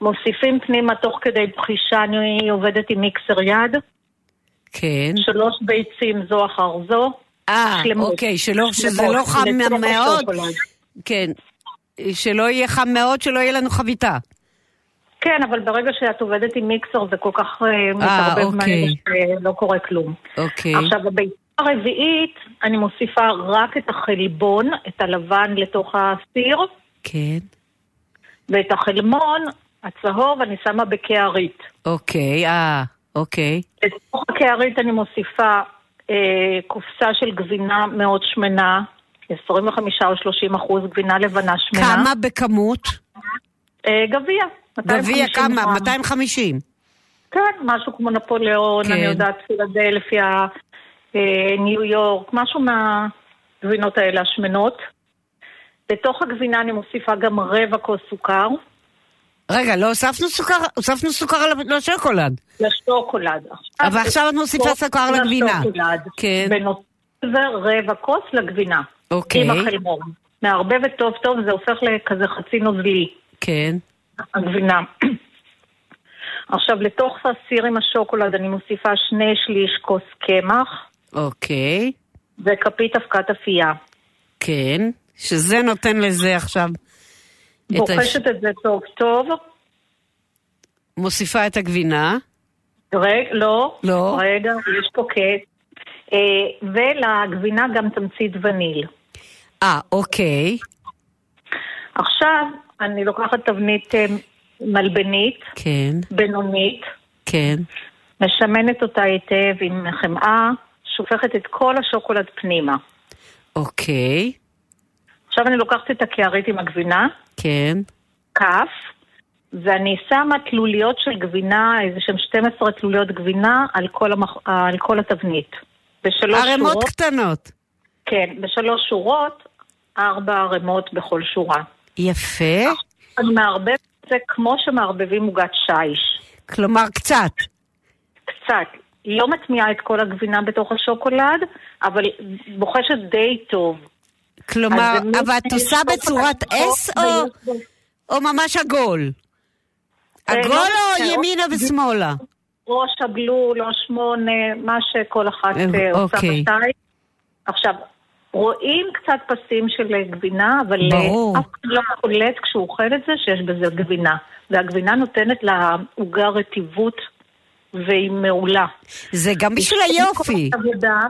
[SPEAKER 6] מוסיפים פנימה תוך כדי בחישה, אני עובדת עם מיקסר יד,
[SPEAKER 2] כן.
[SPEAKER 6] שלוש ביצים זו אחר זו.
[SPEAKER 2] אה. אוקיי, שלא, שזה לא חם מאוד. כן. שלא יהיה חם מאוד, שלא יהיה לנו חביתה.
[SPEAKER 6] כן, אבל ברגע שאת עובדת עם מיקסר זה כל כך אה, מתערבב
[SPEAKER 2] אוקיי.
[SPEAKER 6] מהר שלא קורה כלום.
[SPEAKER 2] אוקיי.
[SPEAKER 6] עכשיו, בביצה הרביעית, אני מוסיפה רק את החלבון, את הלבן לתוך הסיר,
[SPEAKER 2] כן.
[SPEAKER 6] ואת החלמון, הצהוב, אני שמה בקערית.
[SPEAKER 2] אוקיי, אה, אוקיי.
[SPEAKER 6] לתוך הקערית אני מוסיפה אה, קופסה של גבינה מאוד שמנה, 25 או 30 אחוז גבינה לבנה שמנה.
[SPEAKER 2] כמה בכמות?
[SPEAKER 6] אה, גביע.
[SPEAKER 2] גביע
[SPEAKER 6] 250
[SPEAKER 2] כמה?
[SPEAKER 6] גרם.
[SPEAKER 2] 250.
[SPEAKER 6] כן, משהו כמו נפוליאון,
[SPEAKER 2] כן.
[SPEAKER 6] אני יודעת, פילדלפיה, אה, ניו יורק, משהו מהגבינות האלה השמנות. לתוך הגבינה אני מוסיפה גם רבע כוס סוכר,
[SPEAKER 2] רגע, לא הוספנו סוכר? הוספנו סוכר על השוקולד.
[SPEAKER 6] לשוקולד.
[SPEAKER 2] אבל עכשיו את מוסיפה
[SPEAKER 6] כוס
[SPEAKER 2] סוכר לגבינה.
[SPEAKER 6] לשוקולד.
[SPEAKER 2] כן.
[SPEAKER 6] לזה רבע כוס לגבינה.
[SPEAKER 2] אוקיי.
[SPEAKER 6] עם החלמון. מערבבת טוב טוב, זה הופך לכזה חצי נוזלי,
[SPEAKER 2] כן.
[SPEAKER 6] הגבינה. עכשיו, לתוך הסיר עם השוקולד אני מוסיפה שני שליש כוס קמח
[SPEAKER 2] אוקיי.
[SPEAKER 6] וכפית אבקת אפייה.
[SPEAKER 2] כן. שזה נותן לזה עכשיו...
[SPEAKER 6] בוחשת את זה טוב טוב.
[SPEAKER 2] מוסיפה את הגבינה.
[SPEAKER 6] רגע, לא.
[SPEAKER 2] לא.
[SPEAKER 6] רגע, יש פה קט. אה, ולגבינה גם תמצית וניל.
[SPEAKER 2] אה, אוקיי.
[SPEAKER 6] עכשיו, אני לוקחת תבנית אה, מלבנית,
[SPEAKER 2] כן,
[SPEAKER 6] בינונית,
[SPEAKER 2] כן.
[SPEAKER 6] משמנת אותה היטב עם חמאה, שופכת את כל השוקולד פנימה.
[SPEAKER 2] אוקיי.
[SPEAKER 6] עכשיו אני לוקחת את הקערית עם הגבינה,
[SPEAKER 2] כן.
[SPEAKER 6] כף, ואני שמה תלוליות של גבינה, איזה שהם 12 תלוליות גבינה על כל, המח... על כל התבנית. בשלוש
[SPEAKER 2] ערימות
[SPEAKER 6] שורות,
[SPEAKER 2] קטנות.
[SPEAKER 6] כן, בשלוש שורות, ארבע ערימות בכל שורה.
[SPEAKER 2] יפה.
[SPEAKER 6] אני מערבבת את זה כמו שמערבבים עוגת שיש.
[SPEAKER 2] כלומר, קצת.
[SPEAKER 6] קצת. לא מטמיעה את כל הגבינה בתוך השוקולד, אבל בוחשת די טוב.
[SPEAKER 2] כלומר, אבל את עושה בצורת אס או, או ממש עגול?
[SPEAKER 6] אה,
[SPEAKER 2] עגול
[SPEAKER 6] לא
[SPEAKER 2] או
[SPEAKER 6] משנה,
[SPEAKER 2] ימינה
[SPEAKER 6] או-
[SPEAKER 2] ושמאלה?
[SPEAKER 6] ראש עגלול או שמונה, מה שכל אחת
[SPEAKER 2] אה,
[SPEAKER 6] אה, עושה
[SPEAKER 2] אוקיי.
[SPEAKER 6] מתי. עכשיו, רואים קצת פסים של גבינה, אבל. אף אחד לא קולט כשהוא אוכל את זה שיש בזה גבינה. והגבינה נותנת לעוגה רטיבות והיא מעולה.
[SPEAKER 2] זה גם בשביל היופי.
[SPEAKER 6] עבודה,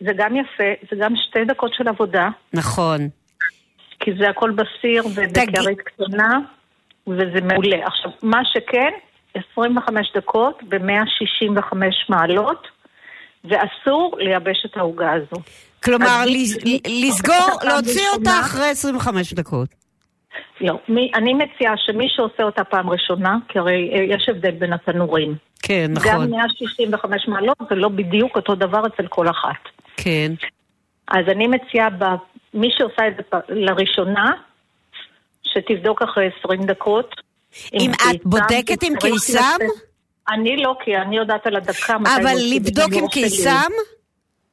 [SPEAKER 6] זה גם יפה, זה גם שתי דקות של עבודה,
[SPEAKER 2] נכון.
[SPEAKER 6] כי זה הכל בסיר ובקרית קטנה, וזה מעולה. עכשיו, מה שכן, 25 דקות ב-165 מעלות, ואסור לייבש את העוגה הזו.
[SPEAKER 2] כלומר, לסגור, להוציא אותה אחרי 25 דקות.
[SPEAKER 6] לא, מי, אני מציעה שמי שעושה אותה פעם ראשונה, כי הרי אה, יש הבדל בין התנורים.
[SPEAKER 2] כן,
[SPEAKER 6] גם
[SPEAKER 2] נכון.
[SPEAKER 6] 165 מעלות זה לא בדיוק אותו דבר אצל כל אחת.
[SPEAKER 2] כן.
[SPEAKER 6] אז אני מציעה, ב... מי שעושה את זה פ- לראשונה, שתבדוק אחרי 20 דקות.
[SPEAKER 2] אם
[SPEAKER 6] קיסם,
[SPEAKER 2] את בודקת עם קיסם?
[SPEAKER 6] אני לא, כי אני יודעת על הדקה
[SPEAKER 2] אבל לבדוק עם. קיסם?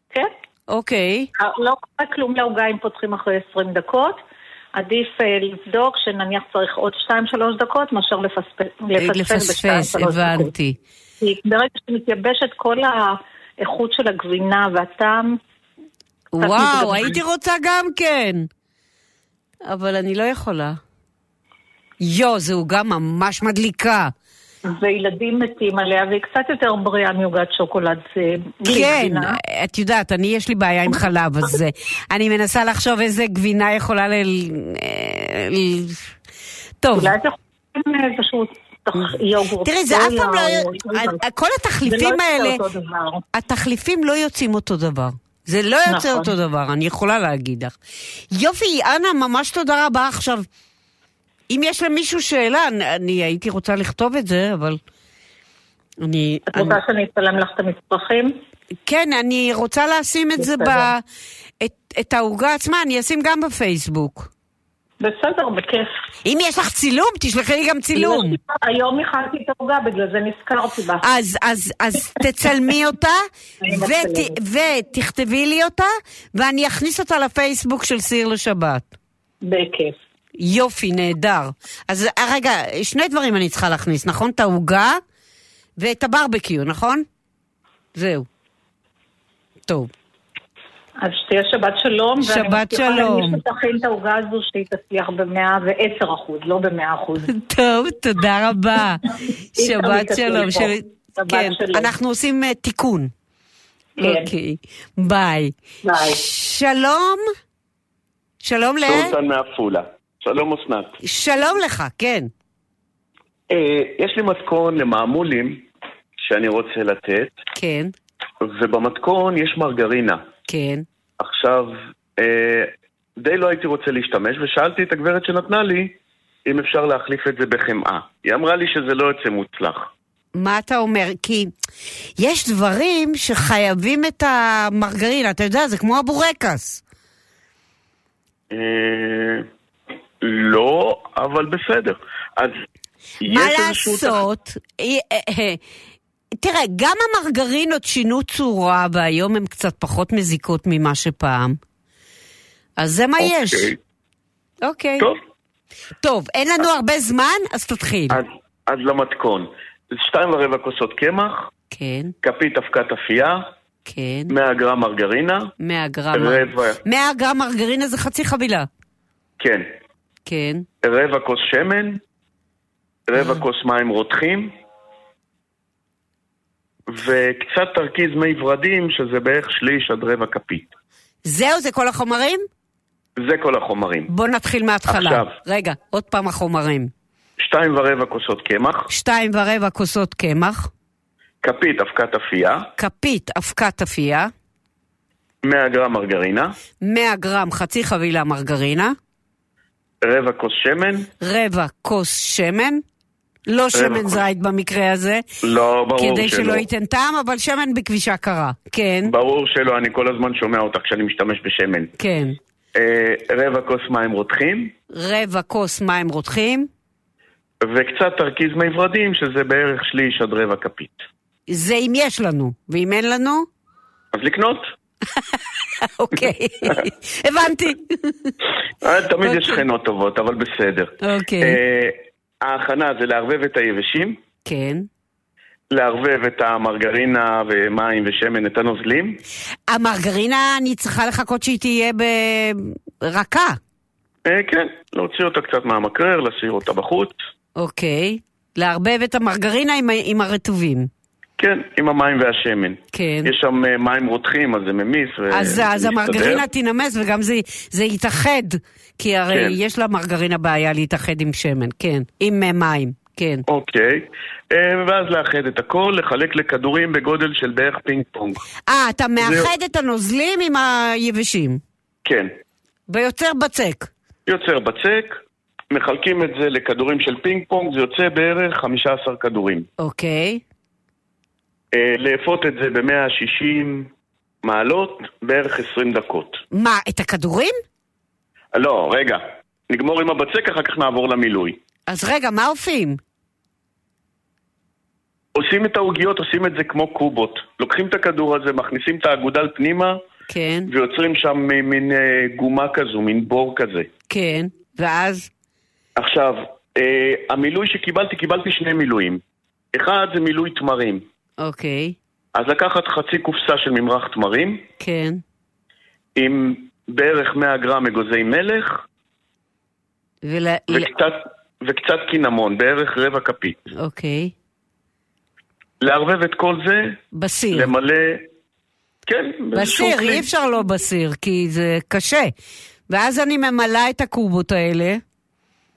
[SPEAKER 6] כן.
[SPEAKER 2] אוקיי.
[SPEAKER 6] לא קורה כלום לעוגה אם פותחים אחרי 20 דקות. עדיף אה, לבדוק שנניח צריך עוד 2-3 דקות מאשר לפספס לפספס
[SPEAKER 2] לפספס,
[SPEAKER 6] ב-2-3 דקות.
[SPEAKER 2] הבנתי.
[SPEAKER 6] כי ברגע שמתייבשת כל האיכות של הגבינה והטעם,
[SPEAKER 2] וואו. הייתי רוצה גם כן. אבל אני לא יכולה. יו, זו עוגה ממש מדליקה.
[SPEAKER 6] וילדים מתים עליה, והיא קצת יותר בריאה מעוגת שוקולד אה,
[SPEAKER 2] כן,
[SPEAKER 6] גבינה.
[SPEAKER 2] את יודעת, אני יש לי בעיה עם חלב, אז אני מנסה לחשוב איזה גבינה יכולה ל... אה, טוב,
[SPEAKER 6] אולי אתם יכולים איזשהו יוגורט.
[SPEAKER 2] תראי, זה אף פעם לא... כל התחליפים
[SPEAKER 6] לא
[SPEAKER 2] האלה. התחליפים לא יוצאים אותו דבר. זה לא יוצא
[SPEAKER 6] נכון.
[SPEAKER 2] אותו דבר, אני יכולה להגיד לך. יופי, אנה, ממש תודה רבה עכשיו. אם יש למישהו שאלה, אני, אני הייתי רוצה לכתוב את זה, אבל... אני...
[SPEAKER 6] את
[SPEAKER 2] אני
[SPEAKER 6] רוצה שאני אצלם לך את המצרכים?
[SPEAKER 2] כן, אני רוצה לשים את זה ב...
[SPEAKER 6] בסדר.
[SPEAKER 2] את, את העוגה עצמה, אני אשים גם בפייסבוק.
[SPEAKER 6] בסדר, בכיף.
[SPEAKER 2] אם יש לך צילום, תשלחי לי גם צילום.
[SPEAKER 6] היום הכנתי את העוגה, בגלל זה נזכרתי בה.
[SPEAKER 2] אז, אז, אז תצלמי אותה
[SPEAKER 6] אני
[SPEAKER 2] ות. ותכתבי לי אותה, ואני אכניס אותה לפייסבוק של סיר לשבת.
[SPEAKER 6] בכיף.
[SPEAKER 2] יופי, נהדר. אז אה, רגע, שני דברים אני צריכה להכניס, נכון? את העוגה ואת הברבקיו, נכון? זהו. טוב.
[SPEAKER 6] אז שתהיה שבת שלום. ואני
[SPEAKER 2] שבת
[SPEAKER 6] מבטיחה
[SPEAKER 2] שלום.
[SPEAKER 6] למי שתכין את העוגה הזו שהיא תצליח ב-110 אחוז, לא ב-100 אחוז.
[SPEAKER 2] טוב, תודה רבה. שבת שלום. של-
[SPEAKER 6] שבת
[SPEAKER 2] כן,
[SPEAKER 6] שלום.
[SPEAKER 2] אנחנו עושים אה, תיקון.
[SPEAKER 6] כן.
[SPEAKER 2] אוקיי, ביי.
[SPEAKER 6] ביי.
[SPEAKER 2] שלום. שלום ל...
[SPEAKER 7] סולטן מעפולה. שלום אסנת.
[SPEAKER 2] שלום לך, כן.
[SPEAKER 7] אה, יש לי מתכון למעמולים שאני רוצה לתת,
[SPEAKER 2] כן,
[SPEAKER 7] ובמתכון יש מרגרינה.
[SPEAKER 2] כן.
[SPEAKER 7] עכשיו, אה, די לא הייתי רוצה להשתמש, ושאלתי את הגברת שנתנה לי אם אפשר להחליף את זה בחמאה. היא אמרה לי שזה לא יוצא מוצלח.
[SPEAKER 2] מה אתה אומר? כי יש דברים שחייבים את המרגרינה, אתה יודע, זה כמו הבורקס.
[SPEAKER 7] אה, לא, אבל בסדר. אז
[SPEAKER 2] מה
[SPEAKER 7] איזשהו
[SPEAKER 2] לעשות? אה, אה, אה, תראה, גם המרגרינות שינו צורה, והיום הן קצת פחות מזיקות ממה שפעם. אז זה מה
[SPEAKER 7] אוקיי.
[SPEAKER 2] יש. אוקיי.
[SPEAKER 7] טוב,
[SPEAKER 2] טוב, אין לנו הרבה זמן, אז תתחיל.
[SPEAKER 7] אז, אז למתכון. שתיים ורבע כוסות קמח,
[SPEAKER 2] כן,
[SPEAKER 7] כפית אבקת אפייה,
[SPEAKER 2] כן.
[SPEAKER 7] 100 גרם מרגרינה,
[SPEAKER 2] 100 גרם.
[SPEAKER 7] רבע,
[SPEAKER 2] 100 גרם מרגרינה זה חצי חבילה.
[SPEAKER 7] כן,
[SPEAKER 2] כן.
[SPEAKER 7] רבע כוס שמן, רבע כוס מים רותחים, וקצת תרכיז מי ורדים, שזה בערך שליש עד רבע כפית.
[SPEAKER 2] זהו, זה כל החומרים?
[SPEAKER 7] זה כל החומרים.
[SPEAKER 2] בוא נתחיל מההתחלה.
[SPEAKER 7] עכשיו.
[SPEAKER 2] רגע, עוד פעם החומרים.
[SPEAKER 7] שתיים ורבע כוסות קמח,
[SPEAKER 2] שתיים ורבע כוסות קמח,
[SPEAKER 7] כפית אבקת אפייה,
[SPEAKER 2] כפית אבקת אפייה,
[SPEAKER 7] 100 גרם מרגרינה,
[SPEAKER 2] 100 גרם חצי חבילה מרגרינה,
[SPEAKER 7] רבע כוס שמן,
[SPEAKER 2] רבע כוס שמן, לא שמן
[SPEAKER 7] כוס.
[SPEAKER 2] זית במקרה הזה,
[SPEAKER 7] לא, ברור
[SPEAKER 2] כדי
[SPEAKER 7] שלא.
[SPEAKER 2] שלא ייתן טעם, אבל שמן בכבישה קרה. כן,
[SPEAKER 7] ברור שלא, אני כל הזמן שומע אותך כשאני משתמש בשמן.
[SPEAKER 2] כן.
[SPEAKER 7] אה, רבע כוס מים רותחים,
[SPEAKER 2] רבע כוס מים רותחים,
[SPEAKER 7] וקצת תרכיז מי ורדים, שזה בערך שליש עד רבע כפית.
[SPEAKER 2] זה אם יש לנו, ואם אין לנו?
[SPEAKER 7] אז לקנות.
[SPEAKER 2] אוקיי, הבנתי.
[SPEAKER 7] אה, תמיד יש
[SPEAKER 2] אוקיי.
[SPEAKER 7] שכנות טובות, אבל בסדר.
[SPEAKER 2] אוקיי.
[SPEAKER 7] ההכנה זה לערבב את היבשים,
[SPEAKER 2] כן.
[SPEAKER 7] לערבב את המרגרינה ומים ושמן, את הנוזלים.
[SPEAKER 2] המרגרינה, אני צריכה לחכות שהיא תהיה ברכה.
[SPEAKER 7] אה, כן, להוציא אותה קצת מהמקרר, להשאיר אותה בחוץ.
[SPEAKER 2] אוקיי. לערבב את המרגרינה עם, עם הרטובים.
[SPEAKER 7] כן, עם המים והשמן.
[SPEAKER 2] כן.
[SPEAKER 7] יש שם אה, מים רותחים, אז זה ממיס. ו-
[SPEAKER 2] אז, אז. המרגרינה תינמס וגם זה, זה יתאחד, כי הרי
[SPEAKER 7] כן.
[SPEAKER 2] יש למרגרינה בעיה להתאחד עם שמן, כן, עם אה, מים, כן.
[SPEAKER 7] אוקיי, אה, ואז לאחד את הכל, לחלק לכדורים בגודל של בערך פינג פונג.
[SPEAKER 2] אה, אתה מאחד את הנוזלים עם היבשים,
[SPEAKER 7] כן,
[SPEAKER 2] ויוצר בצק.
[SPEAKER 7] יוצר בצק, מחלקים את זה לכדורים של פינג פונג, זה יוצא בערך 15 כדורים.
[SPEAKER 2] אוקיי,
[SPEAKER 7] אה, לאפות את זה ב-160 מעלות, בערך 20 דקות.
[SPEAKER 2] מה, את הכדורים?
[SPEAKER 7] לא, רגע, נגמור עם הבצק, אחר כך נעבור למילוי.
[SPEAKER 2] אז רגע, מה אופים?
[SPEAKER 7] עושים את העוגיות, עושים את זה כמו קובות. לוקחים את הכדור הזה, מכניסים את האגודל פנימה,
[SPEAKER 2] כן,
[SPEAKER 7] ויוצרים שם מין- מין אה, גומה כזו, מין בור כזה.
[SPEAKER 2] כן, ואז?
[SPEAKER 7] עכשיו, אה, המילוי שקיבלתי, קיבלתי שני מילואים. אחד זה מילוי תמרים.
[SPEAKER 2] אוקיי,
[SPEAKER 7] אז לקחת חצי קופסה של ממרח תמרים,
[SPEAKER 2] כן,
[SPEAKER 7] עם בערך 100 גרם אגוזי מלך,
[SPEAKER 2] ול...
[SPEAKER 7] וקצת, וקצת קינמון, בערך רבע כפית.
[SPEAKER 2] אוקיי,
[SPEAKER 7] לערבב את כל זה,
[SPEAKER 2] בסיר.
[SPEAKER 7] למלא... כן,
[SPEAKER 2] בסיר. אי אפשר לא בסיר, כי זה קשה. ואז אני ממלאה את הקובות האלה,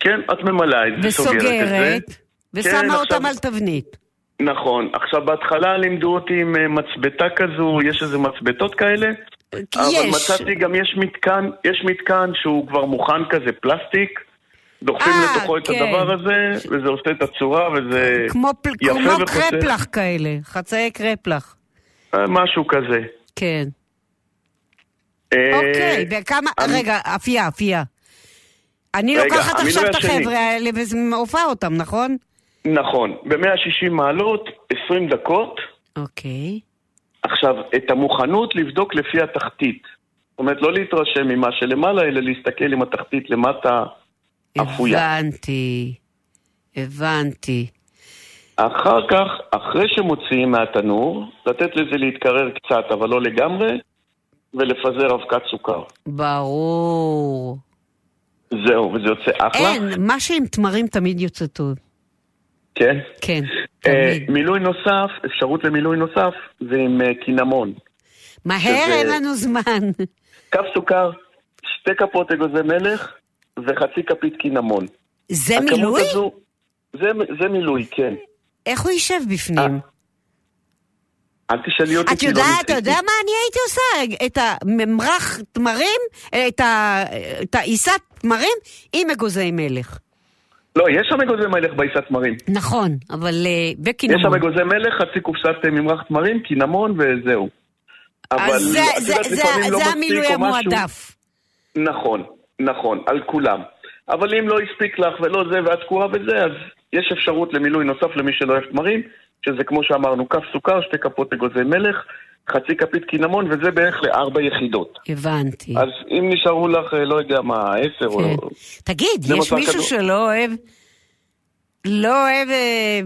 [SPEAKER 7] כן, את ממלאה את זה, סוגרת את זה.
[SPEAKER 2] וסוגרת, ושמה
[SPEAKER 7] כן,
[SPEAKER 2] אותם
[SPEAKER 7] עכשיו-
[SPEAKER 2] על תבנית.
[SPEAKER 7] נכון. עכשיו, בהתחלה לימדו אותי עם אה, מצבתה כזו, יש איזה מצבתות כאלה.
[SPEAKER 2] כי
[SPEAKER 7] אבל
[SPEAKER 2] יש.
[SPEAKER 7] מצאתי גם יש מתקן, יש מתקן שהוא כבר מוכן כזה פלסטיק, דוחפים
[SPEAKER 2] אה,
[SPEAKER 7] לתוכו את
[SPEAKER 2] כן.
[SPEAKER 7] הדבר הזה, וזה עושה את הצורה, וזה
[SPEAKER 2] כמו, פל...
[SPEAKER 7] יפה
[SPEAKER 2] כמו
[SPEAKER 7] וחוסך.
[SPEAKER 2] קרפלח כאלה, חצאי קרפלח.
[SPEAKER 7] אה, משהו כזה.
[SPEAKER 2] כן. אוקיי, וכמה...
[SPEAKER 7] אני-
[SPEAKER 2] רגע, אפייה, אפייה. אני
[SPEAKER 7] רגע,
[SPEAKER 2] לוקחת עכשיו את. החבר'ה האלה ומעופה אותם, נכון?
[SPEAKER 7] נכון, ב-160 מעלות, 20 דקות.
[SPEAKER 2] אוקיי.
[SPEAKER 7] עכשיו, את המוכנות לבדוק לפי התחתית. זאת אומרת, לא להתרשם ממה שלמעלה, אלא להסתכל עם התחתית למטה אפויה.
[SPEAKER 2] הבנתי. הבנתי.
[SPEAKER 7] אחר כך, אחרי שמוציאים מהתנור, לתת לזה להתקרר קצת, אבל לא לגמרי, ולפזר אבקת סוכר.
[SPEAKER 2] ברור.
[SPEAKER 7] זהו, וזה יוצא אחלה.
[SPEAKER 2] אין, מה שעם תמרים תמיד יוצא טוב.
[SPEAKER 7] כן.
[SPEAKER 2] כן,
[SPEAKER 7] אה,
[SPEAKER 2] תמיד.
[SPEAKER 7] מילוי נוסף, אפשרות למילוי נוסף, זה עם אה, קינמון.
[SPEAKER 2] מהר, אין לנו זמן.
[SPEAKER 7] כף סוכר, שתי כפות אגוזי מלך וחצי כפית קינמון.
[SPEAKER 2] זה מילוי?
[SPEAKER 7] הזו- זה, זה מילוי, כן.
[SPEAKER 2] איך הוא יישב בפנים?
[SPEAKER 7] אל תשאלי אותי,
[SPEAKER 2] את
[SPEAKER 7] לא
[SPEAKER 2] יודעת, אתה. יודע מה אני הייתי עושה? את הממרח תמרים, את העיסת תמרים עם אגוזי מלך.
[SPEAKER 7] לא, יש שם אגוזי מלך בעיסת תמרים.
[SPEAKER 2] נכון, אבל אה,
[SPEAKER 7] יש שם
[SPEAKER 2] בקינמון.
[SPEAKER 7] אגוזי מלך, חצי קופסת אה, ממרח תמרים, קינמון וזהו. אבל
[SPEAKER 2] זה- זה- זה-
[SPEAKER 7] לא
[SPEAKER 2] זה המילוי. המועדף.
[SPEAKER 7] נכון, נכון, על כולם. אבל אם לא הספיק לך ולא זה ואת תקועה בזה, אז יש אפשרות למילוי נוסף למי שלא אוהב תמרים, שזה כמו שאמרנו, כף סוכר, שתי כפות אגוזי מלך, חצי כפית קינמון, וזה בערך לארבע יחידות.
[SPEAKER 2] הבנתי.
[SPEAKER 7] אז אם נשארו לך, אה, לא יודע מה, עשר או...
[SPEAKER 2] כן. תגיד,
[SPEAKER 7] זה
[SPEAKER 2] יש מישהו
[SPEAKER 7] כדור.
[SPEAKER 2] שלא אוהב... לא אוהב... אה,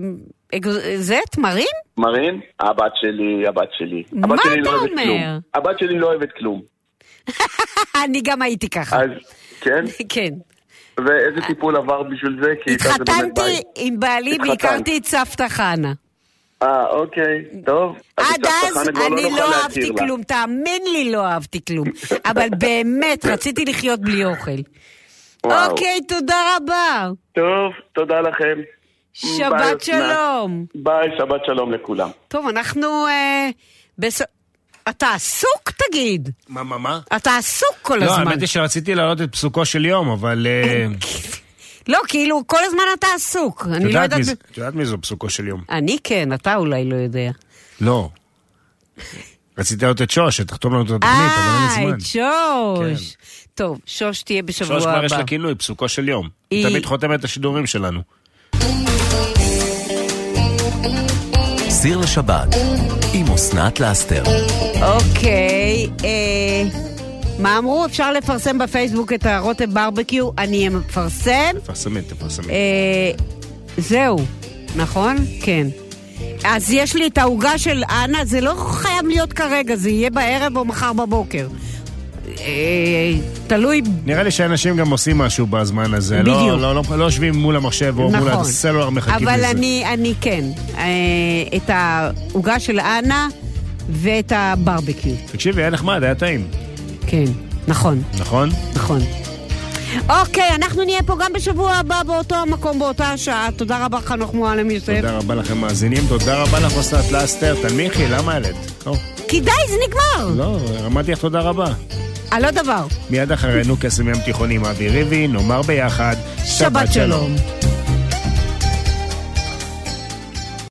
[SPEAKER 2] זה תמרים?
[SPEAKER 7] מרין, הבת שלי, הבת שלי.
[SPEAKER 2] מה
[SPEAKER 7] הבת שלי
[SPEAKER 2] אתה
[SPEAKER 7] לא
[SPEAKER 2] אומר?
[SPEAKER 7] כלום. הבת שלי לא אוהבת כלום.
[SPEAKER 2] אני גם הייתי ככה.
[SPEAKER 7] אז, כן?
[SPEAKER 2] כן.
[SPEAKER 7] ואיזה טיפול עברת בשביל זה?
[SPEAKER 2] התחתנתי. עם בעלי. והכרתי את סבתא חנה.
[SPEAKER 7] אה, אוקיי, טוב. אז
[SPEAKER 2] עד אז אני לא
[SPEAKER 7] להכיר
[SPEAKER 2] אהבתי. כלום, תאמין לי לא אהבתי כלום. אבל באמת, רציתי לחיות בלי אוכל. אוקיי, תודה רבה.
[SPEAKER 7] טוב, תודה לכם.
[SPEAKER 2] שבת. שלום.
[SPEAKER 7] ביי, שבת שלום לכולם.
[SPEAKER 2] טוב, אנחנו... אה, בס... אתה עסוק, תגיד.
[SPEAKER 3] מה, מה, מה?
[SPEAKER 2] אתה עסוק כל
[SPEAKER 3] לא,
[SPEAKER 2] הזמן.
[SPEAKER 3] האמת היא שרציתי להעלות את פסוקו של יום, אבל...
[SPEAKER 2] לא, כאילו, כל הזמן אתה עסוק. אני לא
[SPEAKER 3] יודעת... מי... את יודעת מי זו פסוקו של יום.
[SPEAKER 2] אני כן, אתה אולי לא יודע.
[SPEAKER 3] לא. רציתי להיות את שוש, שתחתום לנו את התוכנית, אבל אין לי זמן.
[SPEAKER 2] אה, את שוש. כן. טוב, שוש תהיה בשבוע הבא.
[SPEAKER 3] שוש כבר יש לה כינוי, פסוקו של יום. היא תמיד חותמת את השידורים שלנו.
[SPEAKER 1] סיר לשבת, עם אסנת לאסתר.
[SPEAKER 2] אוקיי, אה... מה אמרו? אפשר לפרסם בפייסבוק את הרוטב ברבקיו, אני מפרסם.
[SPEAKER 3] תפרסמי, תפרסמי.
[SPEAKER 2] אה, זהו, נכון? כן. אז יש לי את העוגה של אנה, זה לא חייב להיות כרגע, זה יהיה בערב או מחר בבוקר. אה, תלוי...
[SPEAKER 3] נראה לי שאנשים גם עושים משהו בזמן הזה.
[SPEAKER 2] בדיוק.
[SPEAKER 3] לא, לא, לא, לא יושבים מול המחשב או מול
[SPEAKER 2] נכון.
[SPEAKER 3] הסלולר מחכים
[SPEAKER 2] אבל
[SPEAKER 3] לזה.
[SPEAKER 2] אני, אני כן, אה, את העוגה של אנה ואת הברבקיו.
[SPEAKER 3] תקשיבי, היה נחמד, היה טעים.
[SPEAKER 2] כן, נכון,
[SPEAKER 3] נכון?
[SPEAKER 2] נכון. אוקיי, אנחנו נהיה פה גם בשבוע הבא באותו המקום, באותה השעה. תודה רבה, חנוך מועלם יוסף.
[SPEAKER 3] תודה רבה לכם מאזינים, תודה רבה לך אסנת לאסתר. תנמיכי, למה העלית?
[SPEAKER 2] כי די, זה נגמר.
[SPEAKER 3] לא, אמרתי לך תודה רבה.
[SPEAKER 2] על עוד דבר.
[SPEAKER 3] מיד אחרינו קסם ים תיכוני עם אבי ריבי, נאמר ביחד,
[SPEAKER 2] שבת שלום.